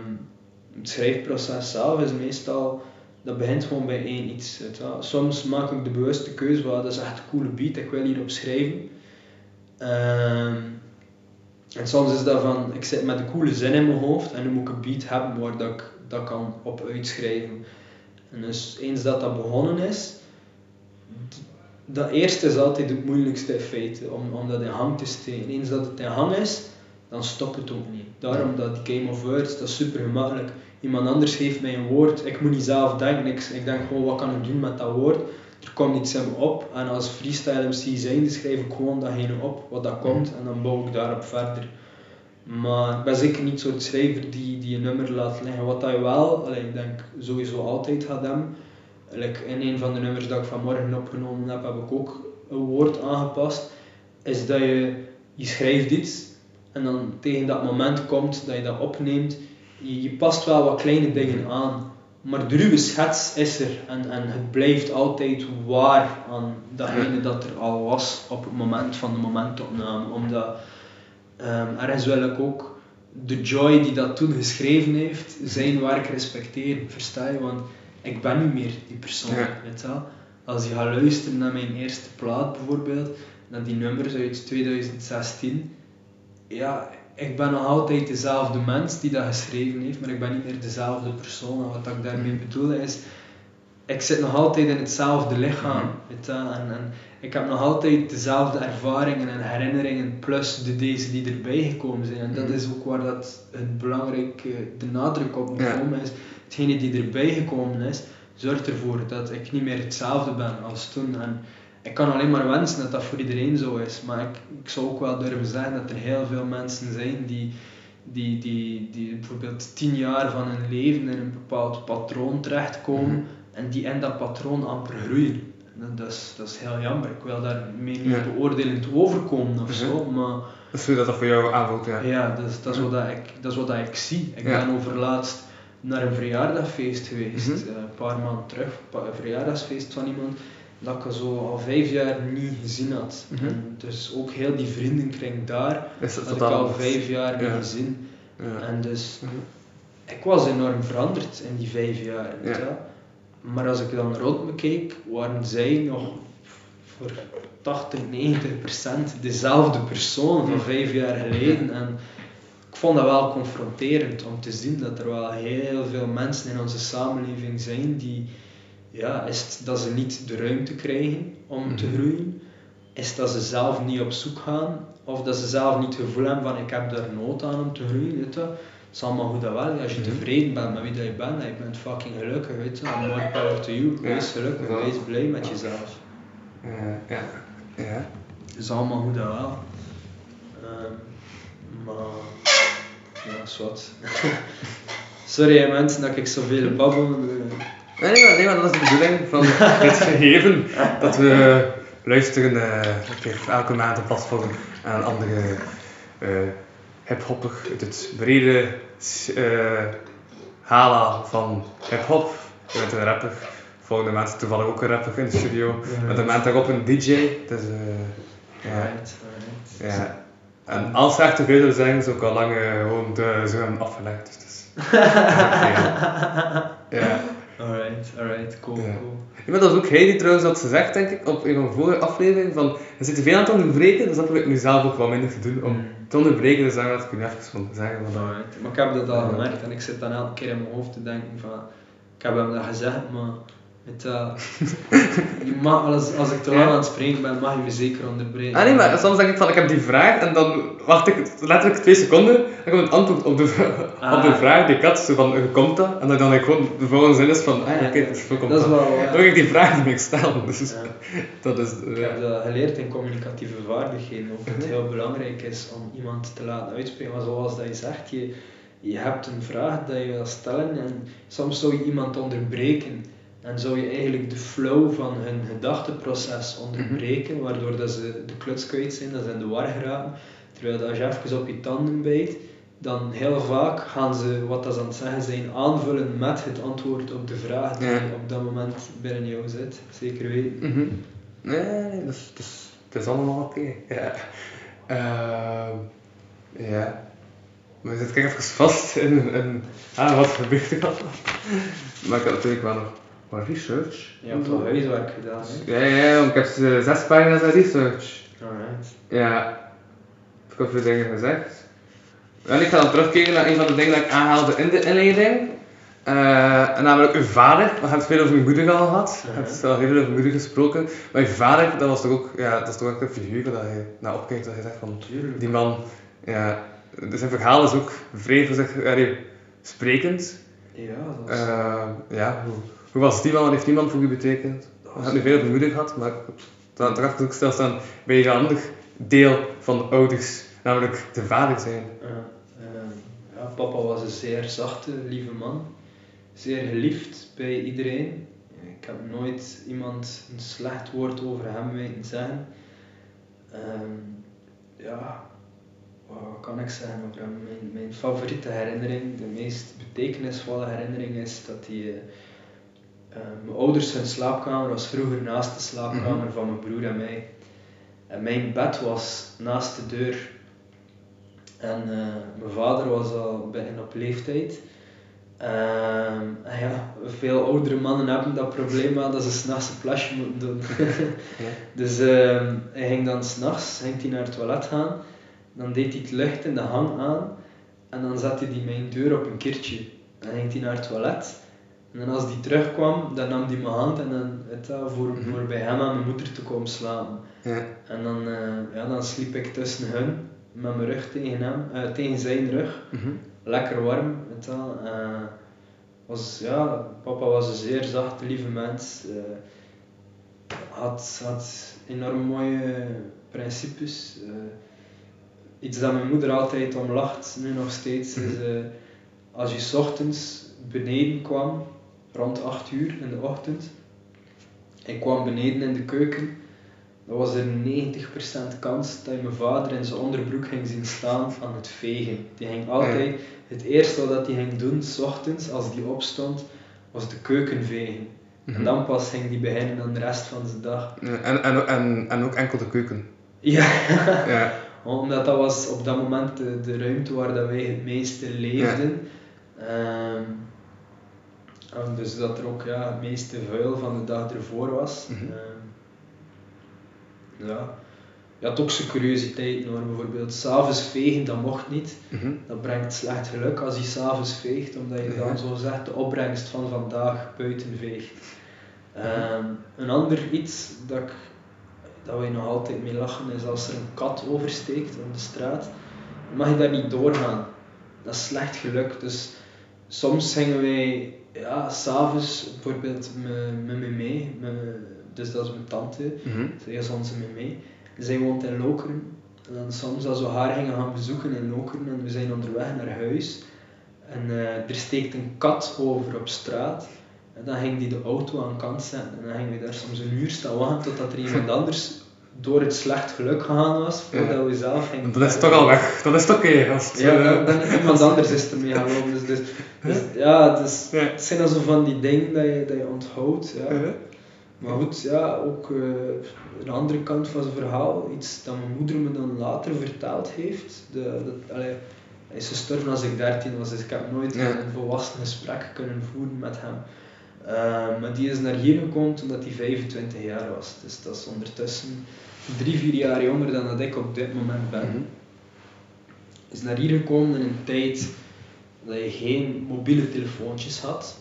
het schrijfproces zelf is meestal, dat begint gewoon bij één iets. weet je wel. Soms maak ik de bewuste keuze, wel, dat is echt een coole beat, ik wil hierop schrijven. Ehm, en soms is dat van, ik zit met een coole zin in mijn hoofd en nu moet ik een beat hebben waar dat ik dat kan op uitschrijven. En dus eens dat dat begonnen is, dat eerste is altijd het moeilijkste in feite, om, om dat in hang te steken. Eens dat het in hang is, dan stopt het ook niet. Daarom dat Game of Words, dat is super gemakkelijk. Iemand anders geeft mij een woord, ik moet niet zelf denken, ik, ik denk gewoon wat kan ik doen met dat woord. Er komt iets in me op en als freestyle MC zijnde schrijf ik gewoon datgene op wat dat komt en dan bouw ik daarop verder. Maar ik ben zeker niet zo'n schrijver die, die een nummer laat liggen. Wat je wel, allee, ik denk sowieso altijd gaat. Like in een van de nummers dat ik vanmorgen opgenomen heb, heb ik ook een woord aangepast. Is dat je, je schrijft iets en dan tegen dat moment komt dat je dat opneemt. Je, je past wel wat kleine dingen aan. Maar de ruwe schets is er en, en het blijft altijd waar aan datgene dat er al was op het moment van de momentopname. Omdat Ehm ergens wil ik ook de Joy die dat toen geschreven heeft, zijn werk respecteren, versta je? Want ik ben niet meer die persoon, Ja. weet je wel? Als je gaat luisteren naar mijn eerste plaat bijvoorbeeld, naar die nummers uit 2016, ja, ik ben nog altijd dezelfde mens die dat geschreven heeft, maar ik ben niet meer dezelfde persoon. En wat ik daarmee bedoel is, ik zit nog altijd in hetzelfde lichaam. Weet je, wel. en, en ik heb nog altijd dezelfde ervaringen en herinneringen, plus de deze die erbij gekomen zijn. En dat Mhm. is ook waar dat het belangrijk, de nadruk op moet komen is. Hetgene die erbij gekomen is, zorgt ervoor dat ik niet meer hetzelfde ben als toen. En ik kan alleen maar wensen dat dat voor iedereen zo is. Maar ik, ik zou ook wel durven zeggen dat er heel veel mensen zijn die, die, die, die bijvoorbeeld tien jaar van hun leven in een bepaald patroon terechtkomen Mhm. en die in dat patroon amper groeien. En dat is, dat is heel jammer. Ik wil daarmee niet Ja. beoordelend overkomen of zo, maar Dus hoe dat dat voor jou aanvoelt, ja. ja, dat is, dat is, wat, dat ik, dat is wat dat ik zie. Ik Ja. ben overlaatst naar een verjaardagfeest geweest, Mhm. eh, een paar maanden terug, een verjaardagsfeest van iemand dat ik zo al vijf jaar niet gezien had. En dus ook heel die vriendenkring daar dat had ik al vijf jaar Ja. niet gezien. Ja. En dus Mhm. ik was enorm veranderd in die vijf jaar. Ja. Maar als ik dan rond me keek, waren zij nog voor 80, 90 procent dezelfde persoon van Mhm. vijf jaar geleden. En ik vond dat wel confronterend om te zien dat er wel heel veel mensen in onze samenleving zijn die, ja, is het dat ze niet de ruimte krijgen om te Mhm. groeien? Is het dat ze zelf niet op zoek gaan? Of dat ze zelf niet het gevoel hebben van ik heb daar nood aan om te groeien? Weet je? Het is allemaal goed en wel. Als je Mhm. tevreden bent met wie dat je bent en je bent fucking gelukkig, weet je? And more power to you. Ja, Wees gelukkig, dat- wees blij met jezelf. Ja. Ja. Het is allemaal goed en wel. Ehm, maar, ja, zwart. <laughs> Sorry mensen dat ik zoveel babbel. Eh. Nee, nee, maar, nee, maar dat is de bedoeling van <laughs> dit gegeven. Dat we luisteren eh, een elke maand een platform aan een andere eh hip-hopper uit het brede eh hala van hip-hop. Je bent een rapper. Volgende maand toevallig ook een rapper in de studio. Met de maand daarop een DJ. Dus eh, ja. Ja. En als ze echt te veel zijn, is ook al lang eh, gewoon de, zo hebben afgelegd. Dus, dus. <laughs> ja. Alright, alright, cool, Ja. cool. Ja, maar dat is ook hij die trouwens had gezegd, denk ik, op een van de vorige afleveringen, van er zit te veel aan het onderbreken, dus dat probeer ik nu zelf ook wat minder te doen, om Mm. te onderbreken, dus daar had ik nu even van zeggen. Van, Alright. Maar ik heb dat al Ja. gemerkt en ik zit dan elke keer in mijn hoofd te denken van, ik heb hem dat gezegd, maar weet je, <laughs> je mag, als, als ik te lang Ja. aan het spreken ben, mag je me zeker onderbreken. Ah nee, maar soms denk ik van, ik heb die vraag, en dan wacht ik letterlijk twee seconden, en komt het antwoord op de, op de Ah. vraag die ik had, zo van, hoe komt dat? En dan dan ik gewoon, de volgende zin is van, ah ja, oké, hoe komt Dat is dat? wel, ja. Dan heb ik die vraag niet meer stellen, dus Ja. dat is... eh, Ik heb dat geleerd in communicatieve vaardigheden, dat het heel belangrijk is om iemand te laten uitspreken. Maar zoals dat je zegt, je, je hebt een vraag dat je wil stellen en soms zou je iemand onderbreken. En zou je eigenlijk de flow van hun gedachteproces onderbreken, waardoor dat ze de kluts kwijt zijn, dat ze in de war geraken. Terwijl als je even op je tanden bijt, dan heel vaak gaan ze wat dat ze aan het zeggen zijn aanvullen met het antwoord op de vraag die Ja. op dat moment binnen jou zit. Zeker weten. Mhm. Nee, nee, dat is, dat is, dat is allemaal oké. Ja. Ehm, ja. Maar zit ik even vast in, in ah, wat gebeurt er allemaal. Maar ik had natuurlijk wel nog wat research. Je hebt wel huiswerk gedaan, hè? Ja, ja, want ik heb eh, zes pagina's aan research. Alright. Ja. Ik heb veel dingen gezegd. En ik ga dan terugkeren naar een van de dingen dat ik aanhaalde in de inleiding. Eh, en namelijk uw vader. We hebben het veel over uw moeder al gehad. We hebben al heel veel over uw moeder gesproken. Maar uw vader, dat was toch ook, ja, dat is toch ook een figuur dat je naar opkijkt. Dat je zegt van, Tuurlijk. die man, ja, dus zijn verhaal is ook vrij voor zich sprekend. Ja, dat is... Eh, ja, hoe, hoe was die man? Wat heeft die man voor u betekend? We hebben nu veel moeder gehad, maar ik toch even ook stilstaan bij een ander deel van de ouders, namelijk de vader zijn. Ja, ehm, ja, papa was een zeer zachte, lieve man. Zeer geliefd bij iedereen. Ik heb nooit iemand een slecht woord over hem weten zeggen. Ehm, ja, wat kan ik zeggen over hem? Mijn, mijn favoriete herinnering, de meest betekenisvolle herinnering is dat hij... eh, eh, mijn ouders hun slaapkamer was vroeger naast de slaapkamer van mijn broer en mij. En mijn bed was naast de deur en eh, mijn vader was al bijna op leeftijd. Ehm, ja, veel oudere mannen hebben dat probleem aan dat ze s'nachts een plasje moeten doen. <laughs> Dus ehm, hij ging dan s'nachts naar het toilet gaan, dan deed hij het licht in de hang aan en dan zette hij mijn deur op een keertje. Dan ging hij naar het toilet en als hij terugkwam, dan nam hij mijn hand en dan, weet je, voor, voor bij hem en mijn moeder te komen slapen. Ja. En dan, eh, ja, dan sliep ik tussen hun, met mijn rug tegen hem, eh, tegen zijn rug. Mhm. Lekker warm, weet je. Eh, was, ja, papa was een zeer zachte, lieve mens. had, had enorm mooie principes. iets dat mijn moeder altijd om lacht, nu nog steeds, is eh, als je 's ochtends beneden kwam, rond 8 uur in de ochtend, ik kwam beneden in de keuken, dan was er 90% kans dat je mijn vader in zijn onderbroek ging zien staan aan het vegen. Die ging altijd, het eerste wat hij ging doen, s ochtends, als die opstond, was de keuken vegen. En Mhm. dan pas ging die beginnen aan de rest van zijn dag. En, en, en, en ook enkel de keuken. Ja, Ja. <laughs> omdat dat was op dat moment de, de ruimte waar dat wij het meeste leefden. Ehm, en dus dat er ook ja, het meeste vuil van de dag ervoor was. Mhm. Ehm, ja. Je had ook zijn curiositeiten hoor, bijvoorbeeld s'avonds vegen, dat mocht niet. Mhm. Dat brengt slecht geluk als je s'avond veegt, omdat je dan zo zegt de opbrengst van vandaag buiten veegt. Ehm, een ander iets dat, ik, dat we nog altijd mee lachen is als er een kat oversteekt op de straat, mag je daar niet doorgaan. Dat is slecht geluk. Dus soms gingen wij ja, s'avonds bijvoorbeeld met, me mee, dus dat is mijn tante, Mhm. zij is onze me mee. Zij woont in Lokeren. En dan soms als we haar gingen gaan bezoeken in Lokeren en we zijn onderweg naar huis en eh, er steekt een kat over op straat. En dan ging die de auto aan kant zetten en dan gingen we daar soms een uur staan wachten totdat er iemand <laughs> anders door het slecht geluk gegaan was voordat we zelf gingen. Dan is toch al weg. Dat is toch oké. als het, Ja, eh, dan, <laughs> iemand anders is ermee gaan lopen. Dus, dus, dus ja, dus, Ja. het zijn dan zo van die dingen dat je, dat je onthoudt. Ja. Maar goed, ja, ook eh, een andere kant van zijn verhaal, iets dat mijn moeder me dan later verteld heeft. De, dat, allee, hij is gestorven als ik 13 was, dus ik heb nooit Ja. een volwassen gesprek kunnen voeren met hem. Eh, maar die is naar hier gekomen toen dat hij 25 jaar was. Dus dat is ondertussen drie, vier jaar jonger dan dat ik op dit moment ben. Mhm. Is naar hier gekomen in een tijd dat je geen mobiele telefoontjes had.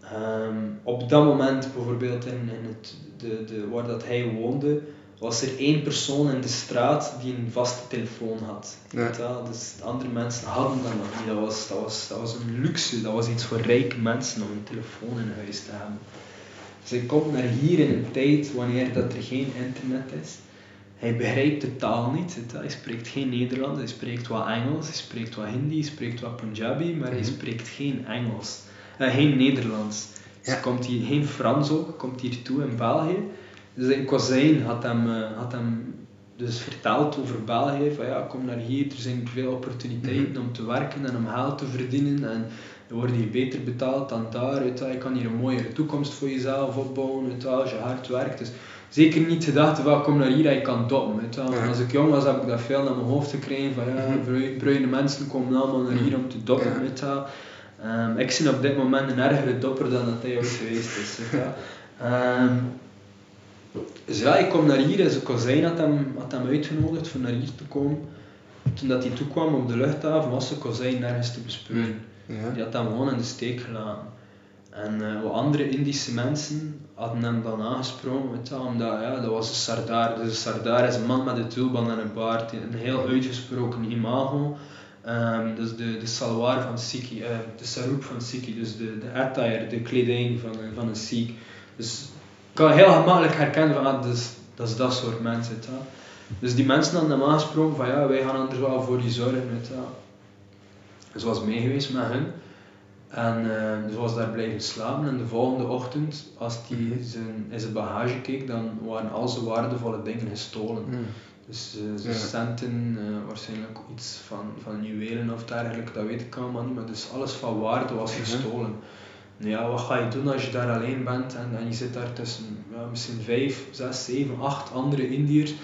Ehm, op dat moment, bijvoorbeeld in, in het, de, de, waar dat hij woonde, was er één persoon in de straat die een vaste telefoon had. Ja. Wel? Dus andere mensen hadden dat nog niet. Dat was, dat, was, dat was een luxe, dat was iets voor rijke mensen om een telefoon in huis te hebben. Dus hij komt naar hier in een tijd wanneer dat er geen internet is. Hij begrijpt de taal niet. Hij spreekt geen Nederlands, hij spreekt wat Engels, hij spreekt wat Hindi, hij spreekt wat Punjabi, maar hij Mhm. spreekt geen Engels. Eh, geen Nederlands. Dus Ja. komt hier, geen Frans ook, komt hier toe in België. Dus cousin had hem, eh, had hem dus verteld over België, van ja, kom naar hier, er zijn veel opportuniteiten om te werken en om geld te verdienen en je wordt hier beter betaald dan daar, je, je kan hier een mooiere toekomst voor jezelf opbouwen, je, als je hard werkt. Dus zeker niet gedacht van kom naar hier en je kan doppen. Wel. Ja. Als ik jong was heb ik dat veel naar mijn hoofd gekregen van ja, brui- bruine mensen komen allemaal naar hier om te doppen. Ja. Wel. Ehm, ik zie op dit moment een ergere dopper dan dat hij ooit geweest is. Wel. Dus ja, ik kom naar hier en zijn cousin had hem, had hem uitgenodigd om naar hier te komen. Toen dat hij toekwam op de luchthaven was zijn cousin nergens te bespeuren. Ja. Die had hem gewoon in de steek gelaten. En eh, wat andere Indische mensen hadden hem dan aangesproken, weet je, wel, omdat ja, dat was een Sardar. Dus een Sardar is een man met een tulband en een baard, een heel uitgesproken imago. Ehm, dus de, de salwar van Sikhi, eh, de sarouk van Sikhi, dus de, de attire, de kleding van, een- van een Sikh. Dus kan heel gemakkelijk herkennen van ah, dat, is, dat is dat soort mensen. Weet. Dus die mensen hadden hem aangesproken van ja, wij gaan er wel voor je zorgen. Weet wel. Dus was mee geweest met hen. En eh dus was daar blijven slapen en de volgende ochtend, als hij zijn, in zijn bagage keek, dan waren al zijn waardevolle dingen gestolen. Mm. Dus eh, zijn Ja. centen, eh, waarschijnlijk iets van, van juwelen of dergelijke, dat weet ik allemaal niet, maar dus alles van waarde was Mhm. gestolen. Ja, wat ga je doen als je daar alleen bent en, en je zit daar tussen ja, misschien vijf, zes, zeven, acht andere Indiërs?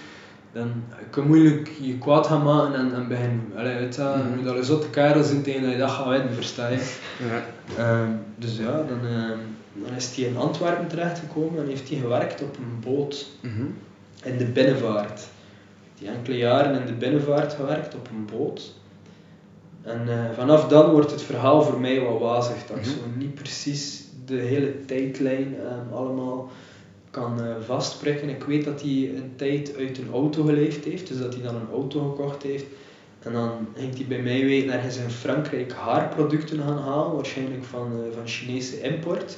Dan kun je moeilijk je kwaad gaan maken en, en beginnen. Allee, weet je, je moet al een zotte kerel zijn tegen dat je dat gaat winnen, versta je? <laughs> Ja. Ehm, dus ja, dan, ehm, dan is hij in Antwerpen terechtgekomen en heeft hij gewerkt op een boot Mhm. in de binnenvaart. Die enkele jaren in de binnenvaart gewerkt op een boot. En eh, vanaf dan wordt het verhaal voor mij wat wazig. Dat ik Mhm. zo niet precies de hele tijdlijn ehm, allemaal kan eh, vastprikken. Ik weet dat hij een tijd uit een auto geleefd heeft, dus dat hij dan een auto gekocht heeft. En dan ging hij bij mij weten ergens in Frankrijk haarproducten gaan halen, waarschijnlijk van, eh, van Chinese import.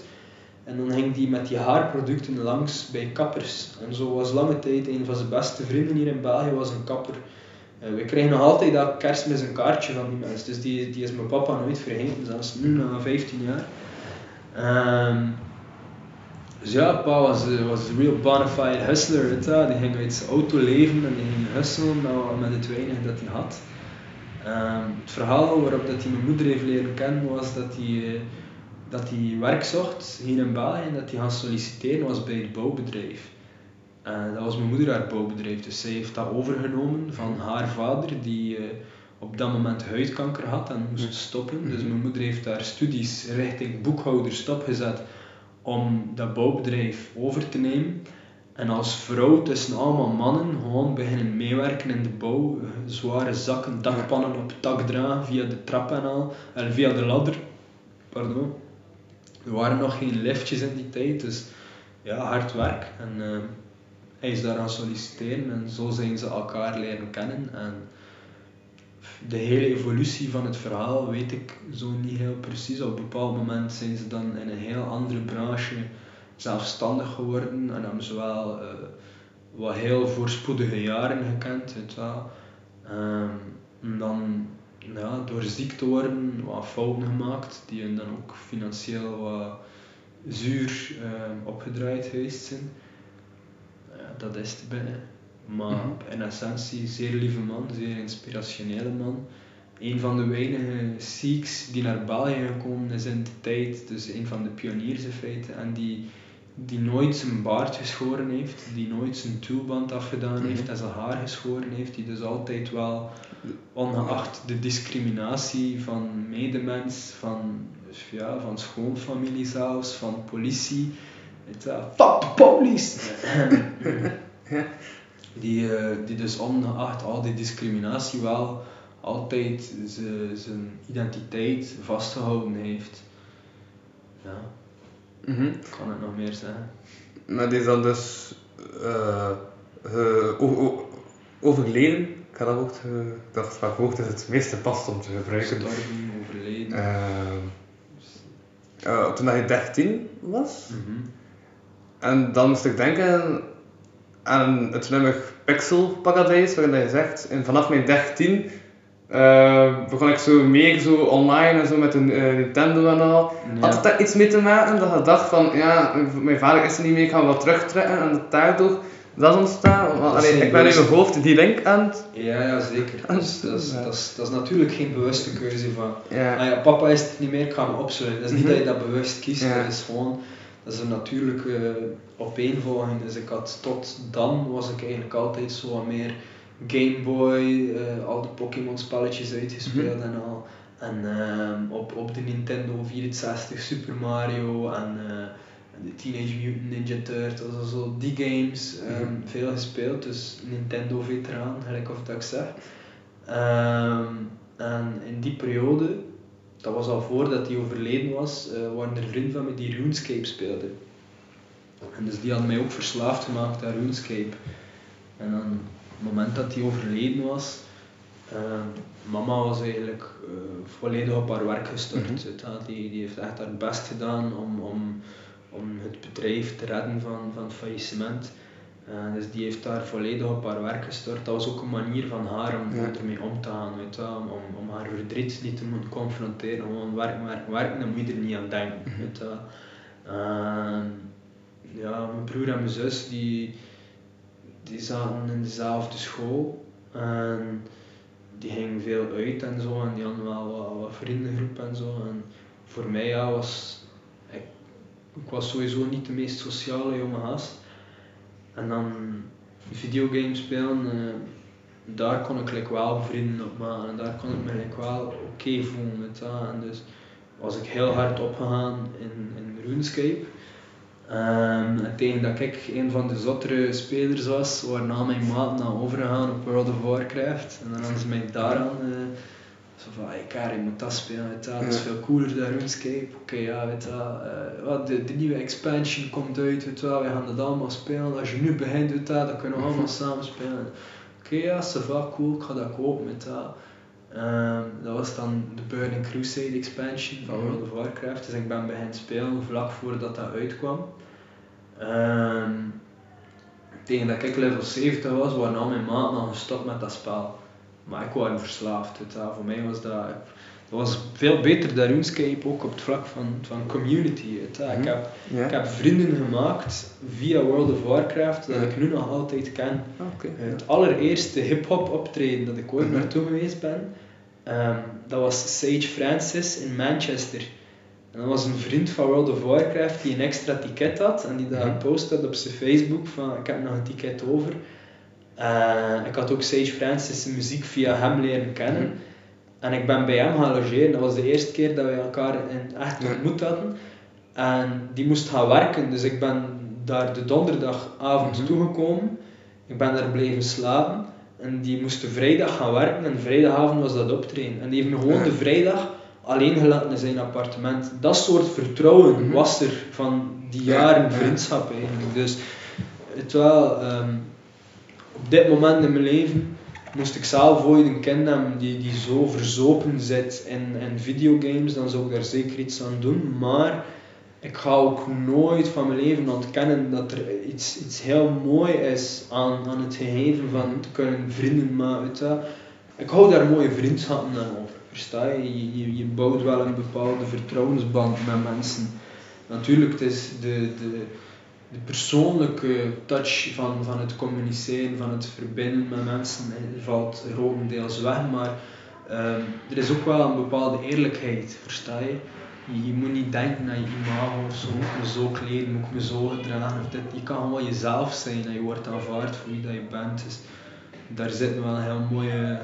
En dan ging hij met die haarproducten langs bij kappers. En zo was lange tijd een van zijn beste vrienden hier in België was een kapper. Eh, we krijgen nog altijd dat kerstmis een kaartje van die mensen. Dus die, die is mijn papa nooit vergeten, zelfs nu na 15 jaar. Ehm, dus ja, pa was, eh, was een real bona fide hustler. Weet. Die ging uit zijn auto leven en die ging hustelen met, het weinig dat hij had. Ehm, het verhaal waarop dat hij mijn moeder heeft leren kennen was dat hij, eh, dat hij werk zocht hier in België en dat hij gaan solliciteren was bij het bouwbedrijf. En dat was mijn moeder haar bouwbedrijf, dus zij heeft dat overgenomen van haar vader die eh, op dat moment huidkanker had en moest stoppen. Dus mijn moeder heeft haar studies richting boekhouder stopgezet om dat bouwbedrijf over te nemen. En als vrouw tussen allemaal mannen gewoon beginnen meewerken in de bouw, eh, zware zakken, dakpannen op dak dragen via de trap en al, en via de ladder. Pardon. Er waren nog geen liftjes in die tijd, dus ja, hard werk. En eh, hij is daar aan solliciteren en zo zijn ze elkaar leren kennen. En de hele evolutie van het verhaal weet ik zo niet heel precies. Op een bepaald moment zijn ze dan in een heel andere branche zelfstandig geworden en hebben ze wel eh, wat heel voorspoedige jaren gekend. Weet wel. Ehm, en dan ja, door ziek te worden wat fouten gemaakt, die hun dan ook financieel wat zuur ehm, opgedraaid geweest zijn. Dat is het binnen. Maar Mhm. in essentie, zeer lieve man, zeer inspirationele man. Een van de weinige Sikhs die naar België gekomen is in de tijd, dus een van de pioniers in feite, en die, die nooit zijn baard geschoren heeft, die nooit zijn tulband afgedaan heeft en zijn haar geschoren heeft, die dus altijd wel, ongeacht de discriminatie van medemens, van, ja, van schoonfamilie zelfs, van politie, je wel, fuck the police! <laughs> die, eh, die dus ongeacht al die discriminatie wel altijd ze- zijn identiteit vastgehouden heeft. Ja, Mhm. kan ik nog meer zeggen? Maar die is dan dus eh, o- o- overleden. Ik had dat dacht welk woord is het meeste past om te gebruiken. Gestorven, overleden. Eh, toen hij 13 was. Mhm. En dan moest ik denken aan het nummer Pixel Paradise, waarin hij zegt, en vanaf mijn 13 eh, begon ik zo meer zo online en zo met een eh, Nintendo en al. Ja. Had het daar iets mee te maken dat je dacht van, ja, mijn vader is er niet meer, ik ga wat terugtrekken en dat daardoor dat is ontstaan? Want, allee, ik ben in mijn hoofd die link aan het... Ja, ja, zeker. <laughs> Dat, is, dat, is, dat is natuurlijk geen bewuste keuze van, Ja. ah ja, papa is het niet meer, ik ga hem opsluiten. Dat is niet Mhm. dat je dat bewust kiest, Ja. dat is gewoon, dat is een natuurlijke opeenvolging. Dus ik had tot dan, was ik eigenlijk altijd zo wat meer Game Boy, eh, al de Pokémon spelletjes uitgespeeld Mhm. en al. En ehm, op, op de Nintendo 64 Super Mario en en de Teenage Mutant Ninja Turtles en zo, die games ehm, Mhm. veel gespeeld. Dus Nintendo veteraan, gelijk of dat ik zeg. Ehm, en in die periode, dat was al voordat hij overleden was, eh, waren er vrienden van me die RuneScape speelden. En dus die hadden mij ook verslaafd gemaakt aan RuneScape. En dan, op het moment dat hij overleden was, ehm, mama was eigenlijk eh, volledig op haar werk gestort. Wel. die, die heeft echt haar best gedaan om, om, om het bedrijf te redden van, van het faillissement. Eh, dus die heeft daar volledig op haar werk gestort. Dat was ook een manier van haar om Ja. ermee om te gaan, weet wel. om, om, om haar verdriet niet te moeten confronteren. Gewoon werken, werken, werken, dan moet je er niet aan denken. weet je wel. Ehm, ja, mijn broer en mijn zus die, die zaten in dezelfde school. En die gingen veel uit en zo. En die hadden wel wat, wat vriendengroep en zo. En voor mij ja, was ik, ik was sowieso niet de meest sociale jonge gast. En dan videogames spelen, eh, daar kon ik like, wel vrienden op maken. En daar kon ik me like, wel oké voelen met dat. En dus was ik heel hard opgegaan in, in RuneScape. Ehm, en tegen dat ik een van de zottere spelers was, waarna mijn maat naar overgegaan op World of Warcraft. En dan hadden ze mij daaraan eh, zo van, hey moet dat spelen, weet dat is veel cooler dan RuneScape. Oké, ja, weet wel, eh, wat, de, de nieuwe expansion komt uit, weet we gaan dat allemaal spelen. Als je nu begint, weet je wel, dan kunnen we allemaal samen spelen. Oké, ja, ça va, cool, ik ga dat kopen, je wel. Ehm, dat was dan de Burning Crusade expansion van Mhm. World of Warcraft. Dus ik ben beginnen spelen vlak voordat dat uitkwam. Ehm, tegen dat ik level 70 was, waren al mijn maten al gestopt met dat spel. Maar ik was verslaafd. wel. Voor mij was dat, dat was veel beter dan RuneScape, ook op het vlak van, van community. wel. Ik, Mhm. heb, ik heb vrienden gemaakt via World of Warcraft dat ik nu nog altijd ken. Ah, Oké. Het allereerste hip-hop optreden dat ik ooit Mhm. naartoe geweest ben, ehm, dat was Sage Francis in Manchester. En dat was een vriend van World of Warcraft die een extra ticket had en die dat Mhm. gepost had op zijn Facebook van ik heb nog een ticket over. Eh, ik had ook Sage Francis' muziek via hem leren kennen. Mhm. En ik ben bij hem gaan logeren. Dat was de eerste keer dat we elkaar in echt ontmoet hadden. En die moest gaan werken, dus ik ben daar de donderdagavond Mhm. toegekomen. Ik ben daar blijven slapen. En die moest de vrijdag gaan werken en vrijdagavond was dat optreden. En die heeft me gewoon de vrijdag alleen gelaten in zijn appartement. Dat soort vertrouwen was er van die jaren Ja, ja. vriendschap eigenlijk. Dus het wel, ehm, op dit moment in mijn leven moest ik zelf ooit een kind hebben die, die zo verzopen zit in, in videogames, dan zou ik daar zeker iets aan doen. Maar ik ga ook nooit van mijn leven ontkennen dat er iets, iets heel mooi is aan, aan het gegeven van te kunnen vrienden maken. je. Ik hou daar mooie vriendschappen aan over. Versta je? Je, je? je bouwt wel een bepaalde vertrouwensband met mensen. Natuurlijk, het is de, de, de persoonlijke touch van, van het communiceren, van het verbinden met mensen, eh, valt grotendeels weg. Maar ehm, er is ook wel een bepaalde eerlijkheid, versta je? Je, moet niet denken aan je imago of zo, moet me zo kleden, moet ik me zo gedragen of. Je kan gewoon jezelf zijn en je wordt aanvaard voor wie dat je bent. Dus daar zitten wel heel mooie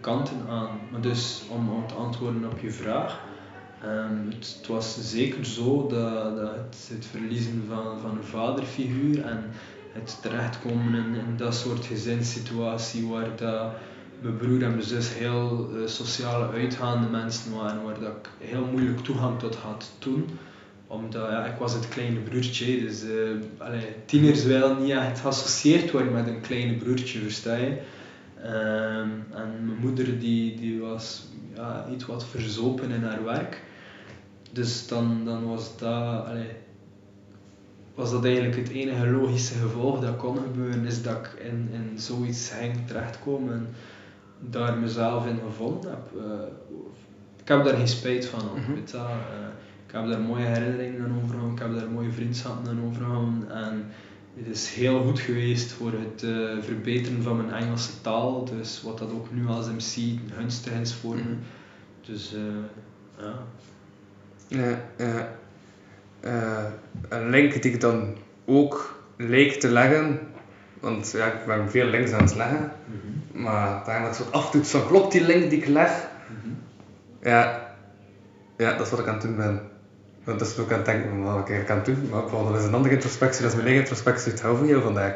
kanten aan. Maar dus, om, om te antwoorden op je vraag, ehm, het, was zeker zo dat, het, verliezen van, van een vaderfiguur en het terechtkomen in, in dat soort gezinssituatie waar dat mijn broer en mijn zus heel eh, sociale uitgaande mensen waren, waar dat ik heel moeilijk toegang tot had toen. Omdat ja, ik was het kleine broertje, dus eh allee, tieners willen niet echt geassocieerd worden met een kleine broertje, versta je? Ehm, en mijn moeder die, die was ja, iets wat verzopen in haar werk. Dus dan, dan was dat, allee, was dat eigenlijk het enige logische gevolg dat kon gebeuren, is dat ik in, in zoiets ging terechtkomen en daar mezelf in gevonden heb. Eh, ik heb daar geen spijt van, Mhm. weet je wel. Eh, ik heb daar mooie herinneringen aan overgehouden, ik heb daar mooie vriendschappen aan overgehouden en het is heel goed geweest voor het eh, verbeteren van mijn Engelse taal, dus wat dat ook nu als MC gunstig is voor me. Mhm. Dus eh, ja. Ja, ja. Eh, een link die ik dan ook leek te leggen, want ja, ik ben veel links aan het leggen, maar daar dat soort aftoets van klopt die link die ik leg? Ja, ja, dat is wat ik aan het doen ben. Want dat is wat ik aan het denken wat ik eigenlijk aan het doen, maar dat is een andere introspectie, dat is mijn eigen introspectie, het hou van jou vandaag.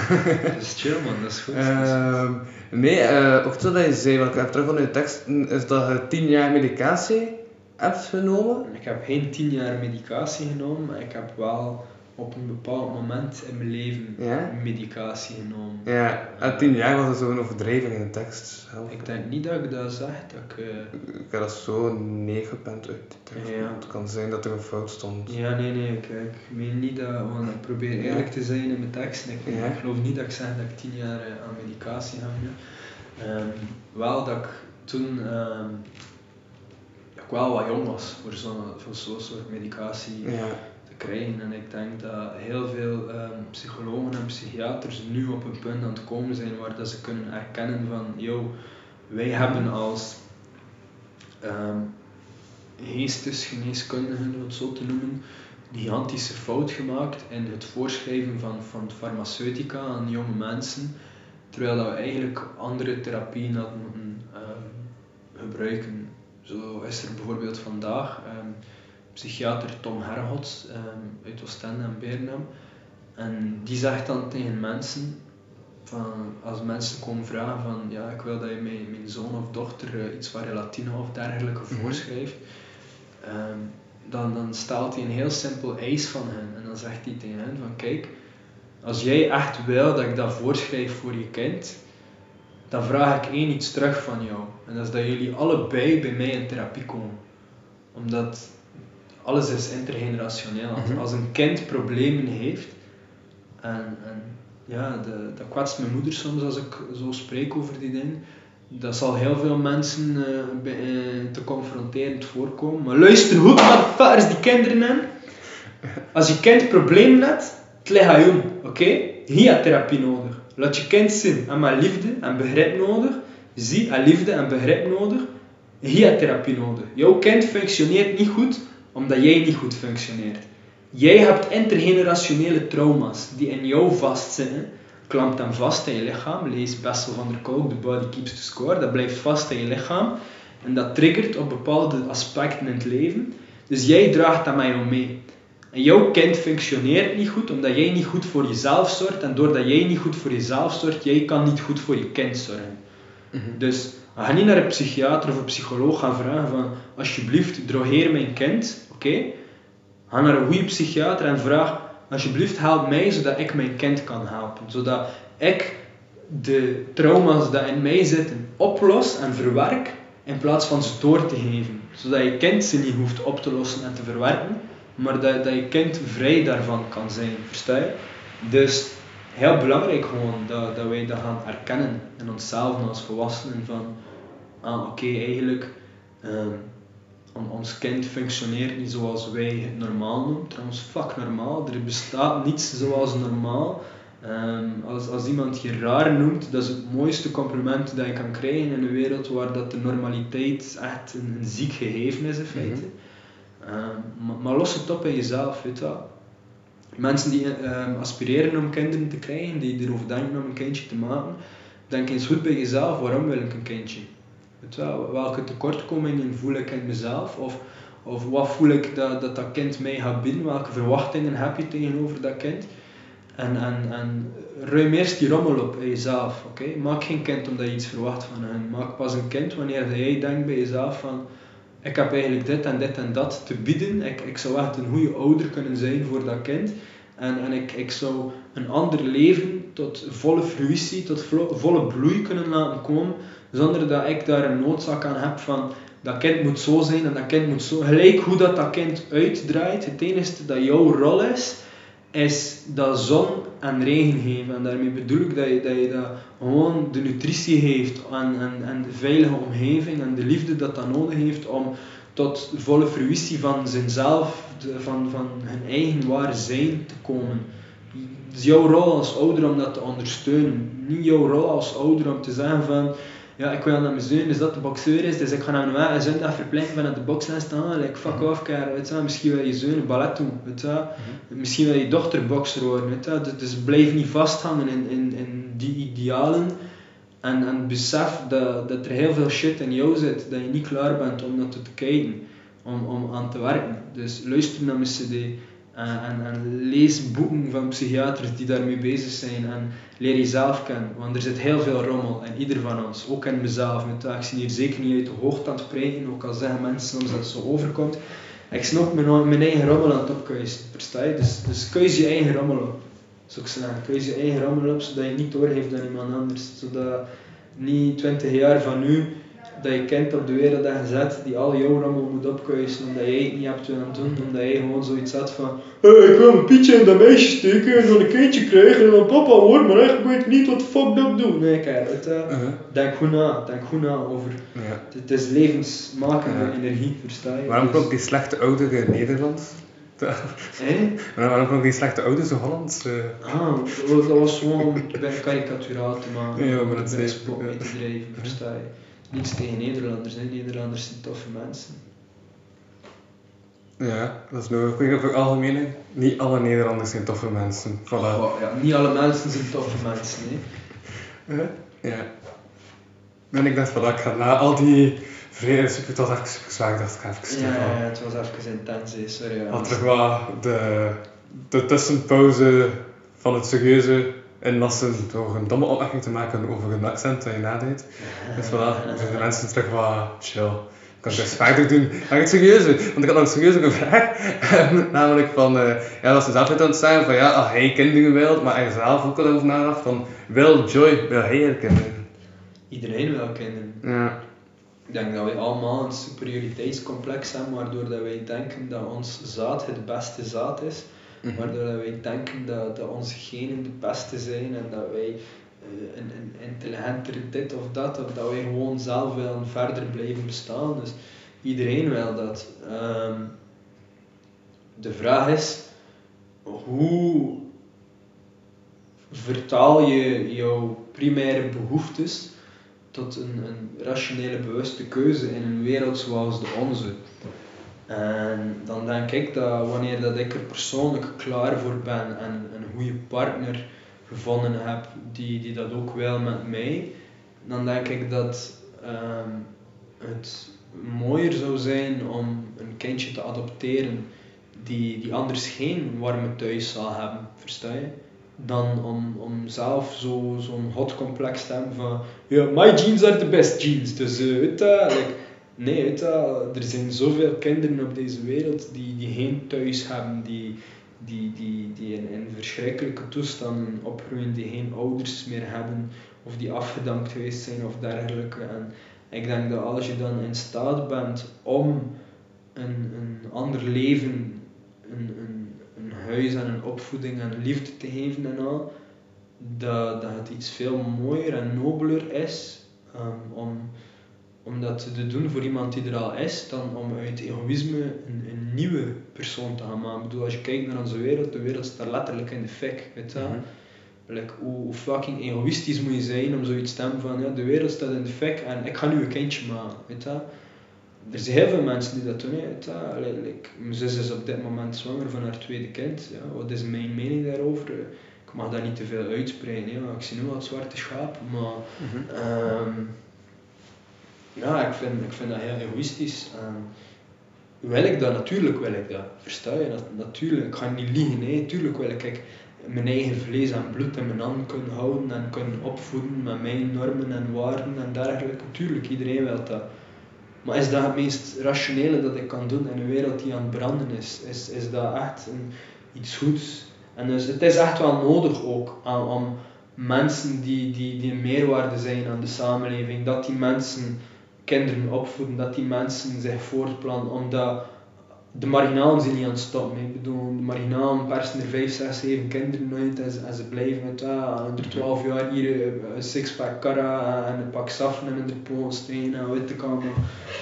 <laughs> Dat is chill man, dat is goed. Ehm, nee, eh, ook zo dat je zei, want ik heb terug van je tekst, is dat je tien jaar medicatie hebt genomen. Ik heb geen tien jaar medicatie genomen, maar ik heb wel op een bepaald moment in mijn leven Ja? medicatie genomen. Ja, en tien jaar was er zo'n overdrijving in de tekst. zelf. Ik denk niet dat ik dat zeg, dat ik... eh, Ik heb dat zo neergepend uit de tekst. Ja. Het kan zijn dat er een fout stond. Ja, nee, nee, ik, ik meen niet dat, want ik probeer eerlijk te zijn in mijn tekst. Ik, Ja. ik geloof niet dat ik zeg dat ik tien jaar eh, aan medicatie heb. Ehm, wel dat ik toen ehm, ik wel wat jong was voor zo'n voor zo'n soort medicatie Ja. Krijgen. En ik denk dat heel veel ehm, psychologen en psychiaters nu op een punt aan het komen zijn waar dat ze kunnen erkennen van, yo, wij hebben als ehm geestesgeneeskundigen, om het zo te noemen, gigantische fout gemaakt in het voorschrijven van, van farmaceutica aan jonge mensen, terwijl dat we eigenlijk andere therapieën hadden moeten ehm, gebruiken. Zo is er bijvoorbeeld vandaag psychiater Tom Hergots ehm, uit Oostende en Beernam. En die zegt dan tegen mensen, van, als mensen komen vragen van ja, ik wil dat je mijn, mijn zoon of dochter eh, iets van relatine of dergelijke Mhm. voorschrijft, ehm, dan, dan stelt hij een heel simpel eis van hen. En dan zegt hij tegen hen van kijk, als jij echt wil dat ik dat voorschrijf voor je kind, dan vraag ik één iets terug van jou. En dat is dat jullie allebei bij mij in therapie komen. Omdat alles is intergenerationeel. Als, Mhm. als een kind problemen heeft, en, en ja, de, dat kwetst mijn moeder soms als ik zo spreek over die dingen. Dat zal heel veel mensen eh, bij- eh, te confronterend voorkomen. Maar luister goed naar de vaders die kinderen hebben. Als je kind problemen hebt, het ligt aan jou, oké? Je hebt therapie nodig. Laat je kind zien en maar liefde en begrip nodig. Zie en liefde en begrip nodig. Hebt therapie nodig. Jouw kind functioneert niet goed omdat jij niet goed functioneert. Jij hebt intergenerationele trauma's die in jou vastzitten. Klampt dan vast in je lichaam. Lees Bessel van der Kolk, The Body Keeps the Score. Dat blijft vast in je lichaam. En dat triggert op bepaalde aspecten in het leven. Dus jij draagt dat met jou mee. En jouw kind functioneert niet goed omdat jij niet goed voor jezelf zorgt. En doordat jij niet goed voor jezelf zorgt, jij kan niet goed voor je kind zorgen. Dus Ga niet naar een psychiater of een psycholoog gaan vragen van alsjeblieft drogeer mijn kind, oké? Ga naar een goede psychiater en vraag alsjeblieft help mij zodat ik mijn kind kan helpen. Zodat ik de trauma's die in mij zitten oplos en verwerk in plaats van ze door te geven. Zodat je kind ze niet hoeft op te lossen en te verwerken, maar dat, dat je kind vrij daarvan kan zijn. Versta je? Dus heel belangrijk gewoon dat, dat wij dat gaan erkennen in onszelf als volwassenen van ah oké eigenlijk ehm, on- ons kind functioneert niet zoals wij het normaal noemen. Trouwens, fuck normaal. Er bestaat niets zoals normaal. Ehm, als, als iemand je raar noemt, dat is het mooiste compliment dat je kan krijgen in een wereld waar dat de normaliteit echt een, een ziek gegeven is in feite. Ehm, maar, maar los het op in jezelf, weet je wel. Mensen die ehm, aspireren om kinderen te krijgen, die erover denken om een kindje te maken, denk eens goed bij jezelf, waarom wil ik een kindje? Welke tekortkomingen voel ik in mezelf? Of, of wat voel ik dat, dat kind mij gaat bieden? Welke verwachtingen heb je tegenover dat kind? En, en, en ruim eerst die rommel op in jezelf. oké? Maak geen kind omdat je iets verwacht van hen. Maak pas een kind wanneer jij denkt bij jezelf van ik heb eigenlijk dit en dit en dat te bieden. Ik, ik zou echt een goede ouder kunnen zijn voor dat kind. En, en ik, ik zou een ander leven tot volle fruitie, tot volle bloei kunnen laten komen. Zonder dat ik daar een noodzaak aan heb van dat kind moet zo zijn en dat kind moet zo. Gelijk hoe dat, dat kind uitdraait. Het enige dat jouw rol is, is dat zon en regen geven. En daarmee bedoel ik dat je dat, je dat gewoon de nutritie heeft en, en, en de veilige omgeving en de liefde dat dat nodig heeft om tot volle fruitie van zichzelf, de- van, van hun eigen ware zijn te komen. Het is jouw rol als ouder om dat te ondersteunen. Niet jouw rol als ouder om te zeggen van ja, ik wil naar mijn zoon, dus dat de boxeur is, dus ik ga naar weg en zondag verplicht van aan de boxles staan, like fuck off, kerel, weet je misschien wil je zoon een ballet doen, weet je wel. misschien wil je dochter bokser worden, weet je dus, dus blijf niet vasthangen in, in, in die idealen. En, en besef dat, dat er heel veel shit in jou zit, dat je niet klaar bent om dat te kijken, om, om aan te werken. Dus luister naar mijn cd en, lees boeken van psychiaters die daarmee bezig zijn en leer jezelf kennen, want er zit heel veel rommel in ieder van ons, ook in mezelf. Met ik zie hier zeker niet uit de hoogte aan het spreken, ook al zeggen mensen soms dat het zo overkomt. Ik snap mijn, eigen rommel aan het opkuisen? Dus, dus kuis je eigen rommel op, zou ik zeggen. Kuis je eigen rommel op, zodat je niet doorgeeft aan iemand anders. Zodat niet 20 jaar van nu, dat je kind op de wereld hebt gezet die al jouw moet opkuisen, omdat jij het niet hebt willen doen, omdat jij gewoon zoiets had van "Hé, ik wil een pietje in dat meisje steken en dan een kindje krijgen en dan papa hoor, maar echt, ik weet niet wat de fuck dat ik doe. Nee, kijk, het, eh, Uh-huh. denk goed na, denk goed na over. Het, het is levensmakende energie, versta je? Waarom Dus- klonk die slechte ouder in Nederland? Hé? Maar <laughs> waarom klonk die slechte ouder zo Hollands? eh? Ah, dat was gewoon bij karikaturaal te maken, Ja, maar dat een zei- spot mee te drijven, versta je? Niets tegen Nederlanders, hè. Nederlanders zijn toffe mensen. Ja, dat is nog een voor algemene. Niet alle Nederlanders zijn toffe mensen. Voilà. Oh, ja, niet alle mensen zijn toffe mensen, hè. Ja. En ik dacht van, ik ga na al die vrede super tot even super zwaar. Ik dacht, ik ga even Ja, ja, het was even intens, hè. sorry. Ja. Al terug wat de, de tussenpauze van het serieuze inlassen door een domme opmerking te maken over een accent dat je nadeed. Dus voilà, dan zijn de mensen terug wat chill. Ik kan het dus verder doen. Maar het serieuze, want ik had nog een serieuze vraag. <laughs> Namelijk van, eh, ja, dat ze zelf aan het zeggen van ja, als hij kinderen wil, maar hij zelf ook al over nadacht van, wil Joy, wil hij er kinderen? Iedereen wil kinderen. Ja. Ik denk dat wij allemaal een superioriteitscomplex hebben, waardoor dat wij denken dat ons zaad het beste zaad is. Waardoor dat wij denken dat, dat onze genen de beste zijn en dat wij eh, een, een intelligenter dit of dat, of dat wij gewoon zelf willen verder blijven bestaan. Dus iedereen wil dat. Ehm, de vraag is, hoe vertaal je jouw primaire behoeftes tot een, een rationele bewuste keuze in een wereld zoals de onze? En dan denk ik dat wanneer dat ik er persoonlijk klaar voor ben en een goede partner gevonden heb die, die dat ook wil met mij, dan denk ik dat ehm, het mooier zou zijn om een kindje te adopteren die, die anders geen warme thuis zal hebben, versta je? dan om, om zelf zo- zo'n hot complex te hebben van ja, my jeans are the best jeans. Dus like, nee, weet er zijn zoveel kinderen op deze wereld die, die geen thuis hebben, die, die, die, die in, in verschrikkelijke toestanden opgroeien, die geen ouders meer hebben, of die afgedankt geweest zijn of dergelijke. En ik denk dat als je dan in staat bent om een, een ander leven, een, een, een huis en een opvoeding en liefde te geven en al, dat, dat het iets veel mooier en nobeler is ehm, om, om dat te doen voor iemand die er al is, dan om uit egoïsme een, een nieuwe persoon te gaan maken. Ik bedoel, als je kijkt naar onze wereld, de wereld staat letterlijk in de fik, weet je. Like, hoe, fucking egoïstisch moet je zijn om zoiets te hebben van ja, de wereld staat in de fik en ik ga nu een kindje maken, weet je. Er zijn heel veel mensen die dat doen, weet je. Like, mijn zus is op dit moment zwanger van haar tweede kind. Ja. Wat is mijn mening daarover? Ik mag daar niet te veel uitspreiden, ja. ik zie nu al het zwarte schaap, maar ehm, ja, ik vind, ik vind dat heel egoïstisch. En wil ik dat? Natuurlijk wil ik dat. Versta je? Dat, natuurlijk, ik ga niet liegen. Nee, tuurlijk wil ik, mijn eigen vlees en bloed in mijn hand kunnen houden en kunnen opvoeden met mijn normen en waarden en dergelijke. Tuurlijk, iedereen wil dat. Maar is dat het meest rationele dat ik kan doen in een wereld die aan het branden is? Is, is dat echt iets goeds? En dus het is echt wel nodig ook aan, om mensen die, die, die een meerwaarde zijn aan de samenleving, dat die mensen kinderen opvoeden, dat die mensen zich voortplanten, omdat de marginalen zijn niet aan het stoppen. Ik bedoel, de marginalen persen er 5, 6, 7 kinderen uit en ze, en ze blijven met ah, onder 12 jaar hier eh, een sixpack cara en een pak saffen in de pool steken en ik allemaal.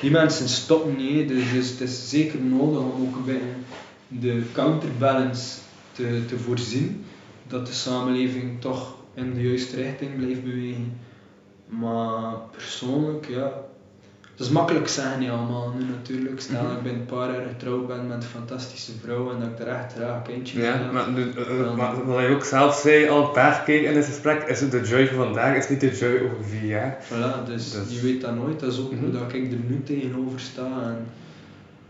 Die mensen stoppen niet, dus, dus het is zeker nodig om ook een beetje de counterbalance te, te voorzien, dat de samenleving toch in de juiste richting blijft bewegen. Maar persoonlijk, ja, dat is makkelijk zeggen niet allemaal nu natuurlijk. Stel dat ik binnen een paar jaar getrouwd ben met een fantastische vrouw en dat ik er echt graag een kindje Ja, heb. maar, nu, eh, Dan- maar wat je ook zelf zei al een paar keer in dit gesprek, is het de joy van vandaag, is niet de joy over vier jaar. Voilà, dus Dus- je weet dat nooit. Dat is ook Mhm. hoe dat ik er nu tegenover sta. En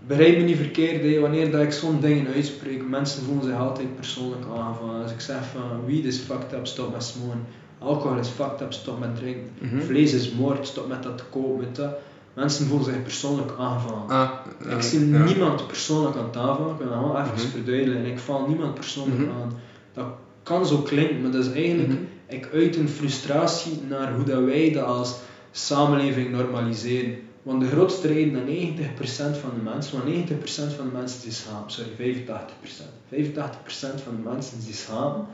begrijp me niet verkeerd, wanneer dat ik zo'n dingen uitspreek, mensen voelen zich altijd persoonlijk aangevallen. Als ik zeg van weed is fucked up, stop met smoren. Alcohol is fucked up, stop met drinken. Mhm. Vlees is moord, stop met dat te kopen. je. Mensen voelen zich persoonlijk aangevallen. Ah, Ik eh, zie ja. niemand persoonlijk aan tafel, ik wil dat wel even Mhm. verduidelijken. Ik val niemand persoonlijk Mhm. aan. Dat kan zo klinken, maar dat is eigenlijk, Mhm. ik uit een frustratie naar hoe dat wij dat als samenleving normaliseren. Want de grootste reden dat 90% van de mensen, want 90% van de mensen die schamen, sorry, 85%. 85% van de mensen die schamen.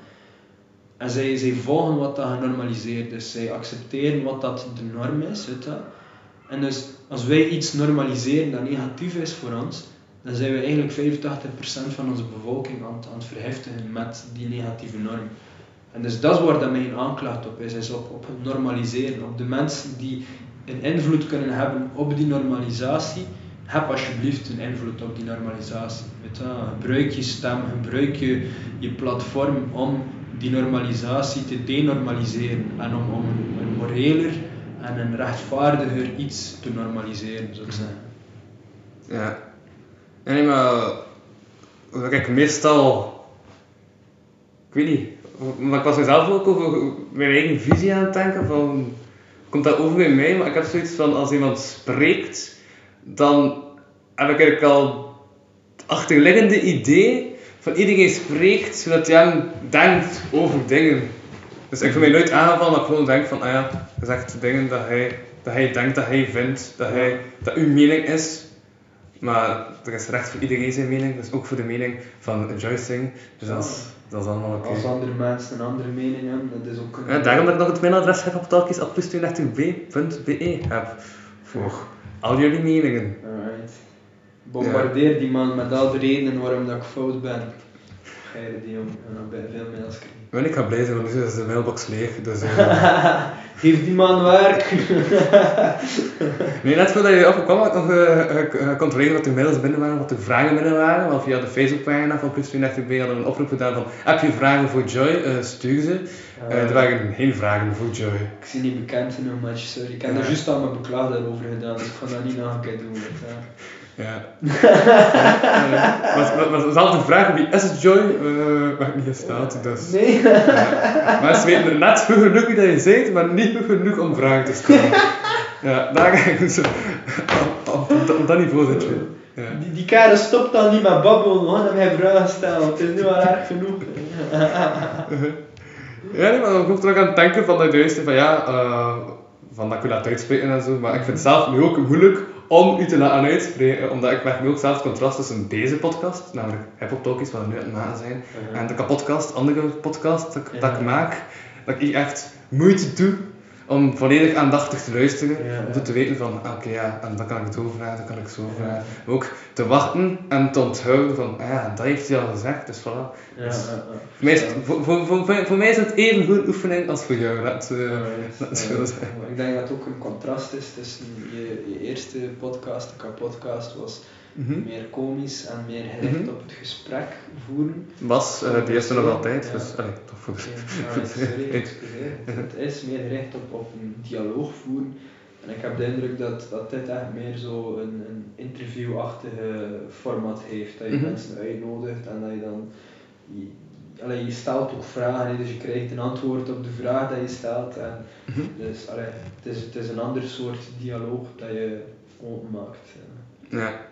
En zij, zij volgen wat dat genormaliseerd is. Zij accepteren wat dat de norm is. Weet. En dus als wij iets normaliseren dat negatief is voor ons, dan zijn we eigenlijk 85% van onze bevolking aan, het- aan het verheftigen met die negatieve norm. En dus dat is waar dat mijn aanklacht op is, is op, op het normaliseren. Op de mensen die een invloed kunnen hebben op die normalisatie, heb alsjeblieft een invloed op die normalisatie. Gebruik je stem, gebruik je, je platform om die normalisatie te denormaliseren en om, om een moreler en een rechtvaardiger iets te normaliseren, zou ik zeggen. Ja. Ja, nee, ik meestal, ik weet niet, maar ik was mezelf ook over mijn eigen visie aan het denken van, komt dat over bij mij, maar ik heb zoiets van, als iemand spreekt, dan heb ik eigenlijk al het achterliggende idee van iedereen spreekt zodat hij denkt over dingen. Dus ik vind mij nooit aangevallen, maar ik gewoon denk van, ah ja, hij zegt dingen dat hij, dat hij denkt, dat hij vindt, dat, hij, dat uw mening is. Maar er is recht voor iedereen zijn mening, dus ook voor de mening van Joyce. Dus dat is, dat is allemaal oké. Als andere mensen een andere mening hebben, dat is ook een... Ja, daarom dat ik nog het mailadres heb op talkies.plus32b.be heb. Voor al jullie meningen. Alright. Bombardeer die man met al de redenen waarom dat ik fout ben. Geile die jongen, en dan ben je veel mails Maar ik ga blij zijn, want nu is de mailbox leeg. Dus, eh, <laughs> Geef die man werk! <laughs> Nee, net voordat je opkwam had ik nog eh, eh, gecontroleerd wat de mails binnen waren, wat de vragen binnen waren. Want via de Facebookpagina van Plus 32B hadden we een oproep gedaan van heb je vragen voor Joy, stuur ze. Eh, er waren geen vragen voor Joy. Ik zie niet bekend genoeg, match, sorry. Ik heb er juist al mijn beklag daarover gedaan, dus ik ga dat niet nog een keer doen. Ja. ja. Maar, maar, maar het is altijd een vraag wie is het Joy? Uh, werd niet gesteld. Dus. Nee. Ja. Mensen weten net hoe genoeg wie dat je zegt, maar niet goed genoeg om vragen te stellen. Ja, daar ga ik dus op, dat niveau zit je. Ja. Die, die kerel stopt dan niet met babbelen, man, dat hij vragen stellen. Het is nu al erg genoeg. Ja, nee, maar ik kom terug aan het denken van dat juist van ja, uh, van dat ik laten uitspreken en zo, maar ik vind het zelf nu ook moeilijk om u te laten uitspreken, omdat ik merk nu ook zelf het contrast tussen deze podcast, namelijk Hip Talkies, wat we nu aan het maken zijn, en de kapotkast, andere podcast dat, ik- dat maak, dat ik echt moeite doe om volledig aandachtig te luisteren, Ja, om te weten van, ah, oké ja, en dan kan ik zo vragen, dan kan ik zo vragen. Ook te wachten en te onthouden van, ah ja, dat heeft hij al gezegd, dus voilà. Ja. Voor mij, is het, voor, voor, voor, mij is het even goed oefening als voor jou. Dat, eh, dat. Ik denk dat het ook een contrast is tussen je, je eerste podcast, de K-podcast, was Mhm. meer komisch en meer gericht Mhm. op het gesprek voeren. Was, eh, die is er nog altijd, Ja. dus allee, toch voor. Sorry, excuseer. Het is meer gericht op, op een dialoog voeren. En ik heb de indruk dat, dat dit echt meer zo een, een interviewachtige format heeft. Dat je Mhm. mensen uitnodigt en dat je dan... Je, allee, je stelt ook vragen, dus je krijgt een antwoord op de vraag dat je stelt. En dus allee, het, is, het is een ander soort dialoog dat je openmaakt. ja.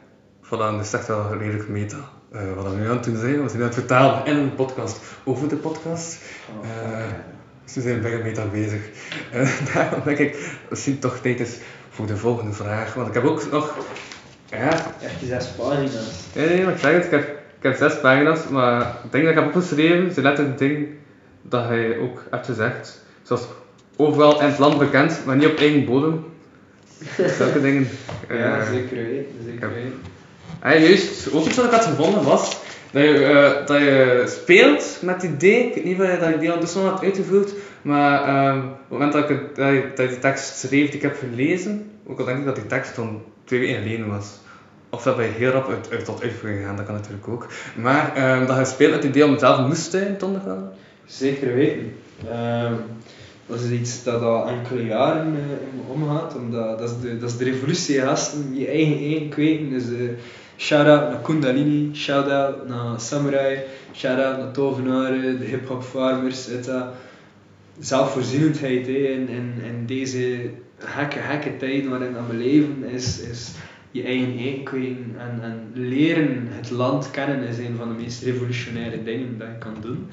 Voilà, dat is echt wel redelijk meta. Eh, wat we nu aan het doen zijn, we zijn aan het vertalen in een podcast over de podcast. Eh, dus we zijn bijna meta bezig. Eh, <laughs> daarom denk ik, misschien toch tijd is voor de volgende vraag. Want ik heb ook nog, ja, Echt zes pagina's. Nee, nee, maar ik zeg het, ik heb, ik heb zes pagina's, maar het ding dat ik heb opgeschreven zijn net het ding dat hij ook hebt gezegd. Zoals overal in het land bekend, maar niet op eigen bodem. <laughs> Zulke dingen. Ja, Eh, zeker weten. Zeker weten. Juist, ook wat ik had gevonden was dat je, eh, dat je speelt met het idee, ik weet niet of je dat ondertussen al hebt uitgevoerd, maar ehm, op het moment dat ik, dat je, dat je de tekst schreef die ik heb gelezen, ook al denk ik dat die tekst van twee weken geleden was. Of dat je heel rap uit, uit tot uitvoering gaan, dat kan natuurlijk ook. Maar ehm, dat je speelt met het idee om zelf moestuin te ondergaan. Zeker weten. Ehm, dat is iets dat al enkele jaren eh, in me omgaat, omdat dat is de, dat is de revolutie, gasten. Je eigen eten kweken. Eh shout-out naar Kundalini, shout-out naar Samurai, shout-out naar Tovenaren, de hip-hop farmers, et. Zelfvoorzienendheid in, in, in deze gekke, gekke tijd waarin we leven, is, is je eigen kweken en, en leren het land kennen is een van de meest revolutionaire dingen dat je kan doen.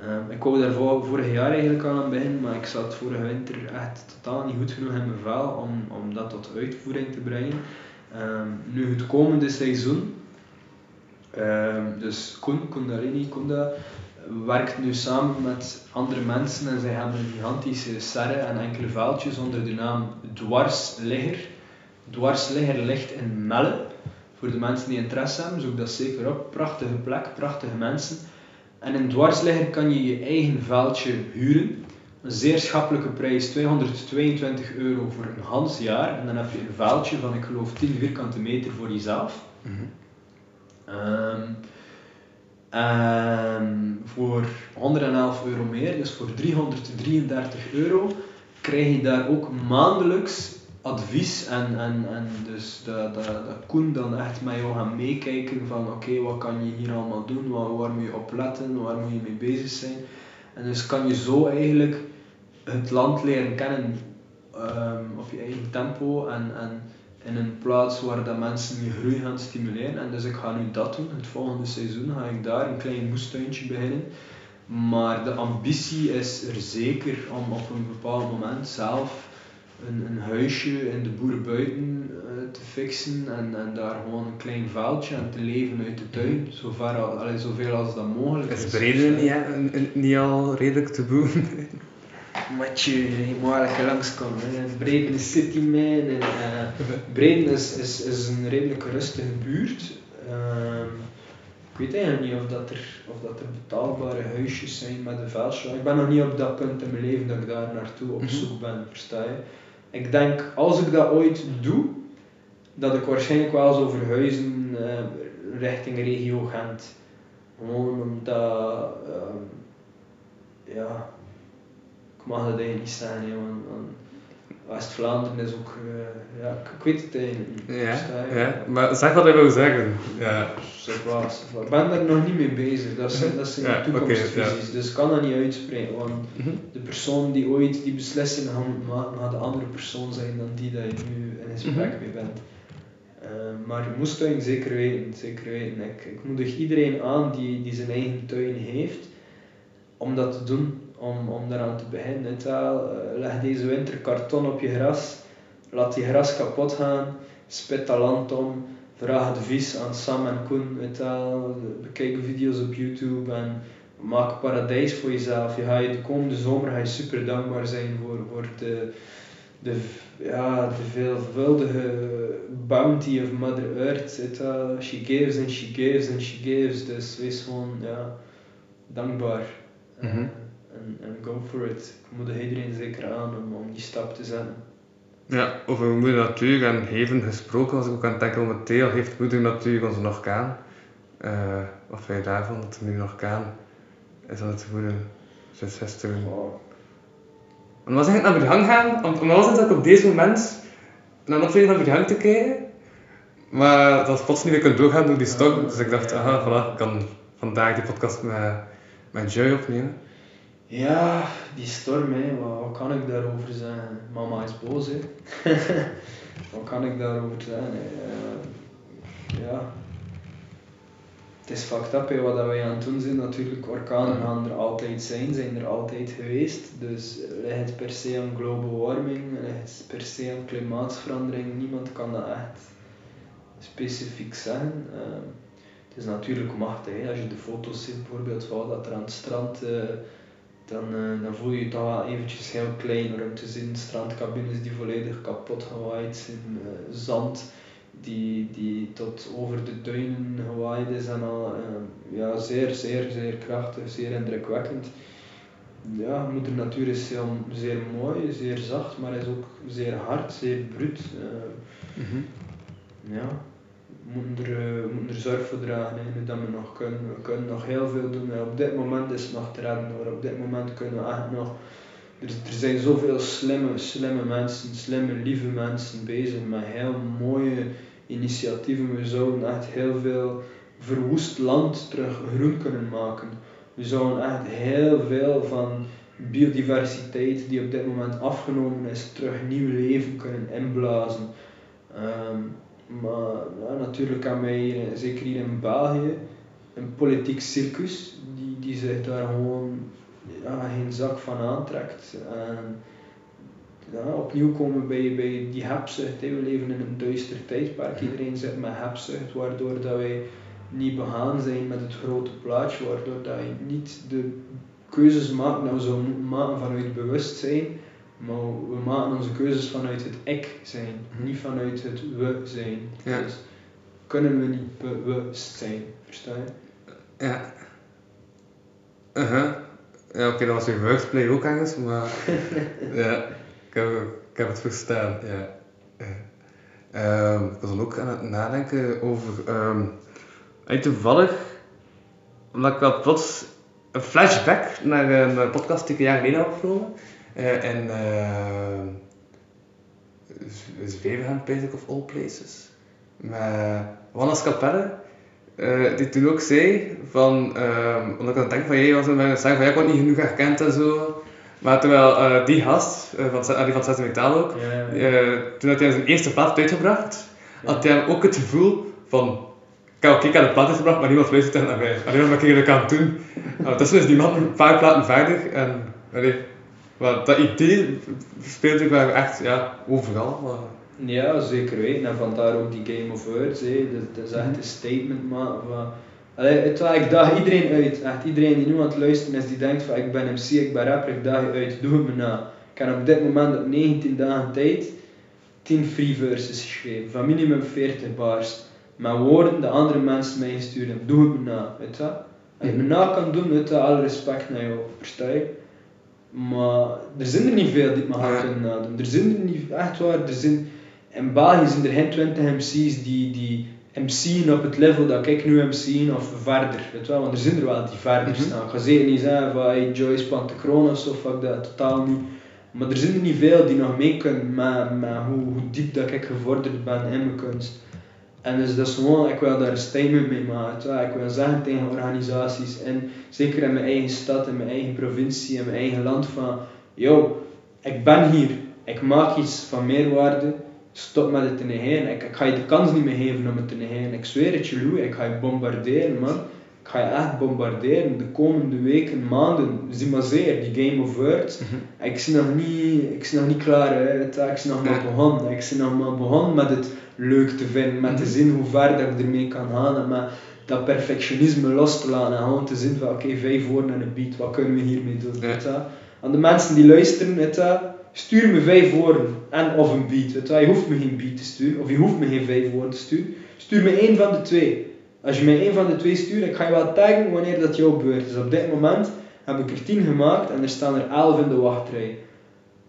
Ehm, ik wou daar vor- vorig jaar eigenlijk al aan beginnen, maar ik zat vorige winter echt totaal niet goed genoeg in mijn vel om, om dat tot uitvoering te brengen. Ehm, nu het komende seizoen, ehm, dus Koen, Kundalini, Kunda, werkt nu samen met andere mensen en zij hebben een gigantische serre en enkele veldjes onder de naam Dwarsligger. Dwarsligger ligt in Melle. Voor de mensen die interesse hebben, zoek dat zeker op. Prachtige plek, prachtige mensen. En in Dwarsligger kan je je eigen veldje huren. Een zeer schappelijke prijs, 222 euro voor een Hans jaar. En dan heb je een veldje van, ik geloof, 10 vierkante meter voor jezelf. Ehm, en voor 111 euro meer, dus voor 333 euro, krijg je daar ook maandelijks advies en, en, en dus dat, dat, dat Koen dan echt met jou gaat meekijken van oké, wat kan je hier allemaal doen, waar, waar moet je op letten, waar moet je mee bezig zijn. En dus kan je zo eigenlijk het land leren kennen ehm, op je eigen tempo en, en in een plaats waar dat mensen je groei gaan stimuleren. En dus ik ga nu dat doen. Het volgende seizoen ga ik daar een klein moestuintje beginnen. Maar de ambitie is er zeker om op een bepaald moment zelf een, een huisje in de boerenbuiten eh, te fixen en, en daar gewoon een klein veldje en te leven uit de tuin, zover al, allee, zoveel als dat mogelijk is. Is Breden niet, hè, al redelijk te boen? Matje, je even langskomen. Breden is city man. En, Breden is, is, is een redelijk rustige buurt. Ehm, ik weet eigenlijk niet of, dat er, of dat er betaalbare huisjes zijn met een veldje. Ik ben nog niet op dat punt in mijn leven dat ik daar naartoe op Mhm. zoek ben, versta je? Ik denk, als ik dat ooit doe, dat ik waarschijnlijk wel zou verhuizen eh, richting regio Gent. Gewoon omdat, ehm, ja, ik mag dat eigenlijk niet hè, want, want West-Vlaanderen is ook, eh, ja, ik, ik weet het eigenlijk niet. Ja, maar zeg wat hij wil zeggen. Ja. Ik ben daar nog niet mee bezig, dat zijn, dat zijn Ja, toekomstvisies, dus ik kan dat niet uitspreken, want Mhm. de persoon die ooit die beslissing gaat maken, gaat de andere persoon zijn dan die dat je nu in gesprek Mhm. mee bent. Eh, maar je moest tuin zeker weten, zeker weten. Ik, ik moedig iedereen aan die, die zijn eigen tuin heeft, om dat te doen, om, om daaraan te beginnen. Wel. Eh, leg deze winter karton op je gras, laat die gras kapot gaan, spit land om, vraag advies aan Sam en Koen, wel. bekijk video's op YouTube en maak paradijs voor jezelf. Je de komende zomer ga je super dankbaar zijn voor, voor de, de, ja, de veelvuldige bounty of Mother Earth. Wel. She gives and she gives and she gives, dus wees gewoon ja, dankbaar. Mhm. En, en go for it. Ik moedig iedereen zeker aan om, om die stap te zetten. Ja, over moeder natuur en heven gesproken was ik ook aan het denken momenteel heeft moeder natuur ons nog kaan. Eh, wat vind je daarvan, dat er nu nog kaan is aan het woeden sinds gisteren? Wow. En was ik naar de gang gaan, want omdat was het ook op deze moment naar een opleiding naar de gang te kijken, maar dat was plots niet meer kunnen doorgaan door die storm, dus ik dacht, aha, voilà, ik kan vandaag die podcast met, met Joy opnemen. Ja, die storm. Wat, kan ik daarover zeggen? Mama is boos, hè. <laughs> wat kan ik daarover zeggen? Eh, ja. Het is fucked up, wat wij aan het doen zijn. Natuurlijk, orkanen gaan er altijd zijn, zijn er altijd geweest. Dus ligt het per se aan global warming, ligt het per se aan klimaatsverandering. Niemand kan dat echt specifiek zeggen. Eh, het is natuurlijk machtig, als je de foto's ziet bijvoorbeeld van dat er aan het strand... eh, dan, eh, dan voel je je toch wel eventjes heel klein om te zien. Strandcabines die volledig kapot gewaaid zijn, eh, zand die, die tot over de duinen gewaaid is en al. eh, ja, zeer, zeer, zeer krachtig, zeer indrukwekkend. Ja, moeder natuur is heel, zeer mooi, zeer zacht, maar is ook zeer hard, zeer bruut. eh, ja, moeten er, eh, moeten er zorg voor dragen, hè, nu dat we nog kunnen. We kunnen nog heel veel doen. En op dit moment is het nog te redden hoor. Op dit moment kunnen we echt nog. Er, er zijn zoveel slimme, slimme mensen, slimme, lieve mensen bezig met heel mooie initiatieven. We zouden echt heel veel verwoest land terug groen kunnen maken. We zouden echt heel veel van biodiversiteit die op dit moment afgenomen is, terug nieuw leven kunnen inblazen. Ehm, maar ja, natuurlijk hebben wij hier, zeker hier in België, een politiek circus die, die zich daar gewoon ja, geen zak van aantrekt. En ja, opnieuw komen we bij, bij die hebzucht. We leven in een duister tijdperk. Iedereen zit met hebzucht, waardoor dat wij niet begaan zijn met het grote plaatje, waardoor dat je niet de keuzes maakt dat we zo moeten maken vanuit bewustzijn, maar we maken onze keuzes vanuit het ik zijn, niet vanuit het we zijn. Ja. Dus kunnen we niet bewust zijn, versta je? Ja. Uh-huh. Ja, oké, dat was weer wordplay ook ergens, maar <laughs> ja, ik heb, ik heb het verstaan, ja. Ehm, ik was dan ook aan het nadenken over, eigenlijk toevallig, omdat ik wel plots een flashback naar een een podcast die ik een jaar geleden heb opgenomen. Eh en uh, Zwevenham, Basic of All Places. Met Wannes Capelle. eh, die toen ook zei van, ehm, omdat ik aan het denken van, jij was een zeggen van, ja, ik word niet genoeg herkend en zo. Maar terwijl eh, die gast, eh, van, ah, die van Zesde Metaal ook, Ja, eh, toen had hij zijn eerste plaat uitgebracht, had hij ook het gevoel van, ik heb de plaat uitgebracht, maar niemand luistert naar mij. Alleen maar ik kan doen. Nou, Ondertussen is die man een paar platen verder en, allee, maar dat idee speelt ik wel echt, ja, overal. Maar, Ja, zeker weten. En vandaar ook die Game of Words. Hè. Dat, dat is echt een statement maken van... Allee, het, ik daag iedereen uit. Echt iedereen die nu aan het luisteren is, die denkt van ik ben MC, ik ben rapper, ik daag je uit. Doe het me na. Ik heb op dit moment op 19 dagen tijd 10 free verses geschreven. Van minimum 40 bars. Met woorden de andere mensen mij gestuurd hebben. Doe het me na. Weet je? Als je het me na kan doen, je, alle respect naar jou. Versta je? Maar er zijn er niet veel die het me gaan Ja. kunnen nadoen. Er zijn er niet, echt waar, er zijn... In België zijn er geen 20 MC's die, die MC'en op het level dat ik nu MC'en of verder. Weet wel? Want er zijn er wel die verder Mhm. staan. Ik ga zeker niet zeggen van hey, Joyce Pantecroon of zo, fuck dat, totaal niet. Maar er zijn er niet veel die nog mee kunnen met, met hoe, hoe diep dat ik gevorderd ben in mijn kunst. En dus dat is gewoon, ik wil daar een statement mee maken. Ik wil zeggen tegen organisaties, en zeker in mijn eigen stad, in mijn eigen provincie, in mijn eigen land, van yo, ik ben hier, ik maak iets van meerwaarde, stop met het te negeren. Ik, ik ga je de kans niet meer geven om het te negeren. Ik zweer het je, Lou, ik ga je bombarderen, man. Ik ga je echt bombarderen de komende weken, maanden. Zie maar zeer, die Game of Words. Ik zie nog niet, ik nog niet klaar, hè. ik zie nog maar begonnen. Ik zie nog maar begonnen met het leuk te vinden, met te zien hoe ver dat ik ermee kan gaan en met dat perfectionisme los te laten en gewoon te zien van oké, vijf woorden en een beat, wat kunnen we hiermee doen? Je? Aan de mensen die luisteren, weet je, stuur me vijf woorden en of een beat. Weet je? je hoeft me geen beat te sturen, of je hoeft me geen vijf woorden te sturen. Stuur me één van de twee. Als je mij één van de twee stuurt, ik ga je wel taggen wanneer dat jouw beurt is. Op dit moment heb ik er tien gemaakt en er staan er elf in de wachtrij.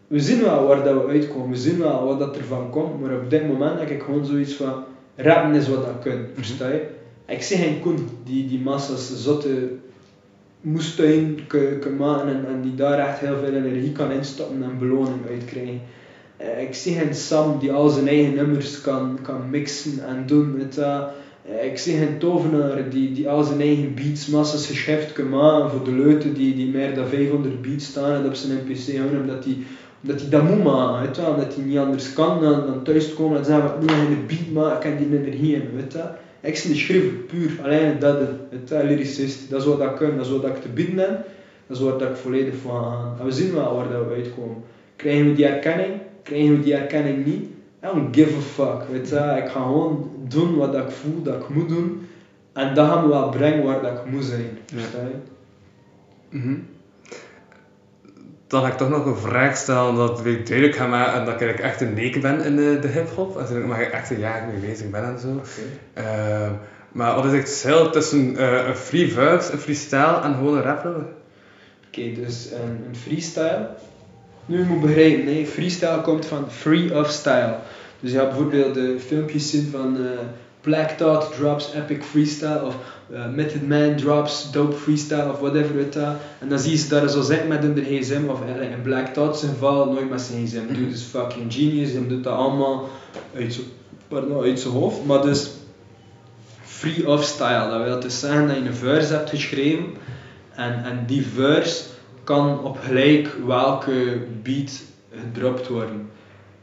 We zien wel waar dat we uitkomen, we zien wel wat dat ervan komt, maar op dit moment heb ik gewoon zoiets van, rappen is wat dat kan, versta je? Ik zie geen Koen die die massa's zotte moestuin kan maken en, en die daar echt heel veel energie kan instoppen en beloning uitkrijgen. Eh, Ik zie geen Sam die al zijn eigen nummers kan, kan mixen en doen. Weet je. Eh, Ik zie geen tovenaar die, die al zijn eigen beats massas kan maken voor de leuten die, die meer dan 500 beats staan en op zijn NPC houden omdat hij omdat hij dat moet maken, weet wel. omdat hij niet anders kan dan, dan thuis komen en zeggen, ik moet nog een beat maken, ik heb die energie in, weet. Ik zie de schrijver puur, alleen dat, je, lyricist, dat is wat ik kan, dat is wat ik te bieden heb, dat is dat ik volledig van ga. En we zien wel waar dat we uitkomen. Krijgen we die erkenning, krijgen we die erkenning niet, I don't give a fuck, weet je. Ik ga gewoon doen wat ik voel dat ik moet doen, en dat gaan we wel brengen waar dat ik moet zijn, versta je? Mhm. Dan ga ik toch nog een vraag stellen dat ik duidelijk ga maken en dat ik echt een neken ben in de, de hip-hop. En daar ik echt een jaar mee bezig ben en zo. Ehm, maar wat is het verschil tussen eh, een free verse, een freestyle en gewoon een rapper? Oké, dus een, een freestyle. Nu je moet begrijpen, nee, freestyle komt van free of style. Dus je hebt bijvoorbeeld de filmpjes zien van eh Black Thought drops epic freestyle of eh, Method Man drops dope freestyle of whatever weet dat. En dan zie je ze daar zo zitten met hun gsm of eh, in Black Thought zijn geval nooit met zijn gsm. Dude is fucking genius, hij doet dat allemaal uit zijn, uit zijn hoofd. Maar dus free of style, dat wil dus zeggen dat je een verse hebt geschreven en, en die verse kan op gelijk welke beat gedropt worden.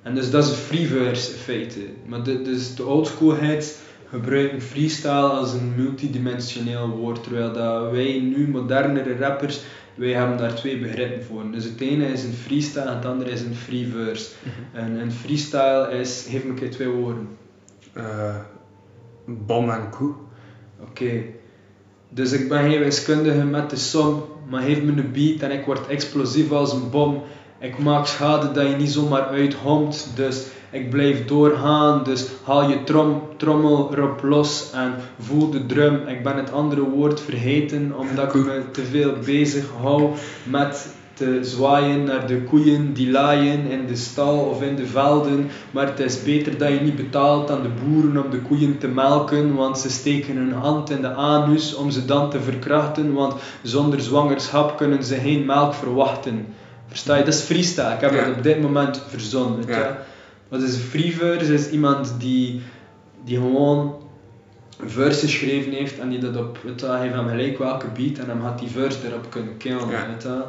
En dus dat is een free verse in feite. Maar de, dus de oldschool heads gebruiken freestyle als een multidimensioneel woord, terwijl dat wij nu modernere rappers, wij hebben daar twee begrippen voor. Dus het ene is een freestyle en het andere is een free verse. En een freestyle is, geef me een keer twee woorden. Eh, bom en koe. Oké. Dus ik ben geen wiskundige met de som, maar geef me een beat en ik word explosief als een bom. Ik maak schade dat je niet zomaar uithomt, dus ik blijf doorgaan. Dus haal je trom, trommel erop los en voel de drum. Ik ben het andere woord vergeten omdat ik me te veel bezig hou met te zwaaien naar de koeien die laaien in de stal of in de velden. Maar het is beter dat je niet betaalt aan de boeren om de koeien te melken, want ze steken hun hand in de anus om ze dan te verkrachten, want zonder zwangerschap kunnen ze geen melk verwachten. Versta je? Dat is freestyle. Ik heb Ja. dat op dit moment verzonnen. weet. Ja. Wat is een free verse? Is iemand die, die gewoon verse geschreven heeft en die dat op, weet je, hij heeft hem gelijk welke beat en dan gaat die verse erop kunnen killen. Ja. Weet je.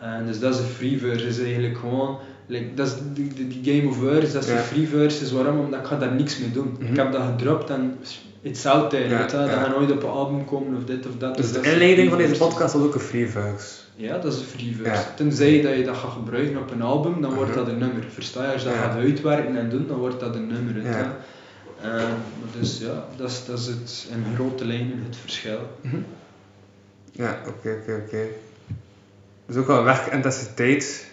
En dus dat is een free verse, is eigenlijk gewoon, like, dat is die, game of verse, dat is Ja. een free verse, is waarom? Omdat ik ga daar niks mee doen. Mhm. Ik heb dat gedropt en it's out there, Ja, weet je. dat ja. gaat nooit op een album komen of dit of dat. Dus de dat inleiding van deze podcast was ook een free verse. Ja, dat is een free verse. Ja. Tenzij dat je dat gaat gebruiken op een album, dan wordt Mhm. dat een nummer. Versta je? Als je dat gaat uitwerken en doen, dan wordt dat een nummer. Ehm, dus ja, dat is, dat is het, in grote lijnen het verschil. Ja, oké, oké, oké. Dus ook wel werkintensiteit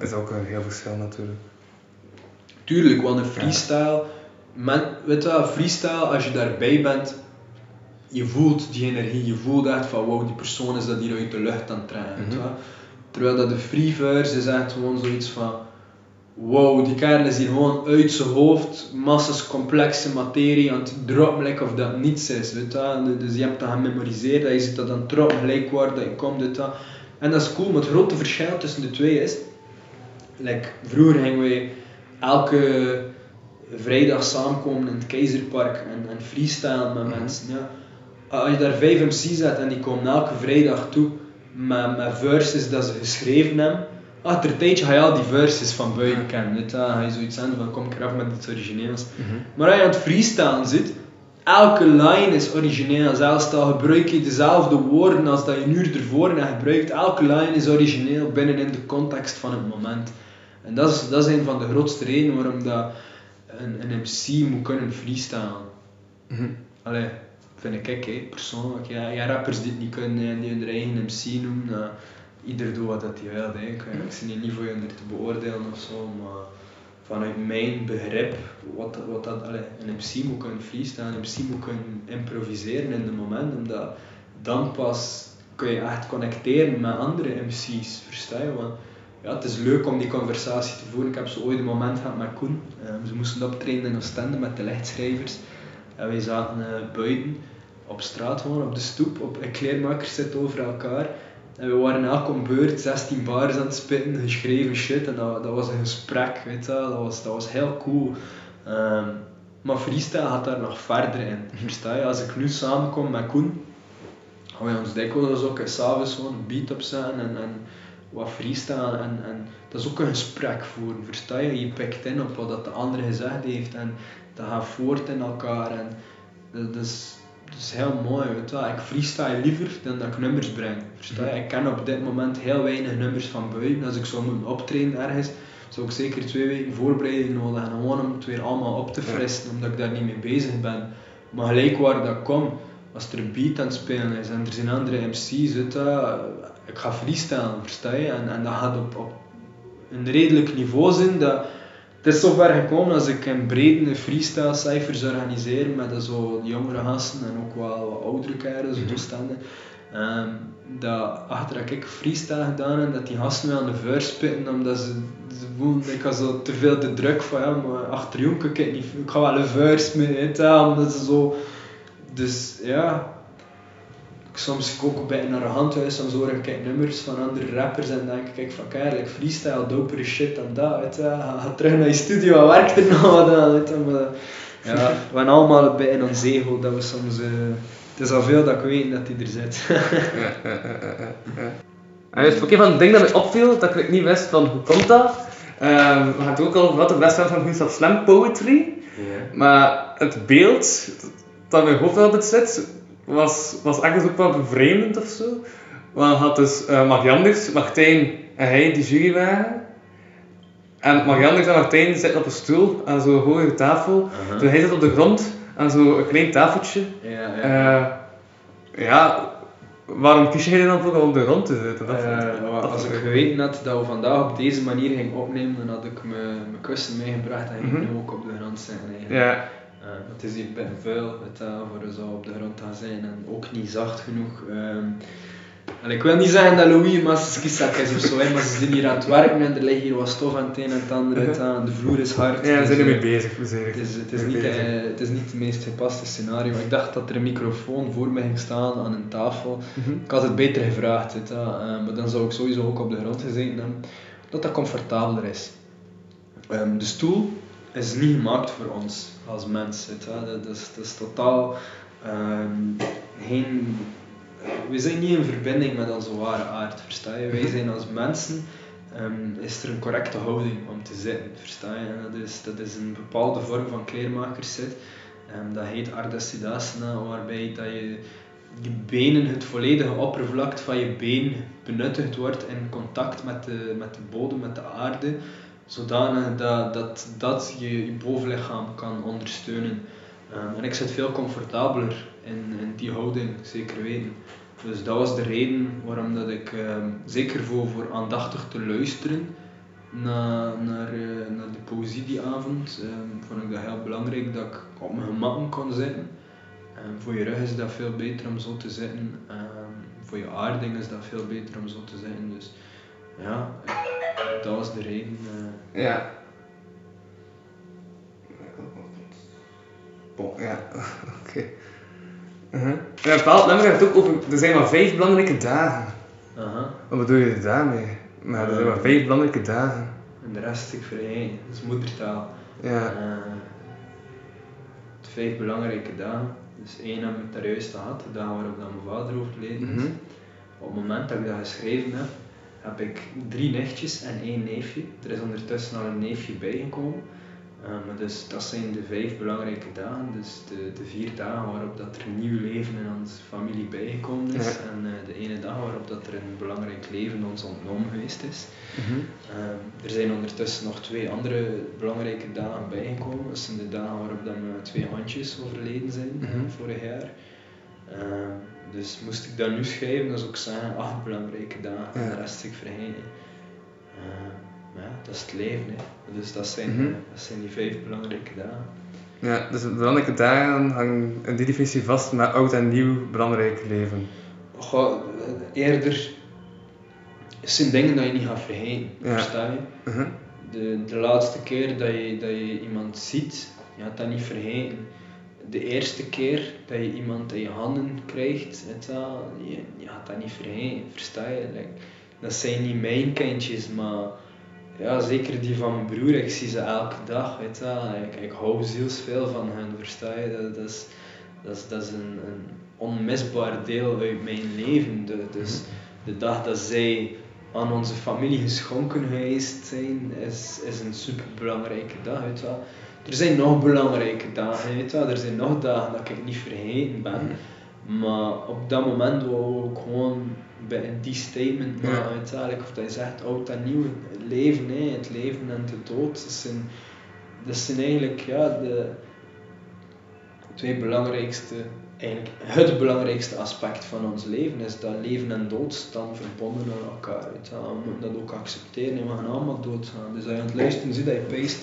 is ook een heel verschil natuurlijk. Tuurlijk, want een freestyle, men, weet je wel, freestyle, als je daarbij bent, je voelt die energie, je voelt echt van wow, die persoon is dat hier uit de lucht aan het trekken. je Mhm. Terwijl dat de free verse is echt gewoon zoiets van wow, die kerel is hier gewoon uit zijn hoofd, massas complexe materie aan het droppen, like of dat niets is. Weet je? Dus je hebt dat gememoriseerd, dat je zit dat het droppen, gelijk waar dat je komt. Weet je? En dat is cool, maar het grote verschil tussen de twee is, like, vroeger gingen wij elke vrijdag samenkomen in het Keizerpark en, en freestyle met mensen. Ja. Als je daar vijf MC's zet en die komen elke vrijdag toe met, met verses dat ze geschreven hebben, achter een tijdje ga je al die verses van buiten kennen. Weet dan ga je zoiets aan van kom ik eraf met iets origineels. Maar als je aan het freestylen zit, elke line is origineel. Zelfs al gebruik je dezelfde woorden als dat je nu ervoor hebt gebruikt, elke line is origineel binnen in de context van het moment. En dat is, dat is een van de grootste redenen waarom dat een, een MC moet kunnen freestylen. Allee, vind ik, hè, persoonlijk. Ja, ja, rappers die het niet kunnen en die hun eigen MC noemen, nou, ieder doet wat dat hij wil. Hè. Ik, ik zie niet voor je om er te beoordelen of zo, maar vanuit mijn begrip, wat, wat dat, allee, een MC moet kunnen freestylen, een MC moet kunnen improviseren in het moment, omdat dan pas kun je echt connecteren met andere MC's, versta je? Want ja, het is leuk om die conversatie te voeren. Ik heb zo ooit een moment gehad met Koen. Ehm, ze moesten optreden in Oostende met de lichtschrijvers. En wij zaten eh, buiten, op straat gewoon, op de stoep. Op, een kleermaker zit over elkaar. En we waren elk om beurt 16 bars aan het spitten, geschreven shit. En dat, dat was een gesprek, weet je wel. Dat was, dat was heel cool. Ehm, maar freestyle gaat daar nog verder in. <laughs> Versta je? Als ik nu samenkom met Koen, gaan wij ons dikwijls ook eens s'avonds gewoon een beat opzetten en, en wat freestyle en, en dat is ook een gesprek voeren, versta je? Je pikt in op wat de andere gezegd heeft en dat gaat voort in elkaar en dat, dat is, dat is heel mooi, weet je wel. Ik freestyle liever dan dat ik nummers breng, versta je? Ik ken op dit moment heel weinig nummers van buiten, als ik zou moeten optreden ergens, zou ik zeker twee weken voorbereiding nodig hebben, gewoon om het weer allemaal op te frissen, omdat ik daar niet mee bezig ben. Maar gelijk waar dat komt, als er een beat aan het spelen is en er zijn andere MC's, weet je, ik ga freestylen, versta je? En, en dat gaat op, op een redelijk niveau zijn. Dat, het is zover gekomen als ik in brede freestyle cijfers organiseer met zo jongere gasten en ook wel wat oudere kerels, mm toestanden. Ehm, dat achter dat ik freestyle gedaan heb, dat die gasten mij aan de vuur spitten omdat ze, ze voelden, ik had zo te veel de druk van ja, maar achter jongen ik niet, ik ga wel een weet je, omdat ze zo, dus ja, soms ik ook bij een arrogant huis, soms hoor ik nummers van andere rappers en denk ik kijk van kijk, freestyle, dopere shit dan dat, weet je. Ga, ga terug naar je studio en werk er nog wat aan, weet je. Maar, ja, <laughs> we hebben allemaal bij in ons ego dat we soms, uh, het is al veel dat ik weet dat hij er zit. <laughs> En dus, oké, van het ding dat me opviel, dat ik niet wist van hoe komt dat, um, we hadden ook al wat de best van Gustav Slam Poetry, maar het beeld dat in mijn hoofd altijd zit, was, was ergens ook wel bevreemdend of zo. Want had dus uh, Marianders, Martijn en hij die jury waren. En Marianders en Martijn zitten op een stoel aan zo'n hoge tafel. Uh-huh. Dus hij zit op de grond aan zo'n klein tafeltje. ja, ja. Eh, ja, waarom kies je dan voor om op de grond te zitten? Dat, Eh, dat- als ik geweten had dat we vandaag op deze manier gingen opnemen, dan had ik mijn kussen meegebracht en ging ik Mhm. nu ook op de grond zitten. Eigenlijk. Ja, Eh, het is hier vuil het, uh, voor zo op de grond gaan zijn en ook niet zacht genoeg. Ehm, en ik wil niet zeggen dat Louis een is of zo, maar ze zijn hier aan het werken en er ligt hier wat stof aan het een en het ander. weet je, en de vloer is hard. ja we dus, zijn ermee eh, bezig. Het is, het, is niet, bezig. eh, het is niet het meest gepaste scenario. Ik dacht dat er een microfoon voor me ging staan aan een tafel. Mhm. Ik had het beter gevraagd, eh, maar dan zou ik sowieso ook op de grond gezeten hebben, dat dat comfortabeler is. Ehm, de stoel is niet gemaakt voor ons als mens. Dat, is, dat is totaal ehm, geen. We zijn niet in verbinding met onze ware aard, versta je? Wij zijn als mensen. ehm, is er een correcte houding om te zitten, versta je? En dat is, dat is een bepaalde vorm van kleermakerszit. Ehm, dat heet Ardha Siddhasana, waarbij dat je je benen, het volledige oppervlak van je been benuttigd wordt in contact met de, met de bodem, met de aarde, zodanig dat dat, dat je, je bovenlichaam kan ondersteunen. Ehm, en ik zit veel comfortabeler in, in die houding, zeker weten. Dus dat was de reden waarom dat ik, ehm, zeker voor, voor aandachtig te luisteren naar, naar, eh, naar de poëzie die avond, ehm, vond ik dat heel belangrijk dat ik op mijn gemak kon zitten. Voor je rug is dat veel beter om zo te zitten. Voor je aarding is dat veel beter om zo te zitten. Dus ja, dat was de reden. eh. Ja. Bon, ja, <laughs> oké. Uh-huh. Ja, een bepaald nummer gaat het ook over, er zijn maar vijf belangrijke dagen. aha. Wat bedoel je daarmee? Maar er zijn maar vijf belangrijke dagen. En de rest ik vergeten. Dat is moedertaal. Ja. Eh, vijf belangrijke dagen. Dus één heb ik daar juist gehad, de dag waarop dat mijn vader overleden is. Mhm. Op het moment dat ik dat geschreven heb, heb ik drie nichtjes en één neefje. Er is ondertussen al een neefje bijgekomen. Eh, maar dus, dat zijn de vijf belangrijke dagen. Dus de, de vier dagen waarop dat er een nieuw leven in onze familie bijgekomen is. Ja. En eh, de ene dag waarop dat er een belangrijk leven ons ontnomen geweest is. Mhm. Eh, er zijn ondertussen nog twee andere belangrijke dagen bijgekomen. Dat zijn de dagen waarop dat mijn twee handjes overleden zijn, eh, Mhm. vorig jaar. Eh, dus moest ik dat nu schrijven, dan zou ik zeggen acht belangrijke dagen en de rest ik vergeten. Eh, maar ja, dat is het leven. Hè. Dus dat zijn, Mhm. eh, dat zijn die vijf belangrijke dagen. Ja, dus de belangrijke dagen hangen in die definitie vast met oud en nieuw belangrijk leven. Goh, eh, eerder, het zijn dingen dat je niet gaat vergeten, Ja. versta je? Mhm. De, de laatste keer dat je, dat je iemand ziet, je gaat dat niet vergeten. De eerste keer dat je iemand in je handen krijgt, je, gaat dat niet vergeten, versta je? Dat zijn niet mijn kindjes, maar ja, zeker die van mijn broer, ik zie ze elke dag, weet ik, ik hou zielsveel van hen, versta je? Dat, dat is, dat is, een, een onmisbaar deel uit mijn leven. Dus de dag dat zij aan onze familie geschonken geweest zijn, is, is een superbelangrijke dag. Weet. Er zijn nog belangrijke dagen, weet je wel. er zijn nog dagen dat ik niet vergeten ben. Maar op dat moment wou ik gewoon bij die statement Ja. maken, wel. Like Of dat je zegt, oud en nieuw, het leven, hè, het leven en de dood. Dat zijn, dat zijn eigenlijk ja, de twee belangrijkste, eigenlijk het belangrijkste aspect van ons leven is dat leven en dood staan verbonden aan elkaar. Weet je. wel. We moeten dat ook accepteren en we gaan allemaal doodgaan. Dus als je aan het luisteren ziet dat je peest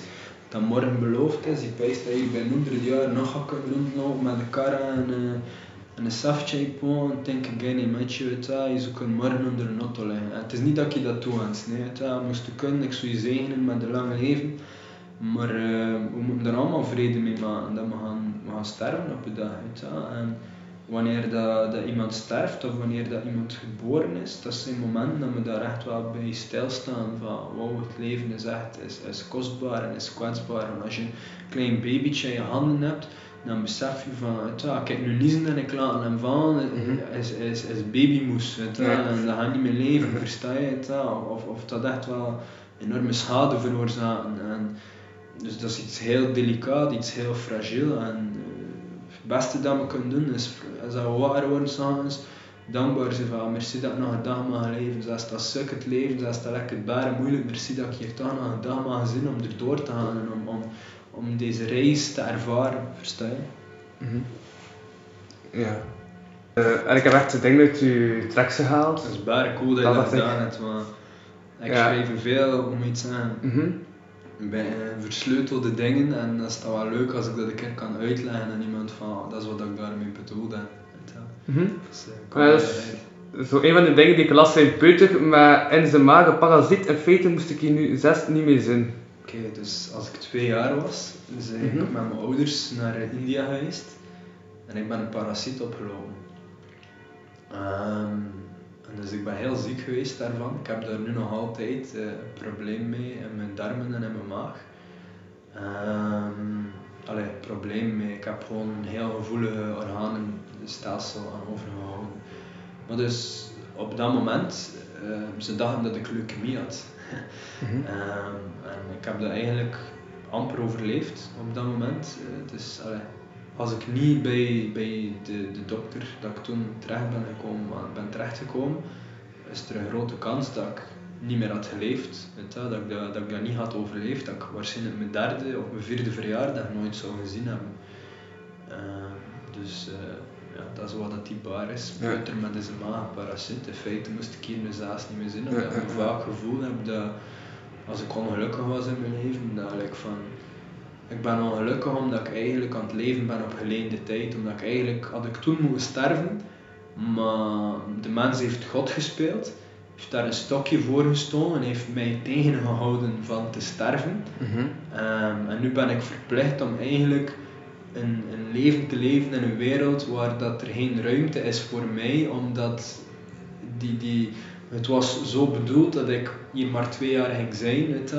dat morgen beloofd is, je peest dat je bij 100 jaar nog gaat kunnen rondlopen met de kar en, eh, en een saftje gewoon, denk ik met je, weet je. Je zou morgen onder een auto liggen. En het is niet dat je dat toewens, nee, weet je. wel. moest kunnen, ik zou je zegenen met een lang leven. Maar eh, we moeten er allemaal vrede mee maken dat we gaan, we gaan sterven op een dag. Weet. En wanneer dat, dat iemand sterft of wanneer dat iemand geboren is, dat zijn momenten dat we daar echt wel bij stilstaan van wow, het leven is echt is, is kostbaar en is kwetsbaar. En als je een klein babytje in je handen hebt, dan besef je van, wel, ik heb nu niezen en ik laat hem vallen, Mhm. is, is, is babymoes. Ja. En dat gaat niet meer leven, Mhm. versta je het? Of, of dat echt wel enorme schade veroorzaken. En, dus dat is iets heel delicaat, iets heel fragiel. En beste dat we kunnen doen is, als dat we wakker worden s'avonds, dankbaar zijn van merci dat ik nog een dag mag leven. Zelfs dat suk het leven, zelfs dat lekker baren moeilijk, merci dat ik hier toch nog een dag mag zien om erdoor te gaan en om, om, om deze reis te ervaren. Versta je? Mhm. Ja. Eh, en ik heb echt het ding uit je tracks gehaald. Het is baren cool dat je Dat dat dacht ik. gedaan hebt, maar ik Ja. schrijf er veel om iets aan. Mhm. Bij eh, versleutelde dingen en dat is dan wel leuk als ik dat een keer kan uitleggen aan iemand van "Oh, dat is wat ik daarmee bedoelde. Mhm. Dus, eh, Ja, is- Zo een van de dingen die ik las zijn peuter, maar in zijn maag een parasiet. In feite moest ik hier nu zes niet meer zien. Oké, dus als ik twee jaar was, ben ik Mhm. met mijn ouders naar India geweest en ik ben een parasiet opgelopen. Ehm, en dus ik ben heel ziek geweest daarvan. Ik heb daar nu nog altijd eh, een probleem mee in mijn darmen en in mijn maag. Ehm allee, probleem mee. Ik heb gewoon een heel gevoelige organenstelsel aan overgehouden. Maar dus op dat moment, eh, ze dachten dat ik leukemie had. Mhm. <laughs> Ehm, en ik heb dat eigenlijk amper overleefd op dat moment. Eh, dus allee, als ik niet bij, bij de, de dokter dat ik toen terecht ben gekomen, ben terechtgekomen, is er een grote kans dat ik niet meer had geleefd. Weet je, dat, ik dat, dat ik dat niet had overleefd, dat ik waarschijnlijk mijn derde of mijn vierde verjaardag nooit zou gezien hebben. Ehm, dus eh, ja, dat is wat dat die bar is. Ja. Peuter met deze maagparasiet. In feite moest ik hier nu zelfs niet meer zien, Ja, omdat ja, ik ja. vaak gevoel heb dat als ik ongelukkig was in mijn leven, dat ik van ik ben ongelukkig omdat ik eigenlijk aan het leven ben op geleende tijd. Omdat ik eigenlijk, had ik toen moeten sterven, maar de mens heeft God gespeeld, heeft daar een stokje voor gestoken en heeft mij tegengehouden van te sterven. Mhm. Ehm, en nu ben ik verplicht om eigenlijk een, een leven te leven in een wereld waar dat er geen ruimte is voor mij, omdat die, die het was zo bedoeld dat ik hier maar twee jaar ging zijn, weet.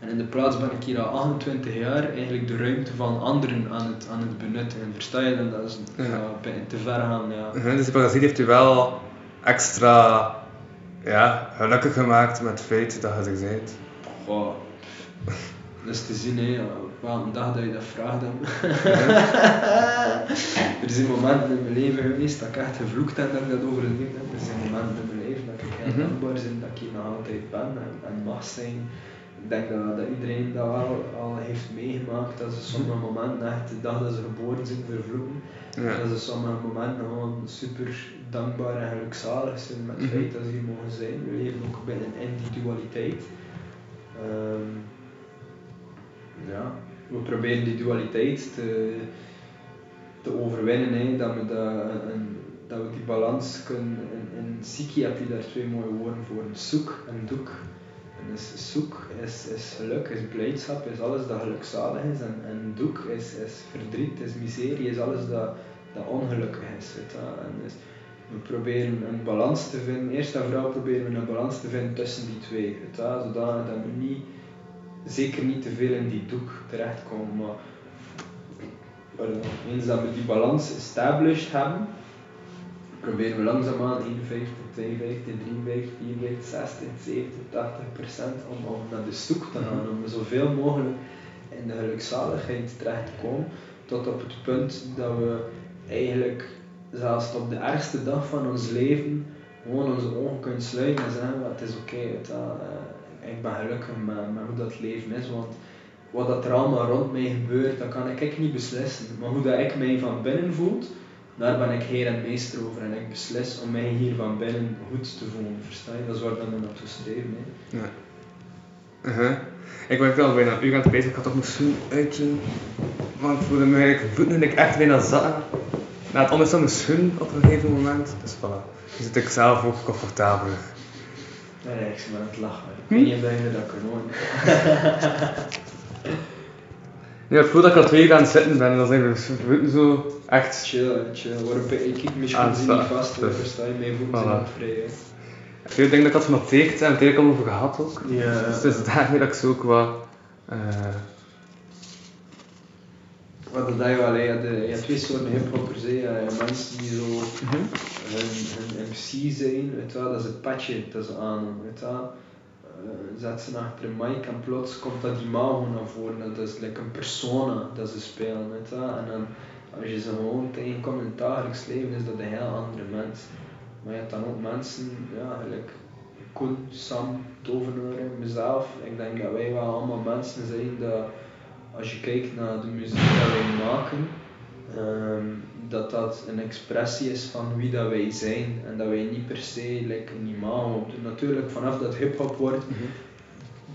En in de plaats ben ik hier al 28 jaar eigenlijk de ruimte van anderen aan het, aan het benutten. En versta je dan? Dat is Ja. ja, te ver gaan, ja. Mhm, Dus die fantasie heeft u wel extra ja, gelukkig gemaakt met het feit dat je er bent. Goh, dat is te zien, hè. op welke dag dat je dat vraagt. hem. <laughs> er zijn momenten in mijn leven geweest dat ik echt gevloekt heb dat ik dat overleefd heb. Er zijn momenten in mijn leven dat ik heel Mhm. dankbaar ben dat ik hier nog altijd ben en, en mag zijn. Ik denk dat, dat iedereen dat wel al heeft meegemaakt, dat ze sommige momenten echt de dag dat ze geboren zijn vervloeken. Ja. Dat ze sommige momenten gewoon super dankbaar en gelukzalig zijn met het Mhm. feit dat ze hier mogen zijn. We leven ook binnen in die dualiteit. Ehm, ja, we proberen die dualiteit te, te overwinnen, hè, dat, we dat, een, dat we die balans kunnen. In, in je daar twee mooie woorden voor: zoek en doek. Dus zoek is, is geluk, is blijdschap, is alles dat gelukzalig is. En, en doek is, is verdriet, is miserie, is alles dat, dat ongelukkig is. En dus we proberen een balans te vinden. Eerst en vooral proberen we een balans te vinden tussen die twee. Zodanig dat we niet, zeker niet te veel in die doek terechtkomen. Maar eens dat we die balans established hebben, proberen we langzaamaan 51, 52, 53, 54, 60, 70, 80 procent om, om naar de zoek te gaan, om zoveel mogelijk in de gelukzaligheid terecht te komen, tot op het punt dat we eigenlijk zelfs op de ergste dag van ons leven gewoon onze ogen kunnen sluiten en zeggen, "Wel, het is oké, eh, ik ben gelukkig met, met hoe dat leven is, want wat dat er allemaal rond mij gebeurt, dat kan ik, niet beslissen. Maar hoe dat ik mij van binnen voelt, daar ben ik heer en meester over en ik beslis om mij hier van binnen goed te voelen, versta je? Dat is waar dat we naartoe streven. Hè. Ja. Uh-huh. Ik ben wel bijna uur aan het bezig, ik had toch mijn schoen uitdoen. Want ik voelde me eigenlijk voeten en ik echt bijna zaten. Na het anders dan mijn schoen op een gegeven moment. Dus voilà. Dan zit ik zelf ook comfortabeler. Nee, ik ben aan het lachen. Ik Hm? weet niet of je dat kan horen. <laughs> Ja, ik voel dat ik al twee uur aan het zitten ben en dan zijn mijn voeten zo echt... Chill, chill. Waarop ik Ah, misschien zie is niet vast, het is- versta je? Voeten zijn Voilà. vrij. Hè. Ik denk dat ik had genoteerd en het eigenlijk al over gehad ook. Ja. Dus het is daarmee dat ik zo ook wat... eh, Wat dat je wel, je hebt, eh, je hebt twee soorten hiphoppers. hè. Je hebt mensen die zo hun, hun MC zijn, weet je wel, dat is het patje dat ze aan weet je wel. Eh, zet ze achter een mic en plots komt dat imago naar voren, dat is like een persona dat ze spelen, weet je wel. En dan, als je ze gewoon tegenkomt in het dagelijks leven, is dat een heel andere mens. Maar je hebt dan ook mensen, ja, gelijk Koen, Sam, Tovenaar, mezelf. Ik denk dat wij wel allemaal mensen zijn dat, als je kijkt naar de muziek dat wij maken, ehm, dat dat een expressie is van wie dat wij zijn en dat wij niet per se like, een imago opdoen. Natuurlijk, vanaf dat hip-hop wordt,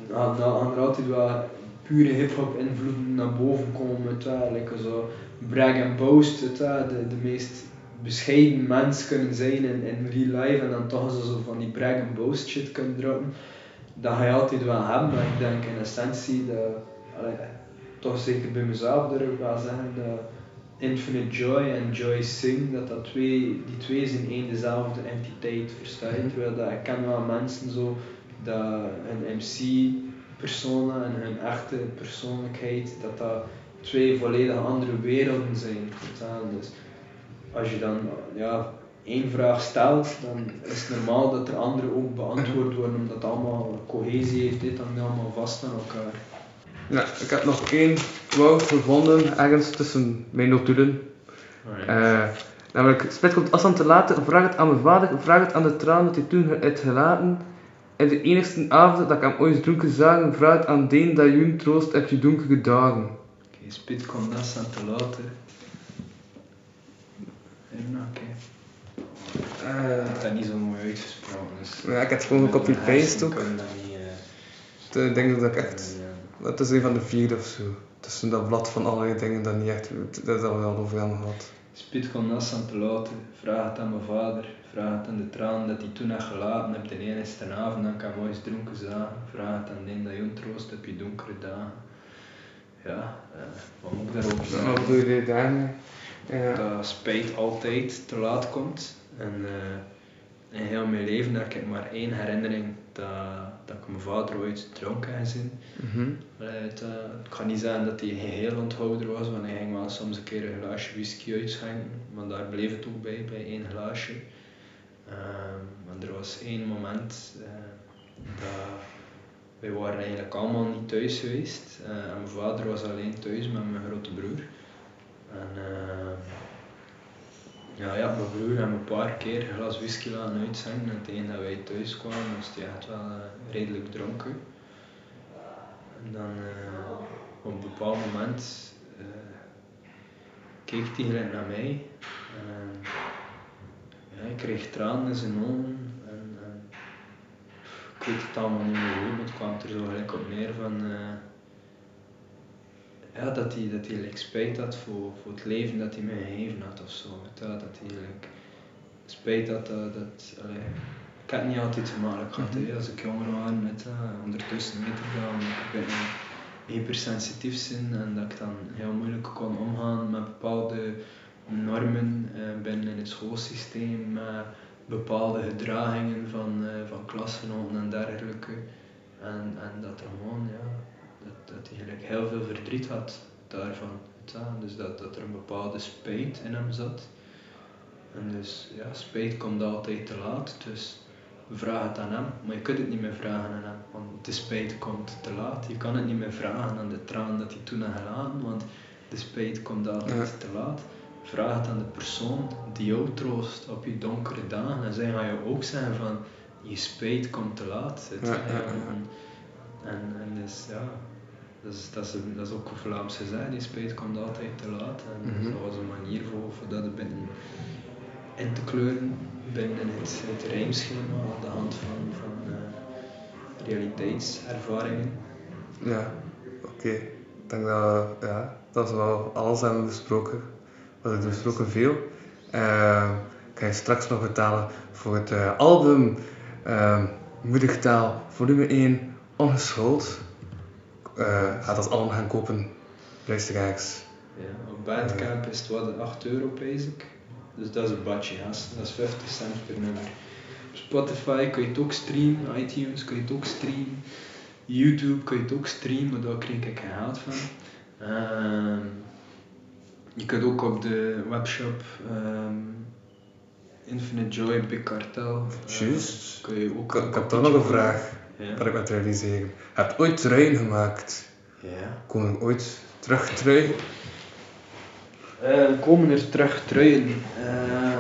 dan gaan er altijd wel pure hip-hop invloeden naar boven komen. Like zo brag and boast, wel. de, de meest bescheiden mens kunnen zijn in, in real life en dan toch zo zo van die brag and boast shit kunnen droppen. Dat ga je altijd wel hebben, maar ik denk in essentie dat, allee, toch zeker bij mezelf durf ik wel zeggen dat Infinite Joy en Joy Sing, dat dat twee, die twee zijn één dezelfde entiteit, versta je? Terwijl dat, ik ken wel mensen zo, dat hun MC-persona en hun echte persoonlijkheid, dat dat twee volledig andere werelden zijn. Dus als je dan ja, één vraag stelt, dan is het normaal dat er andere ook beantwoord worden, omdat het allemaal cohesie heeft, dit dan allemaal vast aan elkaar. Ja, ik heb nog één quote gevonden ergens tussen mijn notulen. Eh, namelijk, spijt komt afstand te laten, vraag het aan mijn vader, vraag het aan de traan dat hij toen heeft gelaten. En de enigste avond dat ik hem ooit dronken zagen, vraag het aan deen dat je troost heb je donkere dagen. Oké, spit komt dat aan te keer. Eh, Ik heb dat niet zo mooi uitgesproken. Dus ja, ik heb het gewoon gecopy-paste ook. Dat eh, Ik denk dat ik echt... ja. Dat is een van de vierde of zo. Tussen dat blad van allerlei dingen dat niet echt... Dat is al wel over hem gehad. Spit komt dat aan te later. Vraag het aan mijn vader. Vraag het aan de traan dat hij toen had gelaten hebt. De enige avond dat ik hem ooit dronken zagen. Vraag het aan den dat je troost op je donkere dagen. Ja, eh, wat moet ik daarover zeggen? Wat bedoel je daarmee? Ja. dat spijt altijd te laat komt. En eh, in heel mijn leven heb ik maar één herinnering dat, dat ik mijn vader ooit dronken heb gezien. Mhm. Allee, het, eh, ik ga niet zeggen dat hij een heel onthouder was, want hij ging wel soms een keer een glaasje whisky uitschenken, maar daar bleef het ook bij, bij één glaasje. Ehm, maar er was één moment eh, dat wij waren eigenlijk allemaal niet thuis geweest eh, en mijn vader was alleen thuis met mijn grote broer. En, ehm, ja, ja, mijn broer me een paar keer een glas whisky laten uitzenden en tegen dat wij thuis kwamen was hij echt wel eh, redelijk dronken. En dan op een bepaald moment keek hij naar mij en ik kreeg tranen in zijn ogen en, en ik weet het allemaal niet meer goed, maar het kwam er zo gelijk op neer van eh, ja, dat hij, dat hij like, spijt had voor, voor het leven dat hij mij gegeven had of zo. Ja, dat hij like, spijt had dat, dat allee, ik had niet altijd gemakkelijk gehad hè, als ik jonger was met uh, ondertussen weet ik dat ik ben hypersensitief ben en dat ik dan heel moeilijk kon omgaan met bepaalde normen eh, binnen in het schoolsysteem, bepaalde gedragingen van, eh, van klasgenoten en dergelijke. En, en dat er gewoon, ja, dat, dat hij gelijk heel veel verdriet had daarvan. Dus dat, dat er een bepaalde spijt in hem zat. En dus ja, spijt komt altijd te laat, dus vraag het aan hem. Maar je kunt het niet meer vragen aan hem, want de spijt komt te laat. Je kan het niet meer vragen aan de traan dat hij toen had gelaten, want de spijt komt altijd Ja. te laat. Vraag het aan de persoon die jou troost op je donkere dagen. En zij gaan je ook zeggen van, je spijt komt te laat. weet je. Ja, ja, ja. En, en, en dus ja, dat is, dat, is, dat is ook een Vlaams gezegd, die spijt komt altijd te laat. En Mhm. dat was een manier voor, voor dat binnen in te kleuren binnen het, het rijmschema aan de hand van, van eh, realiteitservaringen. Ja, oké. Ik denk dat, ja, dat we wel alles hebben besproken. We hebben besproken veel. Eh, ik ga je straks nog vertalen voor het eh, album eh, Moedigtaal volume 1 Ongeschoold. Eh gaat dat allemaal gaan kopen, luisteraars. Ja, op Bandcamp is het wat 8 euro, ik. Dus dat is een badje. Dat is 50 cent per nummer. Spotify kun je het ook streamen, iTunes kun je het ook streamen, YouTube kun je het ook streamen, maar daar kreeg ik geen van. Ehm, je kunt ook op de webshop ehm, Infinite Joy Big Cartel. eh, Juist. kun je ook Ik, ik heb toch nog een vraag, Ja. wat ik met realiseren. Je hebt ooit truien gemaakt. ja. Komen ooit terug truien? Eh, komen er terug truien? Eh,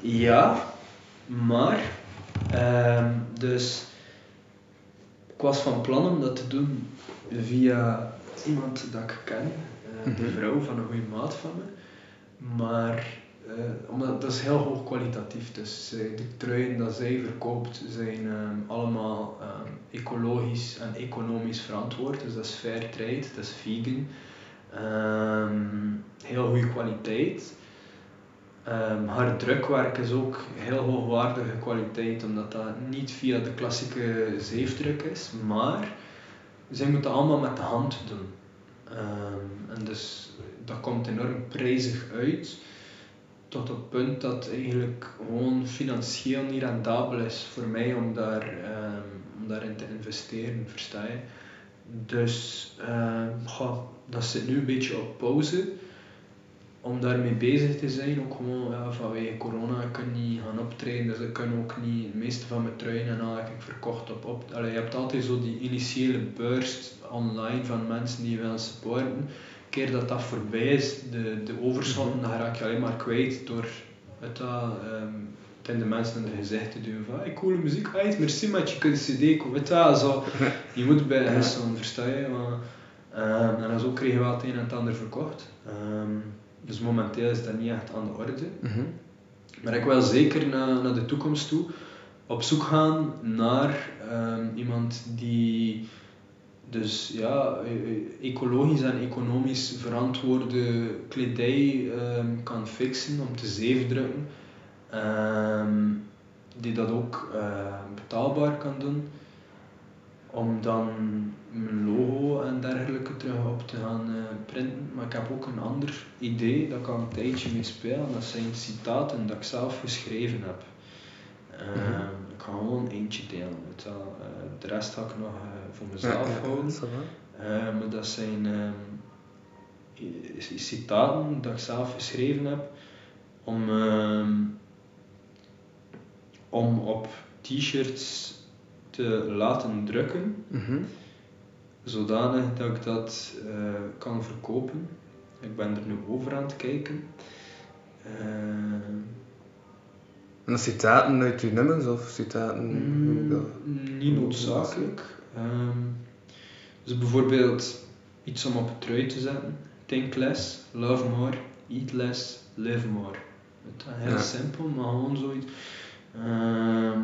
ja, maar ehm, dus ik was van plan om dat te doen via iemand dat ik ken, eh, de Mhm. vrouw van een goede maat van me. Maar eh, omdat dat is heel hoog kwalitatief, dus zij- de truien dat zij verkoopt zijn ehm, allemaal ehm, ecologisch en economisch verantwoord. Dus dat is fair trade, dat is vegan. Ehm, heel goede kwaliteit. Haar drukwerk is ook heel hoogwaardige kwaliteit, omdat dat niet via de klassieke zeefdruk is, maar zij moeten allemaal met de hand doen. Ehm, en dus dat komt enorm prijzig uit, tot op het punt dat het eigenlijk gewoon financieel niet rendabel is voor mij om, daar, ehm, om daarin te investeren, versta je? Dus goh, dat zit nu een beetje op pauze om daarmee bezig te zijn. Ook gewoon ja, vanwege corona. Ik kan niet gaan optreden, dus ik kan ook niet. De meeste van mijn truien en al heb ik verkocht op. op allee, je hebt altijd zo die initiële burst online van mensen die je willen supporten. Een keer dat dat voorbij is, de, de overschotten, dan raak je alleen maar kwijt door het, dat, ehm, in de mensen in hun gezicht te duwen van hey, coole muziek, hey, merci met je kunt cd kopen, weet je zo. <laughs> Je moet bij Ja. zo'n versta je, maar ehm, en zo kregen we wel het een en het ander verkocht. Ehm, dus momenteel is dat niet echt aan de orde. Mhm. Maar ik wil zeker naar, naar de toekomst toe op zoek gaan naar ehm, iemand die dus ja, e- ecologisch en economisch verantwoorde kledij ehm, kan fixen om te zeefdrukken. Ehm, die dat ook eh, betaalbaar kan doen. Om dan mijn logo en dergelijke terug op te gaan eh, printen. Maar ik heb ook een ander idee, dat ik al een tijdje mee speel. En dat zijn citaten dat ik zelf geschreven heb. Eh, Ik ga gewoon eentje delen. weet je wel. Eh, de rest ga ik nog eh, voor mezelf ja, houden. maar dat zijn ehm, citaten dat ik zelf geschreven heb om, ehm, om op t-shirts te laten drukken, Mhm. Zodanig dat ik dat eh, kan verkopen. Ik ben er nu over aan het kijken. Ehm, En citaten uit uw nummers of citaten? Mm, niet noodzakelijk. Ehm, dus bijvoorbeeld iets om op het trui te zetten. Think less, love more, eat less, live more. Het is heel Ja. simpel, maar gewoon zoiets. Ehm,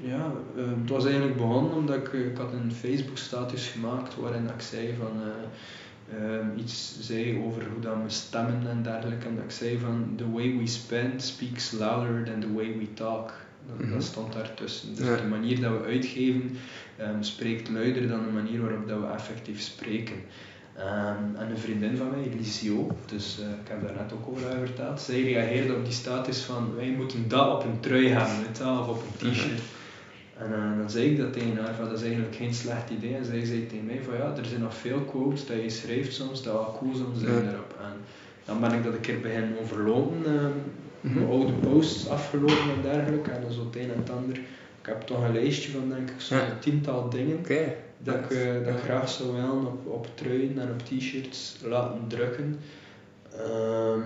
ja, eh, het was eigenlijk begonnen omdat ik, ik had een Facebook status gemaakt waarin ik zei van eh, ehm, iets zei over hoe dat we stemmen en dergelijke. En dat ik zei van the way we spend speaks louder than the way we talk. Dat, Mhm. dat stond daartussen. Dus Ja. de manier dat we uitgeven ehm, spreekt luider dan de manier waarop dat we effectief spreken. Ehm, en een vriendin van mij, Licio, dus eh, ik heb daar net ook over verteld, zij reageerde op die status van wij moeten dat op een trui hebben, of op een t-shirt. En eh, dan zei ik dat tegen haar, van dat is eigenlijk geen slecht idee. En zij zei tegen mij van ja, er zijn nog veel quotes dat je schrijft soms, dat wel cool zouden zijn daarop. En dan ben ik dat een keer beginnen overlopen, ehm Mhm. mijn oude posts afgelopen en dergelijke. En dan zo het een en het ander. Ik heb toch een lijstje van denk ik zo'n Ja. tiental dingen Oké. dat ik, eh, dat ik graag zou willen op, op truien en op t-shirts laten drukken. Ehm,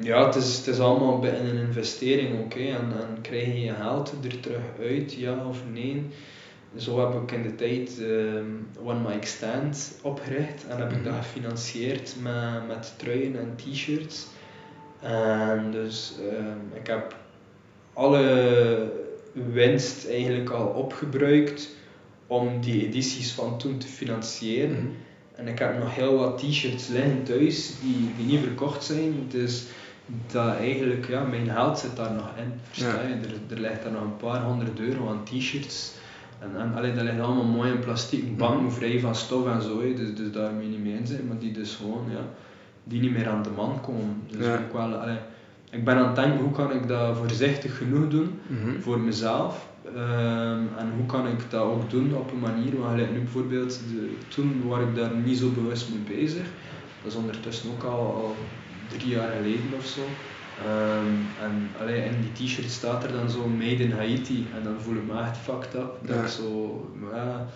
ja, het is, het is allemaal een investering, oké. En, en krijg je je geld er terug uit, ja of nee? Zo heb ik in de tijd ehm, One Mic Stand opgericht en heb ik dat gefinancierd met, met truien en t-shirts. En dus ehm, ik heb alle winst eigenlijk al opgebruikt om die edities van toen te financieren. Mhm. En ik heb nog heel wat t-shirts liggen thuis die, die niet verkocht zijn. Dus dat eigenlijk, ja, mijn geld zit daar nog in. Versta je? Er, er ligt daar nog een paar honderd euro aan t-shirts. En, en allee, dat ligt allemaal mooi in plastic bang, vrij van stof en zo. Dus, dus daar moet je niet mee in zijn. Maar die dus gewoon, ja, die niet meer aan de man komen. Dus Ja. ook wel, allee, ik ben aan het denken, hoe kan ik dat voorzichtig genoeg doen Mhm. voor mezelf. Ehm, en hoe kan ik dat ook doen op een manier, want gelijk nu bijvoorbeeld, de, toen was ik daar niet zo bewust mee bezig. Dat is ondertussen ook al, al drie jaar geleden of zo. Ehm, en allee, in die t-shirt staat er dan zo Made in Haiti en dan voel ik me echt fucked up. Dat ik zo, ja,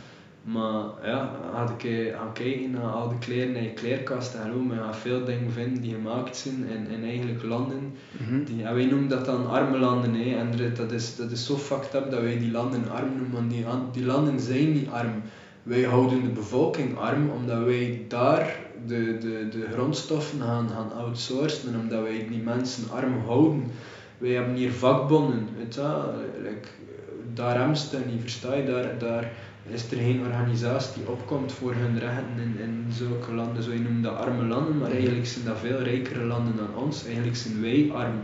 maar ja, had ik eh, gaan kijken naar al de kleren in je kleerkast en maar je veel dingen vinden die gemaakt zijn in, in eigenlijk landen Mhm. die, ja, wij noemen dat dan arme landen. Hè. En dat is, dat is zo fucked up dat wij die landen arm noemen. Want die, die landen zijn niet arm. Wij houden de bevolking arm omdat wij daar de, de, de grondstoffen gaan, gaan outsourcen. En omdat wij die mensen arm houden. Wij hebben hier vakbonden. Weet je, like, daar remst niet, versta je? Daar, daar is er geen organisatie die opkomt voor hun rechten in, in zulke landen. Zo je noemt dat arme landen, maar eigenlijk zijn dat veel rijkere landen dan ons. Eigenlijk zijn wij arm.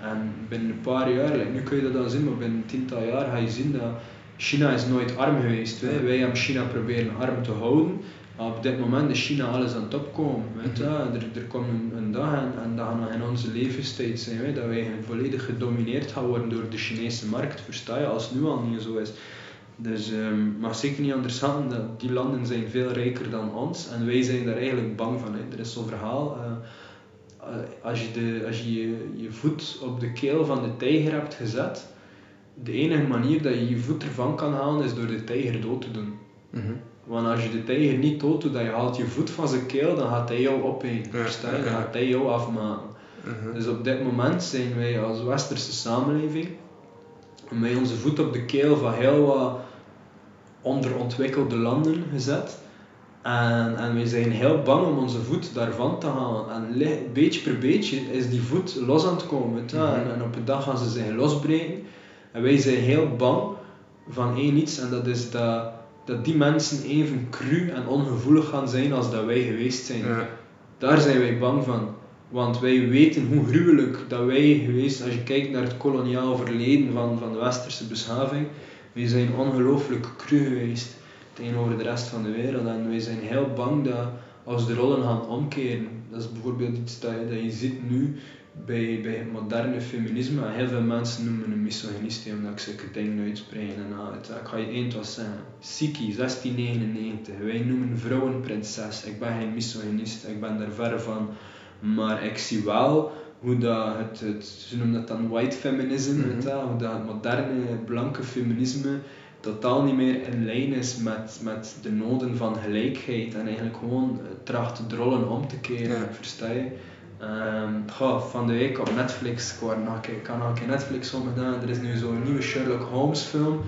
En binnen een paar jaar, like, nu kun je dat dan zien, maar binnen een tiental jaar ga je zien dat China is nooit arm geweest. Wij hebben China proberen arm te houden. Maar op dit moment is China alles aan het opkomen. Weet je? er, er komt een, een dag en, en dat gaat nog in onze levenstijd zijn. Weet? Dat wij volledig gedomineerd gaan worden door de Chinese markt. Versta je? Als het nu al niet zo is. Dus um, mag zeker niet onderschatten dat die landen zijn veel rijker dan ons en wij zijn daar eigenlijk bang van. Hè. Er is zo'n verhaal, eh, eh, als je, de, als je, je je voet op de keel van de tijger hebt gezet, de enige manier dat je je voet ervan kan halen is door de tijger dood te doen. Mhm. Want als je de tijger niet dood doet, dan je haalt je voet van zijn keel, dan gaat hij jou opeten. Ja, Dan gaat hij jou afmaken. Mhm. Dus op dit moment zijn wij als westerse samenleving met onze voet op de keel van heel wat onderontwikkelde landen gezet. En, en wij zijn heel bang om onze voet daarvan te halen. En beetje per beetje is die voet los aan het komen. je. Mhm. en, en op een dag gaan ze zich losbreken. En wij zijn heel bang van één iets, en dat is dat, dat die mensen even cru en ongevoelig gaan zijn als dat wij geweest zijn. Ja. Daar zijn wij bang van. Want wij weten hoe gruwelijk dat wij geweest, als je kijkt naar het koloniaal verleden van, van de westerse beschaving, wij zijn ongelooflijk cru geweest tegenover de rest van de wereld. En wij zijn heel bang dat als de rollen gaan omkeren, dat is bijvoorbeeld iets dat je, dat je ziet nu, bij, bij het moderne feminisme, en heel veel mensen noemen me een misogynist omdat ik zulke dingen uitspreek. En, het, ik ga je één wat zeggen. Siki, 1699. Wij noemen vrouwen prinses. Ik ben geen misogynist, ik ben daar ver van. Maar ik zie wel hoe dat het, het ze noemen dat dan white feminism, Mhm. je wel, hoe dat het moderne blanke feminisme totaal niet meer in lijn is met, met de noden van gelijkheid en eigenlijk gewoon tracht te drollen om te keren, Ja. versta je? Ehm, van de week op Netflix, ik, een keer- ik Netflix omgedaan, er is nu zo'n nieuwe Sherlock Holmes film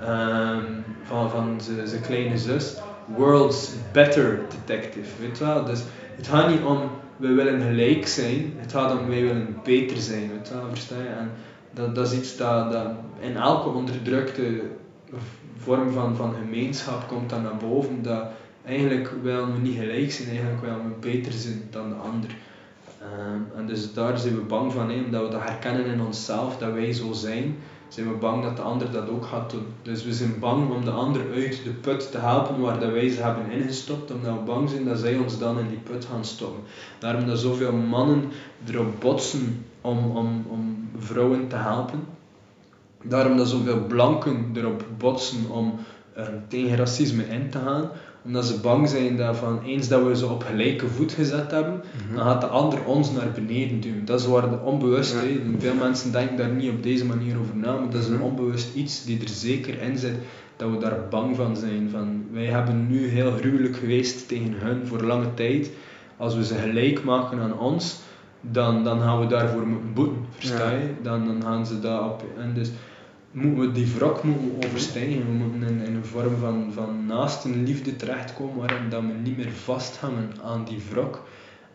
ehm, van, van zijn kleine zus, World's Better Detective, weet je wel? Dus het gaat niet om we willen gelijk zijn, het gaat om wij willen beter zijn, weet je wel, versta je? En dat, dat is iets dat, dat in elke onderdrukte vorm van, van gemeenschap komt dan naar boven, dat eigenlijk willen we niet gelijk zijn, eigenlijk willen we beter zijn dan de ander. Ehm, en dus daar zijn we bang van, omdat we dat herkennen in onszelf, dat wij zo zijn, zijn we bang dat de ander dat ook gaat doen. Dus we zijn bang om de ander uit de put te helpen waar dat wij ze hebben ingestopt, omdat we bang zijn dat zij ons dan in die put gaan stoppen. Daarom dat zoveel mannen erop botsen om, om, om vrouwen te helpen. Daarom dat zoveel blanken erop botsen om eh, tegen racisme in te gaan. Omdat ze bang zijn dat van eens dat we ze op gelijke voet gezet hebben, dan gaat de ander ons naar beneden duwen. Dat is waar de onbewust, Ja. veel mensen denken daar niet op deze manier over na, maar dat is een Mhm. onbewust iets die er zeker in zit, dat we daar bang van zijn. Van, wij hebben nu heel gruwelijk geweest tegen hun voor lange tijd. Als we ze gelijk maken aan ons, dan, dan gaan we daarvoor moeten boeten, versta Ja. je? Dan, dan gaan ze dat op... En dus moeten we die wrok moeten we overstijgen. We moeten in, in een vorm van, van naastenliefde terechtkomen waarin dat we niet meer vasthangen aan die wrok.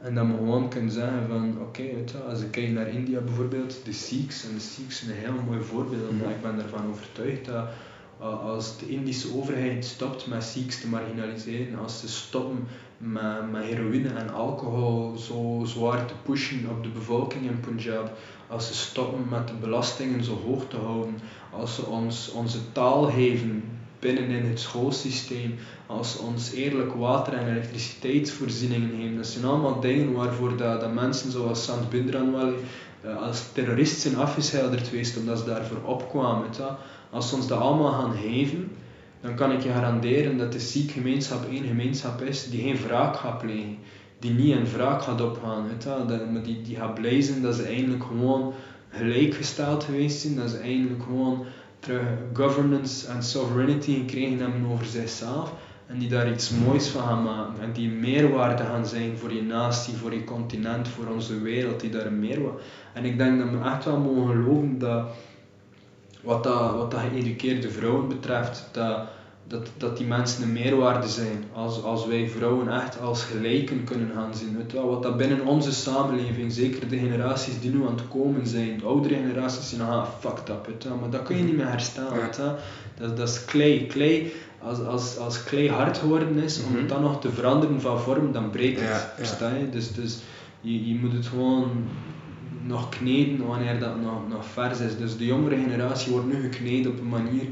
En dat we gewoon kunnen zeggen van, oké, als ik kijk naar India bijvoorbeeld, de Sikhs, en de Sikhs zijn een heel mooi voorbeeld, omdat ik ben ervan overtuigd dat uh, als de Indische overheid stopt met Sikhs te marginaliseren, als ze stoppen met, met heroïne en alcohol zo zwaar te pushen op de bevolking in Punjab, als ze stoppen met de belastingen zo hoog te houden, als ze ons, onze taal geven binnenin het schoolsysteem, als ze ons eerlijk water- en elektriciteitsvoorzieningen geven. Dat zijn allemaal dingen waarvoor dat, mensen zoals Sant Bindranwale eh, als terrorist zijn afgeschilderd geweest omdat ze daarvoor opkwamen. Als ze ons dat allemaal gaan geven, dan kan ik je garanderen dat de Sikh-gemeenschap één gemeenschap is die geen wraak gaat plegen. Die niet in wraak gaat opgaan. Weet. Dat, maar die, die gaat blij dat ze eindelijk gewoon gelijkgesteld geweest zijn. Dat ze eindelijk gewoon terug governance en sovereignty gekregen hebben over zichzelf. En die daar iets moois van gaan maken. En die meerwaarde gaan zijn voor je natie, voor je continent, voor onze wereld. Die daar meerwaarde. En ik denk dat we echt wel mogen geloven dat wat dat, wat dat geëduceerde vrouwen betreft, dat, dat, dat die mensen een meerwaarde zijn. Als, als wij vrouwen echt als gelijken kunnen gaan zien. Weet wel, wat dat binnen onze samenleving, zeker de generaties die nu aan het komen zijn, de oudere generaties zijn ah, fucked up. Weet wel, maar dat kun je niet meer herstellen. Weet wel. dat, dat is klei. klei als, als, als klei hard geworden is, om Mhm. het dan nog te veranderen van vorm, dan breekt het. Ja. Versta je? Dus, dus je, je moet het gewoon nog kneden wanneer dat nog, nog vers is. Dus de jongere generatie wordt nu gekneed op een manier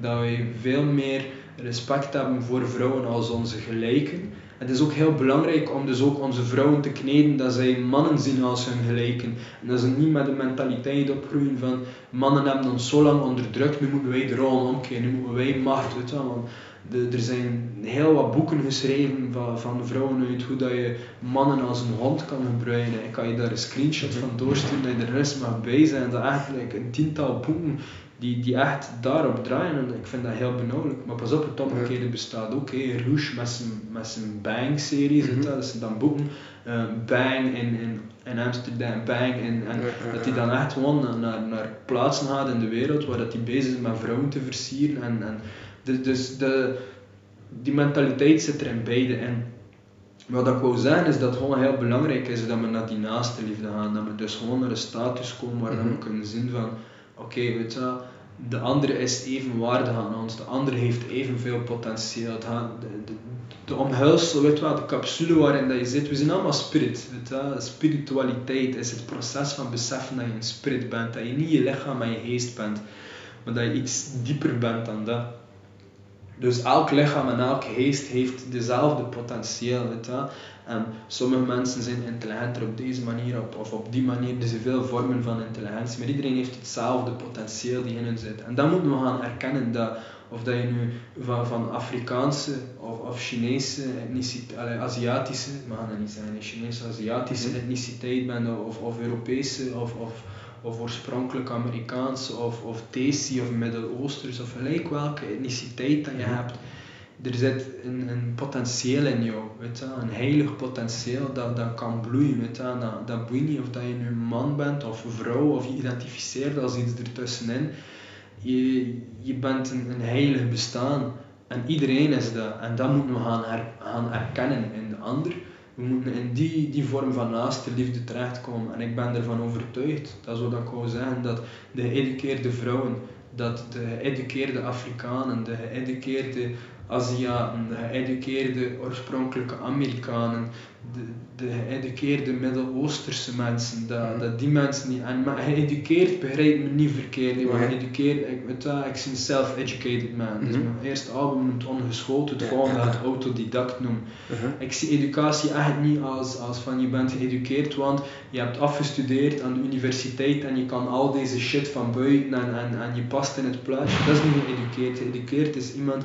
dat wij veel meer respect hebben voor vrouwen als onze gelijken. Het is ook heel belangrijk om dus ook onze vrouwen te kneden dat zij mannen zien als hun gelijken. En dat ze niet met de mentaliteit opgroeien van mannen hebben ons zo lang onderdrukt, nu moeten wij de rol omkeren, nu moeten wij macht. Weet je wel. Want de, er zijn heel wat boeken geschreven van, van vrouwen uit hoe dat je mannen als een hond kan gebruiken. Ik kan je daar een screenshot van doorsturen dat je er rest mag bij zijn. Dat like, een tiental boeken die, die echt daarop draaien. En ik vind dat heel benauwelijk. Maar pas op, het omgekeerde bestaat ook. Hè. Rouge met zijn, met zijn Bang-series, Mhm. dat zijn dan boeken. eh, Bang in, in, in Amsterdam, Bang in, en Ja, dat hij dan echt gewoon naar, naar, plaatsen gaat in de wereld waar dat hij bezig is met vrouwen te versieren. En, en dus, dus de, die mentaliteit zit er in beide in. Wat ik wou zeggen is dat het gewoon heel belangrijk is dat we naar die naaste liefde gaan. Dat we dus gewoon naar een status komen waar Mhm. we kunnen zien van oké, weet je wel, de andere is even waardig aan ons, de andere heeft evenveel potentieel. De, de, de omhulsel, weet je wel, de capsule waarin dat je zit, we zijn allemaal spirit. Weet je wel. Spiritualiteit is het proces van beseffen dat je een spirit bent, dat je niet je lichaam en je geest bent, maar dat je iets dieper bent dan dat. Dus elk lichaam en elk geest heeft dezelfde potentieel. Weet je? En sommige mensen zijn intelligenter op deze manier op, of op die manier. Er zijn veel vormen van intelligentie, maar iedereen heeft hetzelfde potentieel die in hen zit. En dat moeten we gaan erkennen. Dat, of dat je nu van, van Afrikaanse of, of Chinese etniciteit, Aziatische, we gaan dat niet zeggen, Chinese, Aziatische etniciteit bent, of, of Europese, of, of, of oorspronkelijk Amerikaanse, of, of Desi, of Midden-Oosters, of gelijk welke etniciteit dat je hebt er zit een, een potentieel in jou, weet je, een heilig potentieel dat, dat kan bloeien. Weet je. Dat, dat boeit niet of dat je nu man bent of vrouw of je identificeert als iets ertussenin. Je, je bent een, een heilig bestaan en iedereen is dat. En dat moeten we gaan, her, gaan erkennen in de ander. We moeten in die, die vorm van naaste liefde terechtkomen. En ik ben ervan overtuigd, dat is wat ik wou zeggen, dat de geëduceerde vrouwen, dat de geëduceerde Afrikanen, de geëduceerde Aziaten, de geëduceerde oorspronkelijke Amerikanen, de, de geëduceerde Midden-Oosterse mensen, dat, mhm. dat die mensen niet, en maar geëduceerd begrijp me niet verkeerd, maar geëduceerd, ik, weet dat, ik ben self-educated man, dus mhm. mijn eerste album noemt ongeschoten, het volgende autodidact noemen. Mhm. Ik zie educatie echt niet als, als van je bent geëduceerd, want je hebt afgestudeerd aan de universiteit en je kan al deze shit van buiten en, en, en je past in het plaatje, dat is niet geëduceerd. Geëduceerd is iemand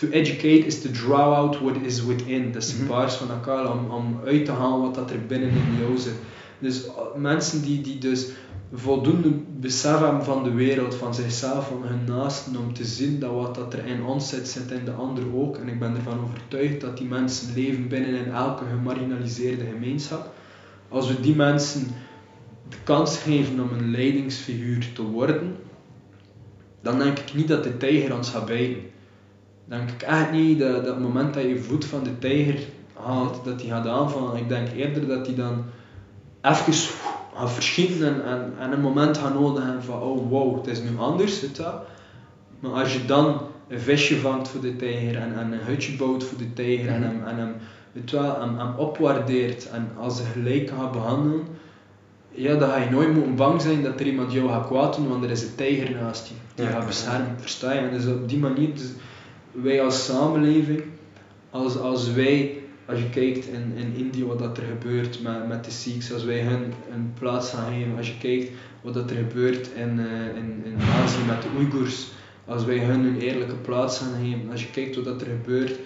to educate is to draw out what is within. Dat is een paars van elkaar om, om uit te halen wat dat er binnen in jou zit. Dus uh, mensen die, die dus voldoende besef hebben van de wereld, van zichzelf, van hun naasten, om te zien dat wat dat er in ons zit, zit in de ander ook. En ik ben ervan overtuigd dat die mensen leven binnen in elke gemarginaliseerde gemeenschap. Als we die mensen de kans geven om een leidingsfiguur te worden, dan denk ik niet dat de tijger ons gaat bijten denk ik echt niet dat, dat het moment dat je voet van de tijger haalt, dat hij gaat aanvallen. Ik denk eerder dat hij dan even gaat verschieten en, en, en, een moment gaat nodig hebben van oh wow, het is nu anders. Je? Maar als je dan een visje vangt voor de tijger en, en een hutje bouwt voor de tijger en, hem, en hem, je wel, hem, hem opwaardeert en als ze gelijk gaat behandelen, ja, dan ga je nooit moeten bang zijn dat er iemand jou gaat kwaad doen, want er is een tijger naast je die ja, gaat beschermen. Versta je? En dus op die manier... Dus, wij als samenleving, als, als wij, als je kijkt in, in India wat dat er gebeurt met, met de Sikhs, als wij hun een plaats gaan geven, als je kijkt wat dat er gebeurt in, uh, in, in Azië met de Oeigoers, als wij hun een eerlijke plaats gaan geven, als je kijkt wat dat er gebeurt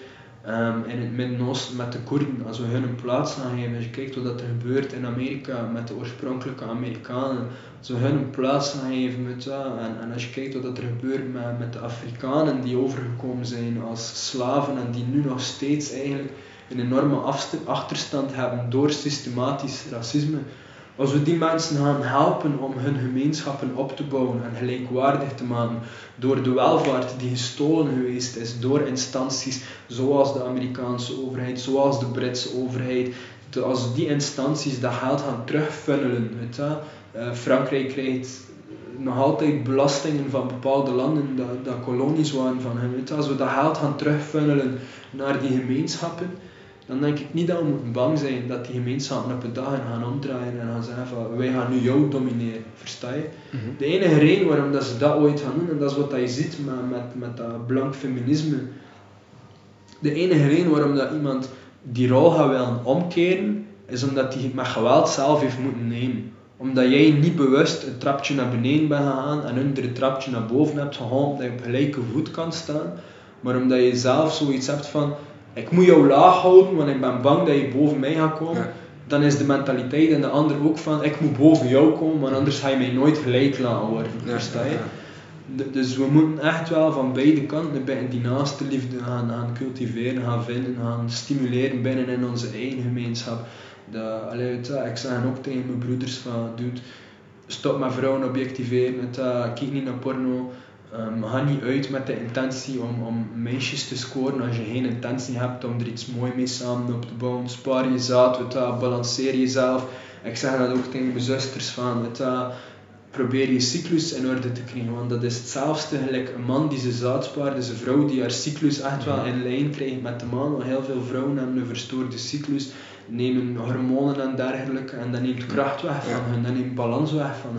um, in het Midden-Oosten met de Koerden, als we hun een plaats gaan geven, als je kijkt wat er gebeurt in Amerika met de oorspronkelijke Amerikanen, als we hun een plaats gaan geven, en, en als je kijkt wat er gebeurt met, met de Afrikanen die overgekomen zijn als slaven en die nu nog steeds eigenlijk een enorme achterstand hebben door systematisch racisme, als we die mensen gaan helpen om hun gemeenschappen op te bouwen en gelijkwaardig te maken door de welvaart die gestolen geweest is door instanties zoals de Amerikaanse overheid, zoals de Britse overheid, als die instanties dat geld gaan terugfunnelen. Uh, Frankrijk krijgt nog altijd belastingen van bepaalde landen dat, dat kolonies waren van hen. Als we dat geld gaan terugfunnelen naar die gemeenschappen, dan denk ik niet dat we moeten bang zijn dat die gemeenschappen op een dag gaan omdraaien en gaan zeggen van wij gaan nu jou domineren, versta je? Mhm. De enige reden waarom dat ze dat ooit gaan doen, en dat is wat je ziet met, met, met dat blank feminisme, de enige reden waarom dat iemand die rol gaat willen omkeren, is omdat hij met geweld zelf heeft moeten nemen. Omdat jij niet bewust een trapje naar beneden bent gegaan en een een trapje naar boven hebt gehaald, dat je op gelijke voet kan staan, maar omdat je zelf zoiets hebt van ik moet jou laag houden, want ik ben bang dat je boven mij gaat komen. Dan is de mentaliteit en de ander ook van, ik moet boven jou komen, want anders ga je mij nooit gelijk laten worden. Versta je? Dus we moeten echt wel van beide kanten die naaste liefde gaan, gaan cultiveren, gaan vinden, gaan stimuleren binnen in onze eigen gemeenschap. De, allee, ik zeg ook tegen mijn broeders van, dude, stop met vrouwen objectiveren, kijk niet naar porno, Um, ga niet uit met de intentie om, om meisjes te scoren als je geen intentie hebt om er iets moois mee samen op te bouwen. Spaar je zaad, weet dat, balanceer jezelf. Ik zeg dat ook tegen mijn zusters van, weet dat, probeer je cyclus in orde te krijgen, want dat is hetzelfde gelijk een man die zijn zaad spaart, is een vrouw die haar cyclus echt wel in lijn krijgt met de man, want heel veel vrouwen hebben een verstoorde cyclus nemen hormonen en dergelijke en dat neemt kracht weg van hun, dat neemt balans weg van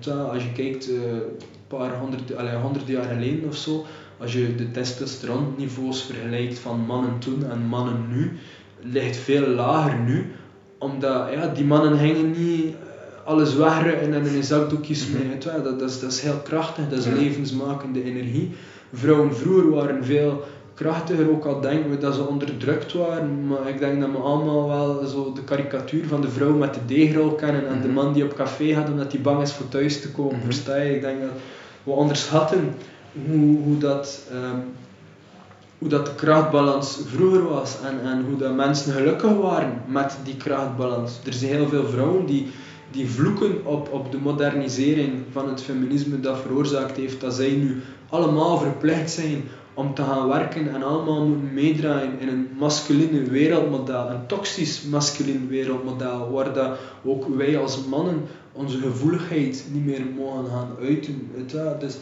je wel, als je kijkt, eh, een paar honderd, allee, honderd jaar geleden of zo, als je de testosteronniveaus vergelijkt van mannen toen en mannen nu, ligt veel lager nu, omdat ja, die mannen gingen niet eh, alles wegrukken en in hun zakdoekjes mee. Je wel, dat, dat, is, dat is heel krachtig, dat is levensmakende energie. Vrouwen vroeger waren veel krachtiger, ook al denken we dat ze onderdrukt waren, maar ik denk dat we allemaal wel zo de karikatuur van de vrouw met de deegrol kennen en de Mhm. man die op café gaat omdat hij bang is voor thuis te komen. Mhm. Versta je? Ik denk dat we onderschatten hoe, hoe, dat, ehm, hoe dat de krachtbalans vroeger was en, en hoe dat mensen gelukkig waren met die krachtbalans. Er zijn heel veel vrouwen die, die vloeken op, op de modernisering van het feminisme dat veroorzaakt heeft dat zij nu allemaal verplicht zijn om te gaan werken en allemaal moeten meedraaien in een masculine wereldmodel, een toxisch masculin wereldmodel, waar dat ook wij als mannen onze gevoeligheid niet meer mogen gaan uiten. Wel? Dus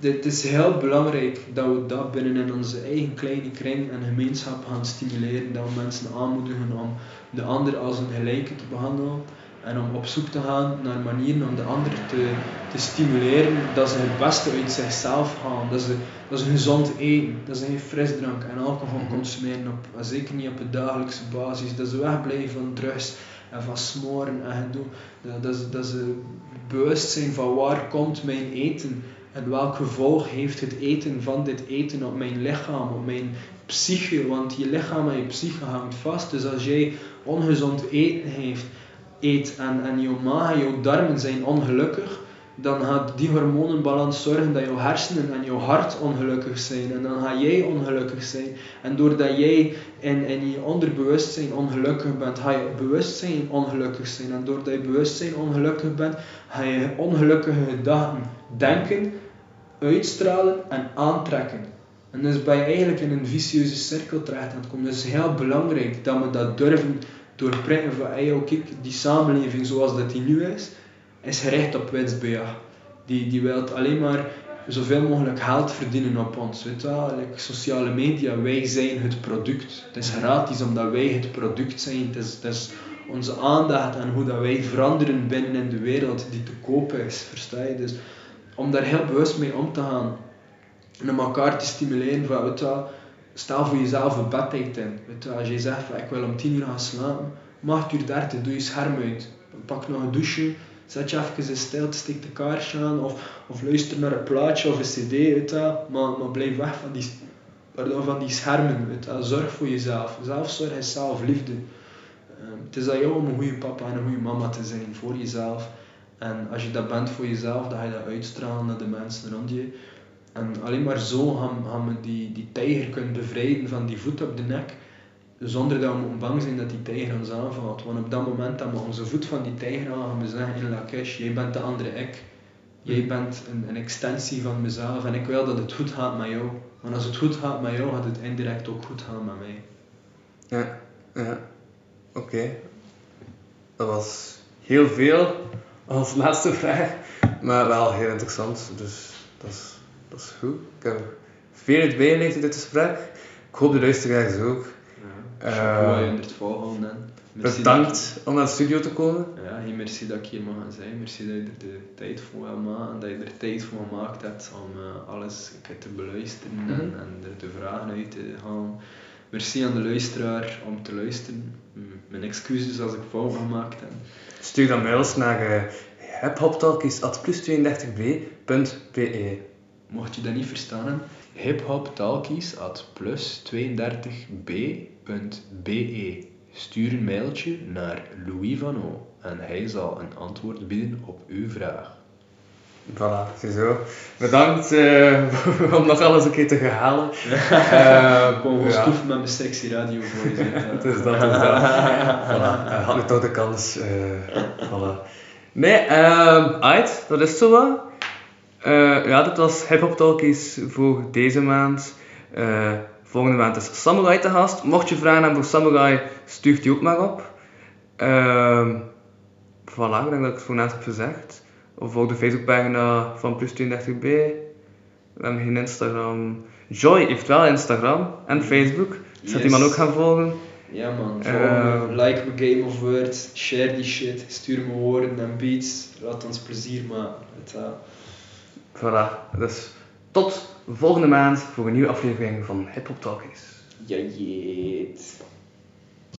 het is heel belangrijk dat we dat binnen in onze eigen kleine kring en gemeenschap gaan stimuleren, dat we mensen aanmoedigen om de ander als een gelijke te behandelen en om op zoek te gaan naar manieren om de ander te, te stimuleren dat ze het beste uit zichzelf halen. Dat ze, dat ze gezond eten, dat ze geen frisdrank en alcohol consumeren, op, zeker niet op een dagelijkse basis. Dat ze wegblijven van drugs en van smoren en gedoe. Dat, dat, ze, dat ze bewust zijn van waar komt mijn eten en welk gevolg heeft het eten van dit eten op mijn lichaam, op mijn psyche. Want je lichaam en je psyche hangt vast. Dus als jij ongezond eten heeft, eet en, en jouw maag en jouw darmen zijn ongelukkig, dan gaat die hormonenbalans zorgen dat jouw hersenen en jouw hart ongelukkig zijn. En dan ga jij ongelukkig zijn. En doordat jij in, in je onderbewustzijn ongelukkig bent, ga je bewustzijn ongelukkig zijn. En doordat je bewustzijn ongelukkig bent, ga je ongelukkige gedachten denken, uitstralen en aantrekken. En dus ben je eigenlijk in een vicieuze cirkel terecht aan. Dus het is heel belangrijk dat we dat durven doorprikken van hey, oh, kijk, die samenleving zoals dat die nu is, is gericht op winstbejag. Die, die wil alleen maar zoveel mogelijk geld verdienen op ons. Weet je wel? Like sociale media, wij zijn het product. Het is gratis omdat wij het product zijn. Het is, het is onze aandacht en hoe dat wij veranderen binnen in de wereld die te koop is. Versta je? Dus om daar heel bewust mee om te gaan en om elkaar te stimuleren van, weet je wel, stel voor jezelf een bedtijd in. Weet als je zegt van ik wil om 10 uur gaan slapen, om 8 uur 30 doe je scherm uit. Pak nog een douche, zet je even in stilte, steek de kaarsje aan of, of luister naar een plaatje of een cd, weet je maar, maar blijf weg van die, pardon, van die schermen. Weet je. Zorg voor jezelf. Zelfzorg is zelfliefde. Ehm, het is aan jou om een goede papa en een goede mama te zijn voor jezelf. En als je dat bent voor jezelf, dan ga je dat uitstralen naar de mensen rond je. En alleen maar zo gaan, gaan we die, die tijger kunnen bevrijden van die voet op de nek. Zonder dat we moeten bang zijn dat die tijger ons aanvalt. Want op dat moment dat we onze voet van die tijger aan gaan we zeggen in Lakesh, jij bent de andere ik. Jij bent een, een extensie van mezelf en ik wil dat het goed gaat met jou. Want als het goed gaat met jou, gaat het indirect ook goed gaan met mij. Ja, ja. Oké. Dat was heel veel als laatste vraag, maar wel heel interessant. Dus dat is, dat is goed. Ik heb veel uit bijgeleerd in dit gesprek. Ik hoop de luisteraars ook. Ja. Eh, Chapeau, je het volgende. Bedankt om naar de studio te komen. Ja, merci dat ik hier mag zijn. Merci dat je er de tijd voor wil maken. Dat je er tijd voor gemaakt hebt om eh, alles te beluisteren en, Mhm. en er de vragen uit te halen. Merci aan de luisteraar om te luisteren. Mijn excuses als ik fout gemaakt heb. Stuur dan mails naar uh, hiphoptalkies.plus32b.be Mocht je dat niet verstaan, hiphoptalkies at plus32b.be. Stuur een mailtje naar Louis Van O en hij zal een antwoord bieden op uw vraag. Voilà, ziezo. Bedankt eh, <laughs> om nog alles een keer te herhalen. <laughs> Eh, Gewoon ja. stoeven met mijn sexy radio voice. Het <laughs> is dat, het is dat. voilà. Hij had toch de kans. eh voilà. Nee, ehm uit, dat is zo wat. Eh, ja, dit was Hip Hop Talkies voor deze maand. Eh, volgende maand is Samurai te gast. Mocht je vragen hebben voor Samurai, stuurt die ook maar op. Ehm voilà, ik denk dat ik het voor net heb gezegd. Of volg de Facebookpagina van Plus 32B. We hebben geen Instagram. Joy heeft wel Instagram en Facebook. Zet die Yes. man ook gaan volgen. Ja man, Eh. volg me, like mijn Game of Words, share die shit, stuur me woorden en beats, laat ons plezier maken. Wel. Voilà. Dus tot volgende maand voor een nieuwe aflevering van Hip Hop Talkies. Jeet.